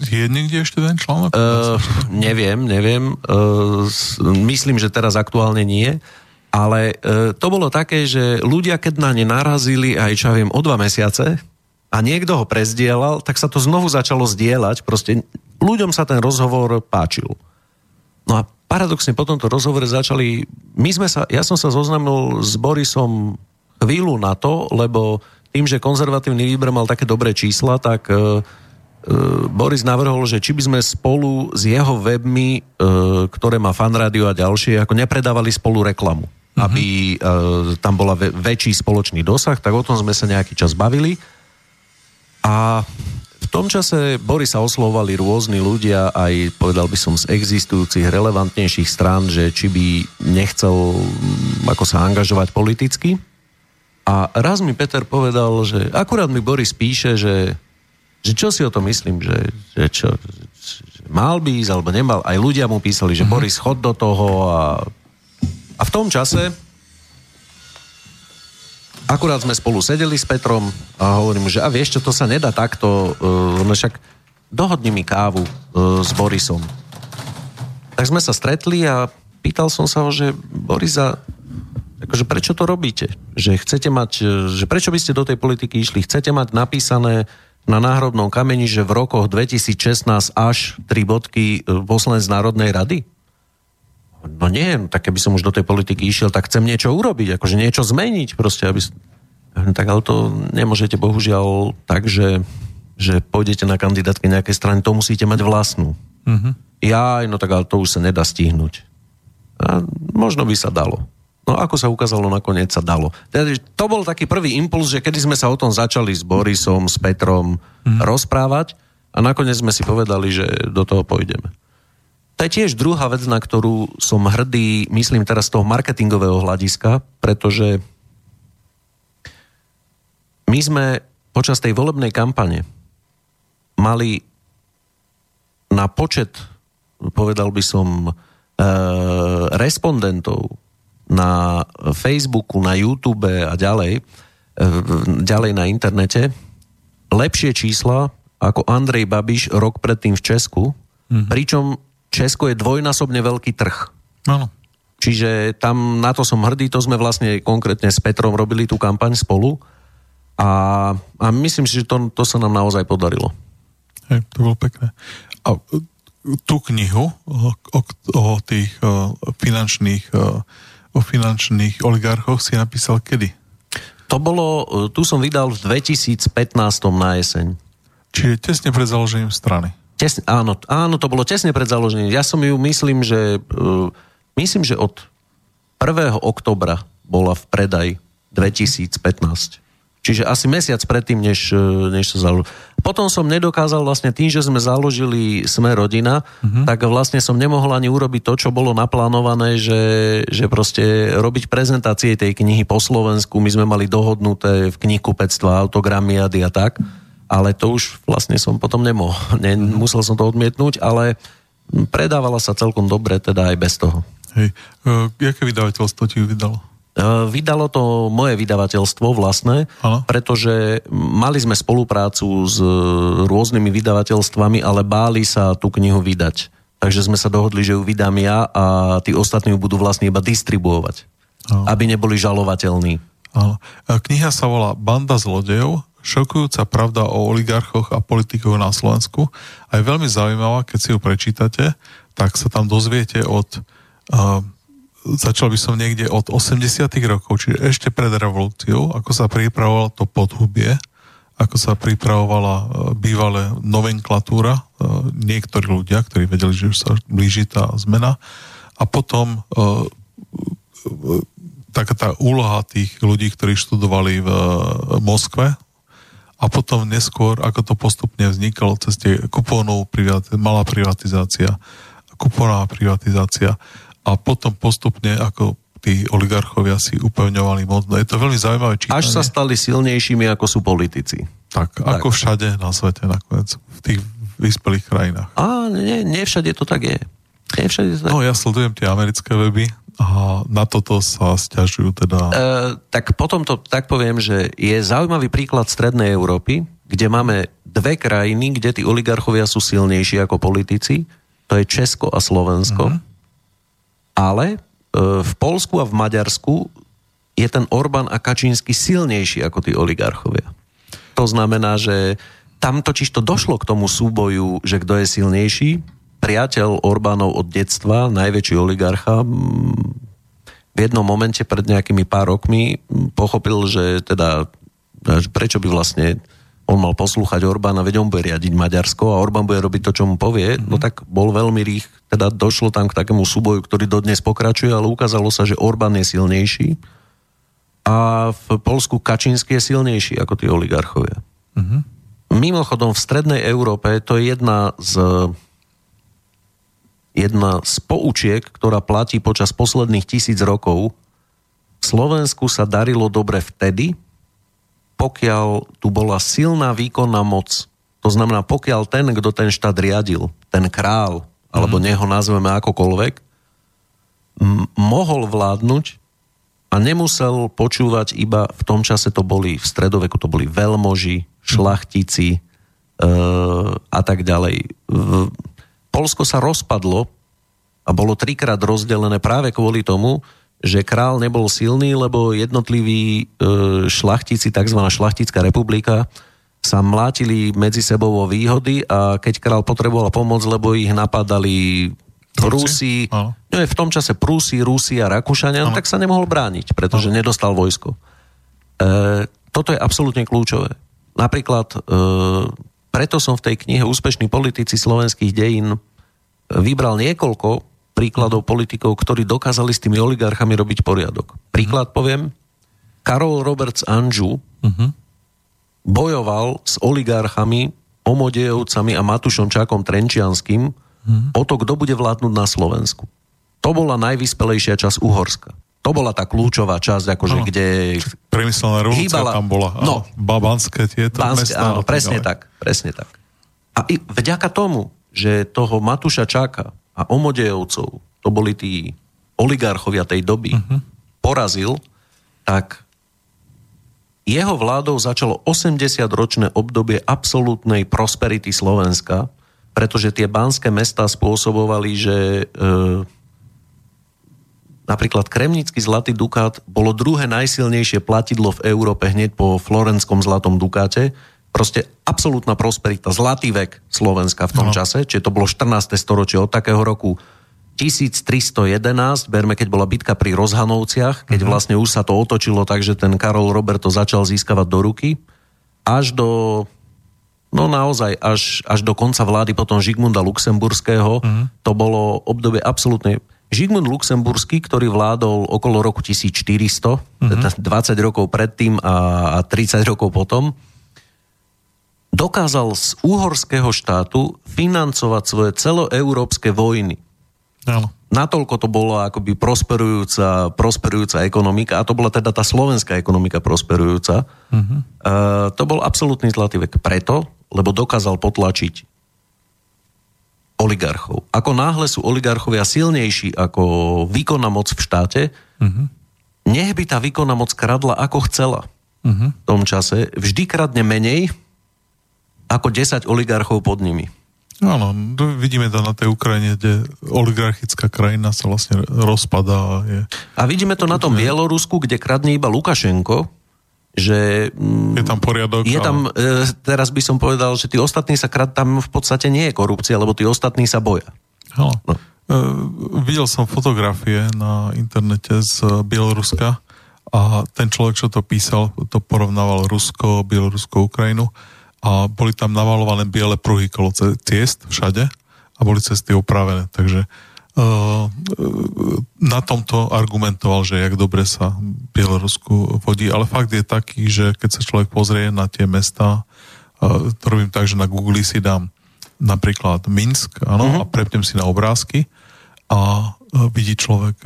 Je niekde ešte ten článok? Uh, neviem, neviem. Uh, myslím, že teraz aktuálne nie. Ale uh, to bolo také, že ľudia, keď na ne narazili aj, čo ja viem, o dva mesiace a niekto ho prezdielal, tak sa to znovu začalo zdieľať. Proste ľuďom sa ten rozhovor páčil. No a paradoxne po tomto rozhovore začali... My sme sa, ja som sa zoznamil s Borisom chvíľu na to, lebo tým, že konzervatívny výber mal také dobré čísla, tak e, e, Boris navrhol, že či by sme spolu s jeho webmi, e, ktoré má fan radio a ďalšie, ako nepredávali spolu reklamu. Uh-huh. Aby e, tam bola väčší spoločný dosah, tak o tom sme sa nejaký čas bavili. A v tom čase Borisa oslovali rôzni ľudia, aj povedal by som z existujúcich relevantnejších strán, že či by nechcel ako sa angažovať politicky. A raz mi Peter povedal, že akurát mi Boris píše, že, že čo si o tom myslím, že, že čo, že mal by ísť alebo nemal. Aj ľudia mu písali, že mm-hmm. Boris, chod do toho a, a v tom čase akurát sme spolu sedeli s Petrom a hovorím, že a vieš čo, to sa nedá takto, uh, však dohodni mi kávu uh, s Borisom. Tak sme sa stretli a pýtal som sa ho, že Borisa, akože prečo to robíte? Že chcete mať, že prečo by ste do tej politiky išli? Chcete mať napísané na náhrobnom kameni, že v rokoch 2016 až 3 bodky e, poslanec Národnej rady? No nie, no tak keby som už do tej politiky išiel, tak chcem niečo urobiť, akože niečo zmeniť proste, aby... Tak ale to nemôžete bohužiaľ tak, že, že pôjdete na kandidátke nejakej strany, to musíte mať vlastnú. Uh-huh. Ja, no tak ale to už sa nedá stihnúť. A možno by sa dalo. No ako sa ukázalo, nakoniec sa dalo. Teda, to bol taký prvý impuls, že kedy sme sa o tom začali s Borisom, s Petrom mm. rozprávať a nakoniec sme si povedali, že do toho pôjdeme. To je tiež druhá vec, na ktorú som hrdý, myslím teraz z toho marketingového hľadiska, pretože my sme počas tej volebnej kampane mali na počet, povedal by som, e, respondentov na Facebooku, na YouTube a ďalej, e, ďalej na internete, lepšie čísla ako Andrej Babiš rok predtým v Česku, mm-hmm. pričom Česko je dvojnásobne veľký trh. Áno. Čiže tam na to som hrdý, to sme vlastne konkrétne s Petrom robili tú kampaň spolu a, a myslím si, že to, to sa nám naozaj podarilo. Hej, to bolo pekné. A e, tú knihu o, o, o tých o, e, finančných o, o finančných oligarchoch si napísal kedy? To bolo, e, tu som vydal v 2015 na jeseň. Čiže tesne pred založením strany. Tesne, áno, áno, to bolo tesne pred založením. Ja som ju myslím, že uh, myslím, že od 1. oktobra bola v predaj 2015. Čiže asi mesiac predtým, než, e, než sa založil. Potom som nedokázal vlastne tým, že sme založili Sme rodina, uh-huh. tak vlastne som nemohol ani urobiť to, čo bolo naplánované, že, že proste robiť prezentácie tej knihy po Slovensku. My sme mali dohodnuté v knihkupectva, autogramiady a tak, ale to už vlastne som potom nemohol. Ne, uh-huh. Musel som to odmietnúť, ale predávala sa celkom dobre, teda aj bez toho. Hej, uh, jaké vydavateľstvo ti vydalo? E, vydalo to moje vydavateľstvo vlastné, ano. pretože mali sme spoluprácu s rôznymi vydavateľstvami, ale báli sa tú knihu vydať. Takže sme sa dohodli, že ju vydám ja a tí ostatní ju budú vlastne iba distribuovať. Ano. Aby neboli žalovateľní. Ano. E, kniha sa volá Banda zlodejov, šokujúca pravda o oligarchoch a politikoch na Slovensku. A je veľmi zaujímavá, keď si ju prečítate, tak sa tam dozviete od uh, začal by som niekde od 80 rokov, čiže ešte pred revolúciou, ako sa pripravovalo to podhubie, ako sa pripravovala e, bývalé nomenklatúra, e, niektorí ľudia, ktorí vedeli, že už sa blíži tá zmena. A potom e, taká tá úloha tých ľudí, ktorí študovali v Moskve a potom neskôr, ako to postupne vznikalo cez tie kupónov, malá privatizácia, kupónová privatizácia a potom postupne ako tí oligarchovia si upevňovali moc. No je to veľmi zaujímavé čítanie. Až sa stali silnejšími, ako sú politici. Tak, tak. ako všade na svete nakoniec, v tých vyspelých krajinách. A nie, nie všade to tak je. Nie všade to tak. No ja sledujem tie americké weby a na toto sa stiažujú teda... E, tak potom to tak poviem, že je zaujímavý príklad Strednej Európy, kde máme dve krajiny, kde tí oligarchovia sú silnejší ako politici. To je Česko a Slovensko. Mm-hmm ale e, v Polsku a v Maďarsku je ten Orbán a Kačínsky silnejší ako tí oligarchovia. To znamená, že tam totiž to došlo k tomu súboju, že kto je silnejší. Priateľ Orbánov od detstva, najväčší oligarcha, v jednom momente pred nejakými pár rokmi pochopil, že teda prečo by vlastne on mal poslúchať Orbána, veď on bude riadiť Maďarsko a Orbán bude robiť to, čo mu povie, mm-hmm. no tak bol veľmi rých, teda došlo tam k takému súboju, ktorý dodnes pokračuje, ale ukázalo sa, že Orbán je silnejší a v Polsku Kačínsky je silnejší ako tí oligarchovia. Mm-hmm. Mimochodom, v strednej Európe to je jedna z jedna z poučiek, ktorá platí počas posledných tisíc rokov. V Slovensku sa darilo dobre vtedy, pokiaľ tu bola silná výkonná moc, to znamená, pokiaľ ten, kto ten štát riadil, ten král, alebo mm. neho nazveme akokoľvek, m- mohol vládnuť a nemusel počúvať iba v tom čase to boli, v stredoveku to boli veľmoži, šlachtici e, a tak ďalej. V, Polsko sa rozpadlo A bolo trikrát rozdelené práve kvôli tomu, že král nebol silný, lebo jednotliví e, šlachtici, tzv. šlachtická republika, sa mlátili medzi sebou o výhody a keď král potreboval pomoc, lebo ich napadali Prúsi, no v tom čase Prúsi, Rusi a Rakúšania, no, tak sa nemohol brániť, pretože ano. nedostal vojsko. E, toto je absolútne kľúčové. Napríklad, e, preto som v tej knihe Úspešní politici slovenských dejín vybral niekoľko príkladov politikov, ktorí dokázali s tými oligarchami robiť poriadok. Príklad uh-huh. poviem, Karol Roberts Anžu uh-huh. bojoval s oligarchami, Omodejovcami a Matušom Čakom Trenčianským uh-huh. o to, kto bude vládnuť na Slovensku. To bola najvyspelejšia časť Uhorska. To bola tá kľúčová časť, akože no, kde... Priemyselná revolúcia hýbala, tam bola. No, Babanské tieto Banské, mesta. Áno, presne tak, presne tak. A i vďaka tomu, že toho Matuša Čáka a Omodejovcov, to boli tí oligarchovia tej doby, uh-huh. porazil, tak jeho vládou začalo 80-ročné obdobie absolútnej prosperity Slovenska, pretože tie banské mesta spôsobovali, že e, napríklad Kremnický zlatý dukát bolo druhé najsilnejšie platidlo v Európe hneď po florenskom zlatom dukáte, proste absolútna prosperita, zlatý vek Slovenska v tom no. čase, čiže to bolo 14. storočie od takého roku 1311, berme, keď bola bitka pri Rozhanovciach, keď mm-hmm. vlastne už sa to otočilo tak, že ten Karol Roberto začal získavať do ruky, až do, no naozaj, až, až do konca vlády potom Žigmunda Luxemburského, mm-hmm. to bolo obdobie absolútne... Žigmund Luxemburský, ktorý vládol okolo roku 1400, mm-hmm. 20 rokov predtým a 30 rokov potom, dokázal z úhorského štátu financovať svoje celoeurópske vojny. Áno. Natoľko to bola akoby prosperujúca, prosperujúca ekonomika, a to bola teda tá slovenská ekonomika prosperujúca. Uh-huh. Uh, to bol absolútny zlatý vek preto, lebo dokázal potlačiť oligarchov. Ako náhle sú oligarchovia silnejší ako výkonná moc v štáte, uh-huh. nech by tá výkonná moc kradla ako chcela uh-huh. v tom čase, vždy kradne menej, ako 10 oligarchov pod nimi. Áno, vidíme to na tej Ukrajine, kde oligarchická krajina sa vlastne rozpadá. Je... A vidíme to na tom Bielorusku, kde kradne iba Lukašenko, že... Mm, je tam poriadok. Je tam, e, teraz by som povedal, že tí ostatní sa krad, tam v podstate nie je korupcia, lebo tí ostatní sa boja. No. E, videl som fotografie na internete z Bieloruska a ten človek, čo to písal, to porovnával Rusko, Bielorusko, Ukrajinu a boli tam namalované biele pruhy kolo ciest všade a boli cesty opravené. Takže uh, na tomto argumentoval, že jak dobre sa Bielorusku vodí, ale fakt je taký, že keď sa človek pozrie na tie mesta, uh, to robím tak, že na Google si dám napríklad Minsk, áno, uh-huh. a prepnem si na obrázky a vidí človek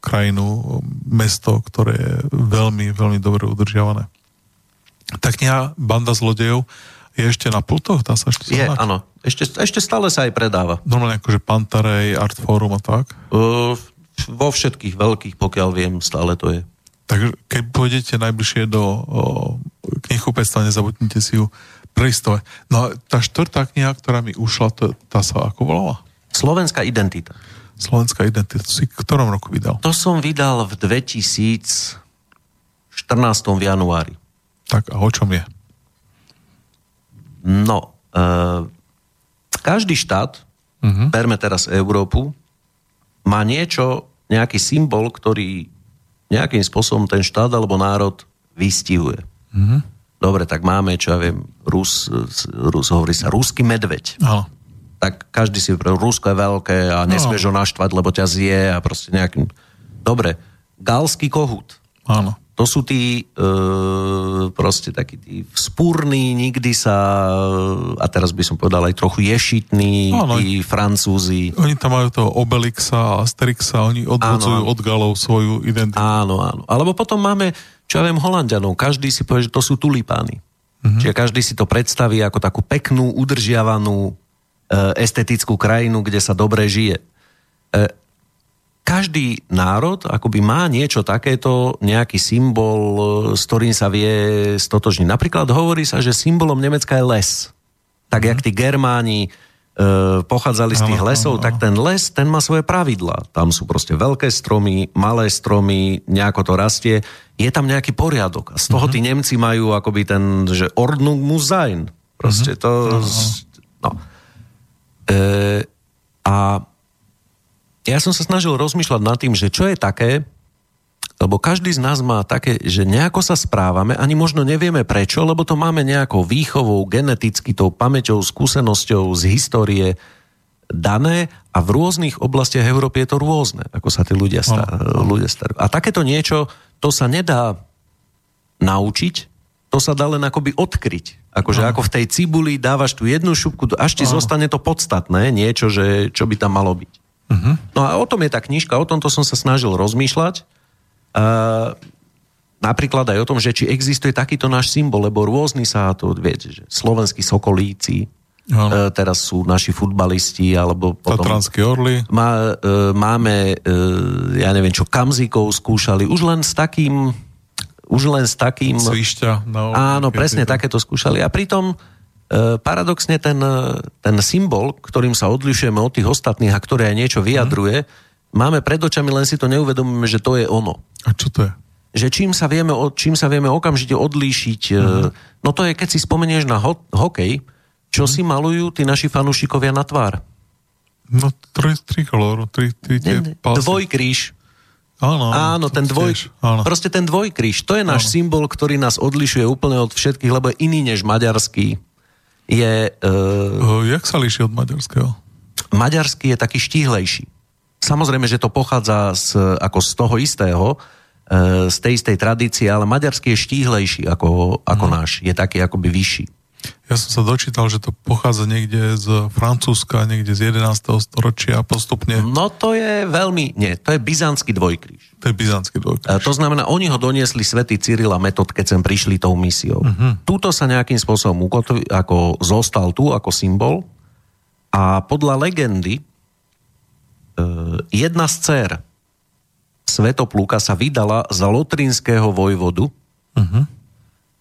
krajinu, mesto, ktoré je veľmi, veľmi dobre udržiavané. Tak kniha Banda zlodejov je ešte na pultoch? Dá sa ešte Je, áno. Ešte, ešte stále sa aj predáva. Normálne akože Pantarej, Artforum a tak? Uh, vo všetkých veľkých, pokiaľ viem, stále to je. Takže keď pôjdete najbližšie do knihkupectva, nezabudnite si ju prelistovať. No a tá štvrtá kniha, ktorá mi ušla, to, tá sa ako volala? Slovenská identita. Slovenská identita. Si v ktorom roku vydal? To som vydal v 2014 v januári. Tak a o čom je? No, e, každý štát, uh-huh. berme teraz Európu, má niečo, nejaký symbol, ktorý nejakým spôsobom ten štát alebo národ vystihuje. Uh-huh. Dobre, tak máme, čo ja viem, Rus, Rus hovorí sa, ruský medveď. Uh-huh. Tak každý si povie, Rusko je veľké a nesmieš ho naštvať, lebo ťa zje a proste nejakým... Dobre, galský kohút. Áno to sú tí e, proste takí tí spúrni, nikdy sa, a teraz by som povedal aj trochu ješitní, áno, tí francúzi. Oni tam majú toho Obelixa a Asterixa, oni odvodzujú od Galov svoju identitu. Áno, áno. Alebo potom máme, čo ja viem, Holandianov, každý si povie, že to sú tulipány. Mm-hmm. Čiže každý si to predstaví ako takú peknú, udržiavanú, e, estetickú krajinu, kde sa dobre žije. E, každý národ akoby má niečo takéto, nejaký symbol, s ktorým sa vie stotožniť. Napríklad hovorí sa, že symbolom Nemecka je les. Tak mm. jak tí Germáni pochádzali z tých lesov, tak ten les, ten má svoje pravidla. Tam sú proste veľké stromy, malé stromy, nejako to rastie. Je tam nejaký poriadok. A z toho uh-huh. tí Nemci majú akoby ten, že Ordnung muss sein. Proste uh-huh. to... Uh-huh. No. E, a ja som sa snažil rozmýšľať nad tým, že čo je také, lebo každý z nás má také, že nejako sa správame, ani možno nevieme prečo, lebo to máme nejakou výchovou, geneticky, tou pamäťou, skúsenosťou z histórie dané a v rôznych oblastiach Európy je to rôzne, ako sa tí ľudia, star- ľudia starajú. A takéto niečo, to sa nedá naučiť, to sa dá len akoby odkryť. Akože ako v tej cibuli dávaš tú jednu šupku, až ti oh. zostane to podstatné, niečo, že, čo by tam malo byť. Uh-huh. No a o tom je tá knižka, o tomto som sa snažil rozmýšľať Uh, napríklad aj o tom, že či existuje takýto náš symbol, lebo rôzny sa to, viete, že slovenskí sokolíci, uh, teraz sú naši futbalisti, alebo potom... Tatranské orly. Má, uh, máme, uh, ja neviem čo, kamzikov skúšali, už len s takým už len s takým... Svišťa. No, áno, presne to. takéto skúšali. A pritom e, paradoxne ten, ten symbol, ktorým sa odlišujeme od tých ostatných a ktoré aj niečo vyjadruje, mm máme pred očami, len si to neuvedomíme, že to je ono. A čo to je? Že čím sa vieme, čím sa vieme okamžite odlíšiť, uh-huh. no to je, keď si spomenieš na ho- hokej, čo uh-huh. si malujú tí naši fanúšikovia na tvár? No tri, trikolor, tri, tri tie pásy. Dvojkríž. Áno, áno, ten dvoj, áno. proste ten dvojkríž, to je náš áno. symbol, ktorý nás odlišuje úplne od všetkých, lebo je iný než maďarský. Je, uh, Jak sa líši od maďarského? Maďarský je taký štíhlejší. Samozrejme, že to pochádza z, ako z toho istého, e, z tej istej tradície, ale maďarský je štíhlejší ako, ako mm. náš. Je taký akoby vyšší. Ja som sa dočítal, že to pochádza niekde z Francúzska, niekde z 11. storočia postupne. No to je veľmi, nie, to je byzantský dvojkríž. To je byzantský dvojkríž. A to znamená, oni ho doniesli svätý Cyril a Metod, keď sem prišli tou misiou. Uh-huh. Tuto sa nejakým spôsobom ukotvi, ako zostal tu ako symbol a podľa legendy E, jedna z dcer Svetoplúka sa vydala za lotrinského vojvodu uh-huh.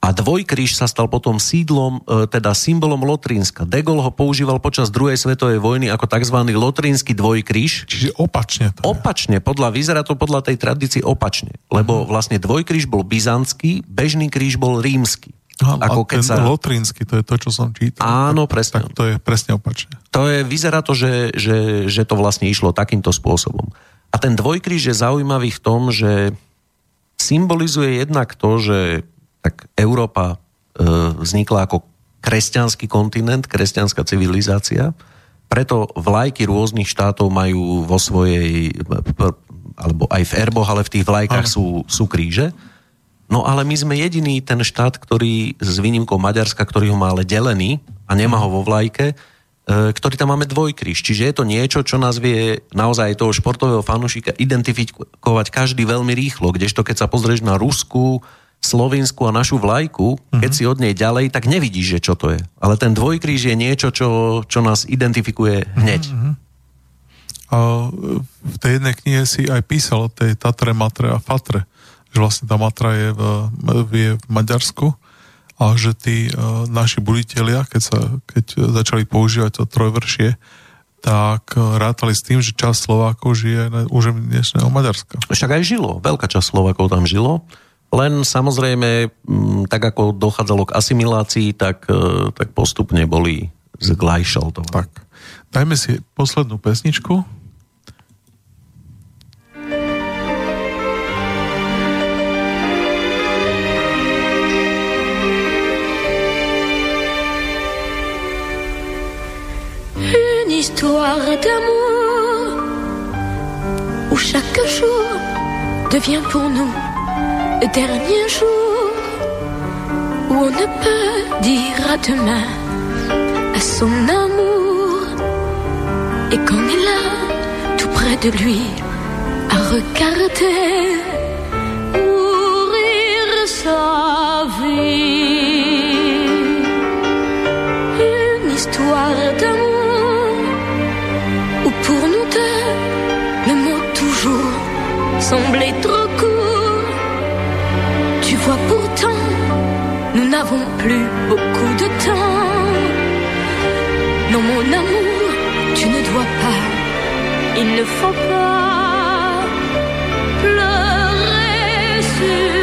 A dvojkríž sa stal potom sídlom, e, teda symbolom Lotrínska. De Gaulle ho používal počas druhej svetovej vojny ako tzv. lotrínsky dvojkríž. Čiže opačne to je. Opačne, podľa, vyzerá to podľa tej tradície opačne. Lebo uh-huh. vlastne dvojkríž bol byzantský, bežný kríž bol rímsky. Aha, ako keď sa... Lotrínsky, to je to, čo som čítal. Áno, tak, presne. Tak to je presne opačne. To je, vyzerá to, že, že, že to vlastne išlo takýmto spôsobom. A ten dvojkríž je zaujímavý v tom, že symbolizuje jednak to, že tak Európa e, vznikla ako kresťanský kontinent, kresťanská civilizácia, preto vlajky rôznych štátov majú vo svojej, alebo aj v erboch, ale v tých vlajkách sú, sú kríže. No ale my sme jediný ten štát, ktorý s výnimkou Maďarska, ktorý ho má ale delený a nemá ho vo vlajke, e, ktorý tam máme dvojkríž. Čiže je to niečo, čo nás vie naozaj toho športového fanúšika identifikovať každý veľmi rýchlo, kdežto keď sa pozrieš na Rusku, Slovensku a našu vlajku, uh-huh. keď si od nej ďalej, tak nevidíš, že čo to je. Ale ten dvojkríž je niečo, čo, čo nás identifikuje hneď. Uh-huh. A v tej jednej knihe si aj písal o tej Tatre, Matre a Fatre že vlastne tá Matra je v, je v Maďarsku a že tí uh, naši buditelia, keď, sa, keď začali používať to trojvršie, tak uh, rátali s tým, že časť Slovákov žije na území dnešného Maďarska. Však aj žilo, veľká časť Slovákov tam žilo, len samozrejme, mm, tak ako dochádzalo k asimilácii, tak, uh, tak postupne boli zglajšaltovaní. Tak. Dajme si poslednú pesničku. histoire d'amour où chaque jour devient pour nous le dernier jour où on ne peut dire à demain à son amour et qu'on est là tout près de lui à regarder mourir sa vie une histoire d'amour semblait trop court. N'avons plus beaucoup de temps. Non, mon amour, Tu ne dois pas, il ne faut pas pleurer sur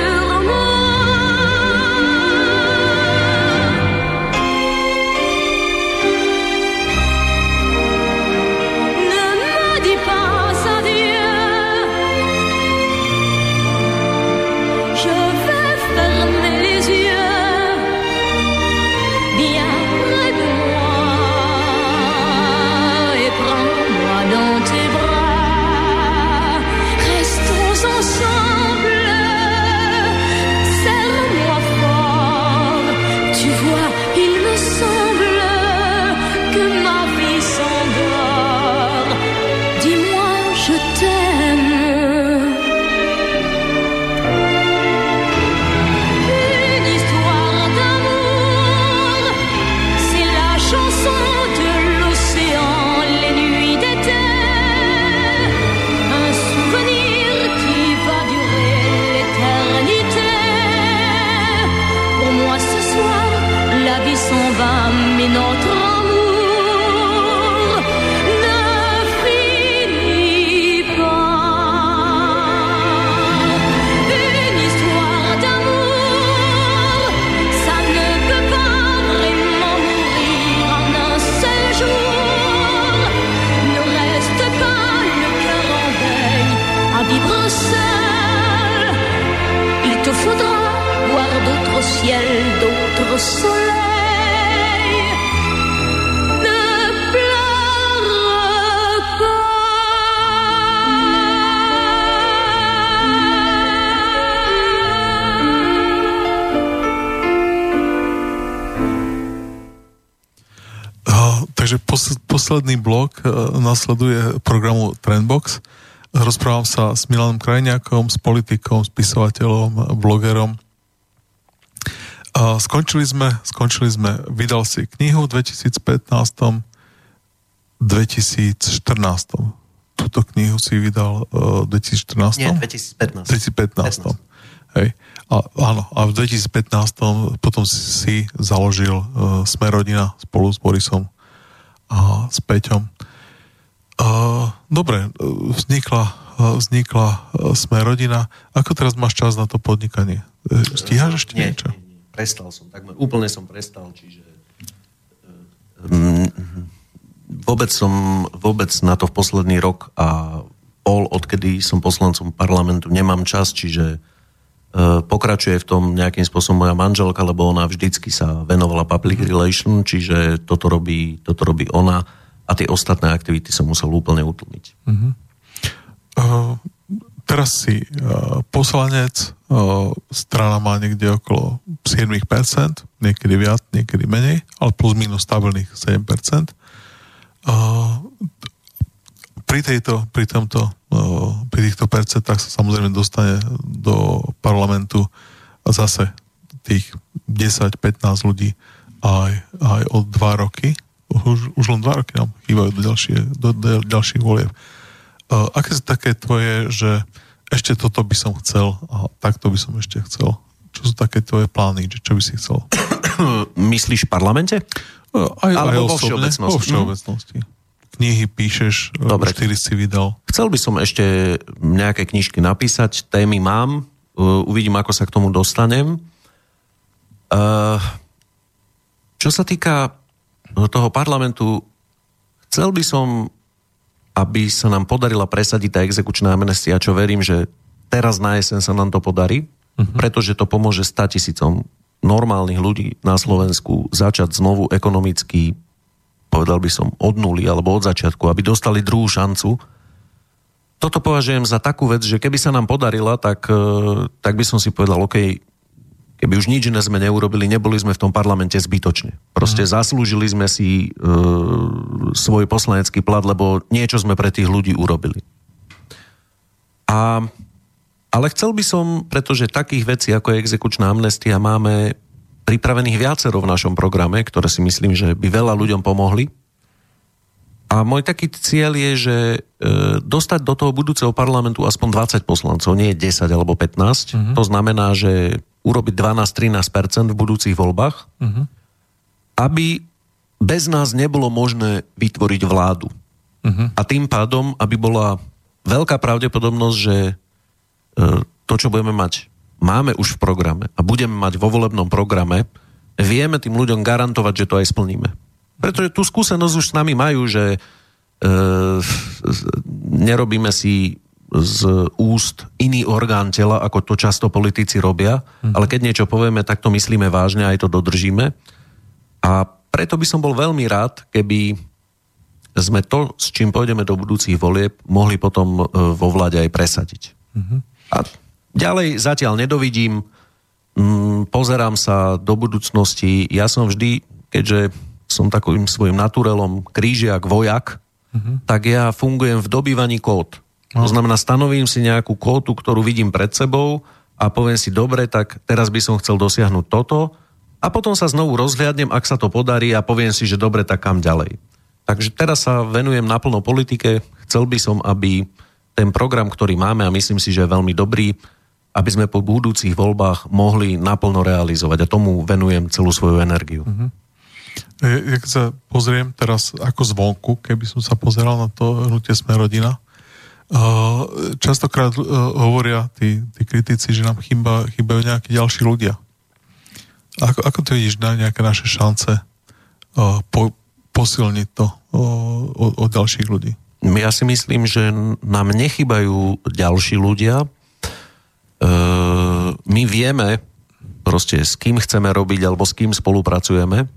posledný blok uh, nasleduje programu Trendbox. Rozprávam sa s Milanom Krajňákom, s politikom, spisovateľom, blogerom. Skončili sme, skončili sme, vydal si knihu v 2015 2014. Túto knihu si vydal uh, v 2014? Nie, 2015. 2015. Hej. A, áno, a v 2015 potom si, založil uh, Smerodina spolu s Borisom a s Peťom. Uh, dobre, uh, vznikla, uh, vznikla uh, Smerodina. Ako teraz máš čas na to podnikanie? Stíhaš ešte nie, niečo? Nie, nie, prestal som, takmer, úplne som prestal, čiže mm, vôbec som, vôbec na to v posledný rok a pol, odkedy som poslancom parlamentu, nemám čas, čiže e, pokračuje v tom nejakým spôsobom moja manželka, lebo ona vždycky sa venovala public relation, čiže toto robí, toto robí ona a tie ostatné aktivity som musel úplne utlmiť. Uh, teraz si uh, poslanec, uh, strana má niekde okolo 7%, niekedy viac, niekedy menej, ale plus minus stabilných 7%. Uh, pri, tejto, pri, tomto, pri týchto percentách sa samozrejme dostane do parlamentu zase tých 10-15 ľudí aj, aj o dva roky. Už, už len dva roky nám chýbajú do, ďalšie, do, do ďalších volieb. Uh, aké sú také tvoje, že ešte toto by som chcel a takto by som ešte chcel? Čo sú také tvoje plány, že čo by si chcel? Myslíš v parlamente? Uh, aj, aj Alebo vo osobne, všeobecnosti. Vo všeobecnosti. Knihy píšeš, Dobre. Dobre. 4 si vydal. Chcel by som ešte nejaké knižky napísať, témy mám, uh, uvidím, ako sa k tomu dostanem. Uh, čo sa týka toho parlamentu, chcel by som, aby sa nám podarila presadiť tá exekučná amnestia, čo verím, že teraz na jeseň sa nám to podarí, uh-huh. pretože to pomôže 100 tisícom normálnych ľudí na Slovensku začať znovu ekonomicky, povedal by som, od nuly alebo od začiatku, aby dostali druhú šancu. Toto považujem za takú vec, že keby sa nám podarila, tak, e, tak by som si povedal, OK, keby už nič iné sme neurobili, neboli sme v tom parlamente zbytočne. Proste mm. zaslúžili sme si e, svoj poslanecký plat, lebo niečo sme pre tých ľudí urobili. A, ale chcel by som, pretože takých vecí ako je exekučná amnestia máme pripravených viacero v našom programe, ktoré si myslím, že by veľa ľuďom pomohli. A môj taký cieľ je, že e, dostať do toho budúceho parlamentu aspoň 20 poslancov, nie 10 alebo 15. Mm-hmm. To znamená, že urobiť 12-13% v budúcich voľbách, mm-hmm. aby bez nás nebolo možné vytvoriť vládu. A tým pádom, aby bola veľká pravdepodobnosť, že e, to, čo budeme mať, máme už v programe a budeme mať vo volebnom programe, vieme tým ľuďom garantovať, že to aj splníme. Pretože tú skúsenosť už s nami majú, že e, nerobíme si z úst iný orgán tela, ako to často politici robia, mm. ale keď niečo povieme, tak to myslíme vážne a aj to dodržíme. A preto by som bol veľmi rád, keby sme to, s čím pôjdeme do budúcich volieb, mohli potom e, vo vláde aj presadiť. Mm-hmm. A ďalej zatiaľ nedovidím, mm, pozerám sa do budúcnosti, ja som vždy, keďže som takovým svojim naturelom krížiak, vojak, mm-hmm. tak ja fungujem v dobývaní kód. No. To znamená, stanovím si nejakú kótu, ktorú vidím pred sebou a poviem si, dobre, tak teraz by som chcel dosiahnuť toto a potom sa znovu rozhliadnem, ak sa to podarí a poviem si, že dobre, tak kam ďalej. Takže teraz sa venujem naplno politike. Chcel by som, aby ten program, ktorý máme a myslím si, že je veľmi dobrý, aby sme po budúcich voľbách mohli naplno realizovať a tomu venujem celú svoju energiu. Mm-hmm. Ja, keď sa pozriem teraz ako zvonku, keby som sa pozeral na to hnutie Sme rodina, častokrát hovoria tí, tí kritici, že nám chýba, chýbajú nejakí ďalší ľudia. Ako, ako to vidíš na nejaké naše šance po, posilniť to od, od ďalších ľudí? Ja si myslím, že nám nechybajú ďalší ľudia. My vieme proste s kým chceme robiť alebo s kým spolupracujeme.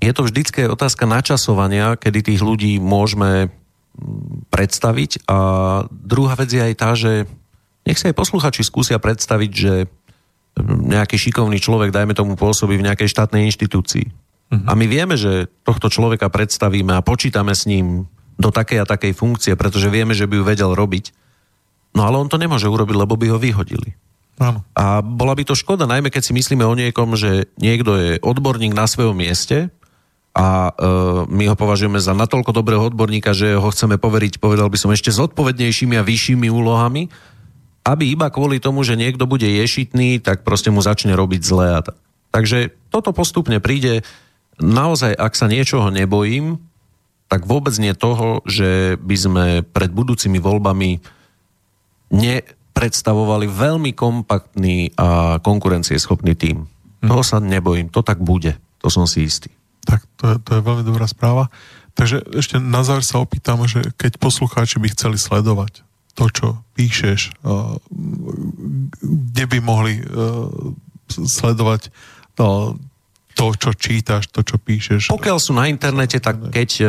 Je to vždycky otázka načasovania, kedy tých ľudí môžeme predstaviť. A druhá vec je aj tá, že nech sa aj posluchači skúsia predstaviť, že nejaký šikovný človek, dajme tomu, pôsobí v nejakej štátnej inštitúcii. Uh-huh. A my vieme, že tohto človeka predstavíme a počítame s ním do takej a takej funkcie, pretože vieme, že by ju vedel robiť. No ale on to nemôže urobiť, lebo by ho vyhodili. Áno. A bola by to škoda, najmä keď si myslíme o niekom, že niekto je odborník na svojom mieste a e, my ho považujeme za natoľko dobrého odborníka, že ho chceme poveriť, povedal by som, ešte s odpovednejšími a vyššími úlohami, aby iba kvôli tomu, že niekto bude ješitný, tak proste mu začne robiť zle. A t- Takže toto postupne príde. Naozaj, ak sa niečoho nebojím, tak vôbec nie toho, že by sme pred budúcimi voľbami nepredstavovali veľmi kompaktný a konkurencieschopný tým. Hm. Toho sa nebojím, to tak bude, to som si istý. Tak to je, to je veľmi dobrá správa. Takže ešte na záver sa opýtam, že keď poslucháči by chceli sledovať to, čo píšeš, kde by mohli sledovať to, čo čítaš, to, čo píšeš. Pokiaľ sú na internete, tak keď e,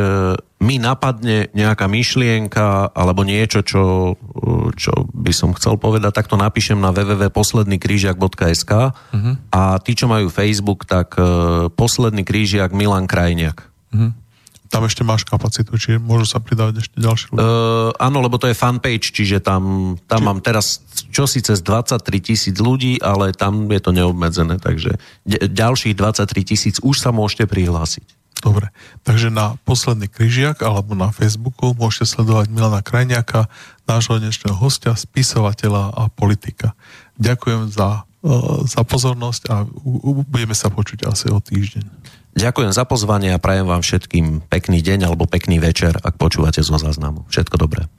mi napadne nejaká myšlienka alebo niečo, čo, e, čo by som chcel povedať, tak to napíšem na www.poslednykrížiak.sk uh-huh. a tí, čo majú Facebook, tak uh, posledný krížiak Milan Krajniak. Uh-huh tam ešte máš kapacitu, čiže môžu sa pridávať ešte ďalší ľudia. Uh, áno, lebo to je fanpage, čiže tam, tam Či... mám teraz čo cez 23 tisíc ľudí, ale tam je to neobmedzené, takže ďalších 23 tisíc už sa môžete prihlásiť. Dobre, takže na posledný kryžiak alebo na Facebooku môžete sledovať Milana Krajniaka, nášho dnešného hostia, spisovateľa a politika. Ďakujem za, uh, za pozornosť a budeme sa počuť asi o týždeň. Ďakujem za pozvanie a prajem vám všetkým pekný deň alebo pekný večer, ak počúvate zo záznamu. Všetko dobré.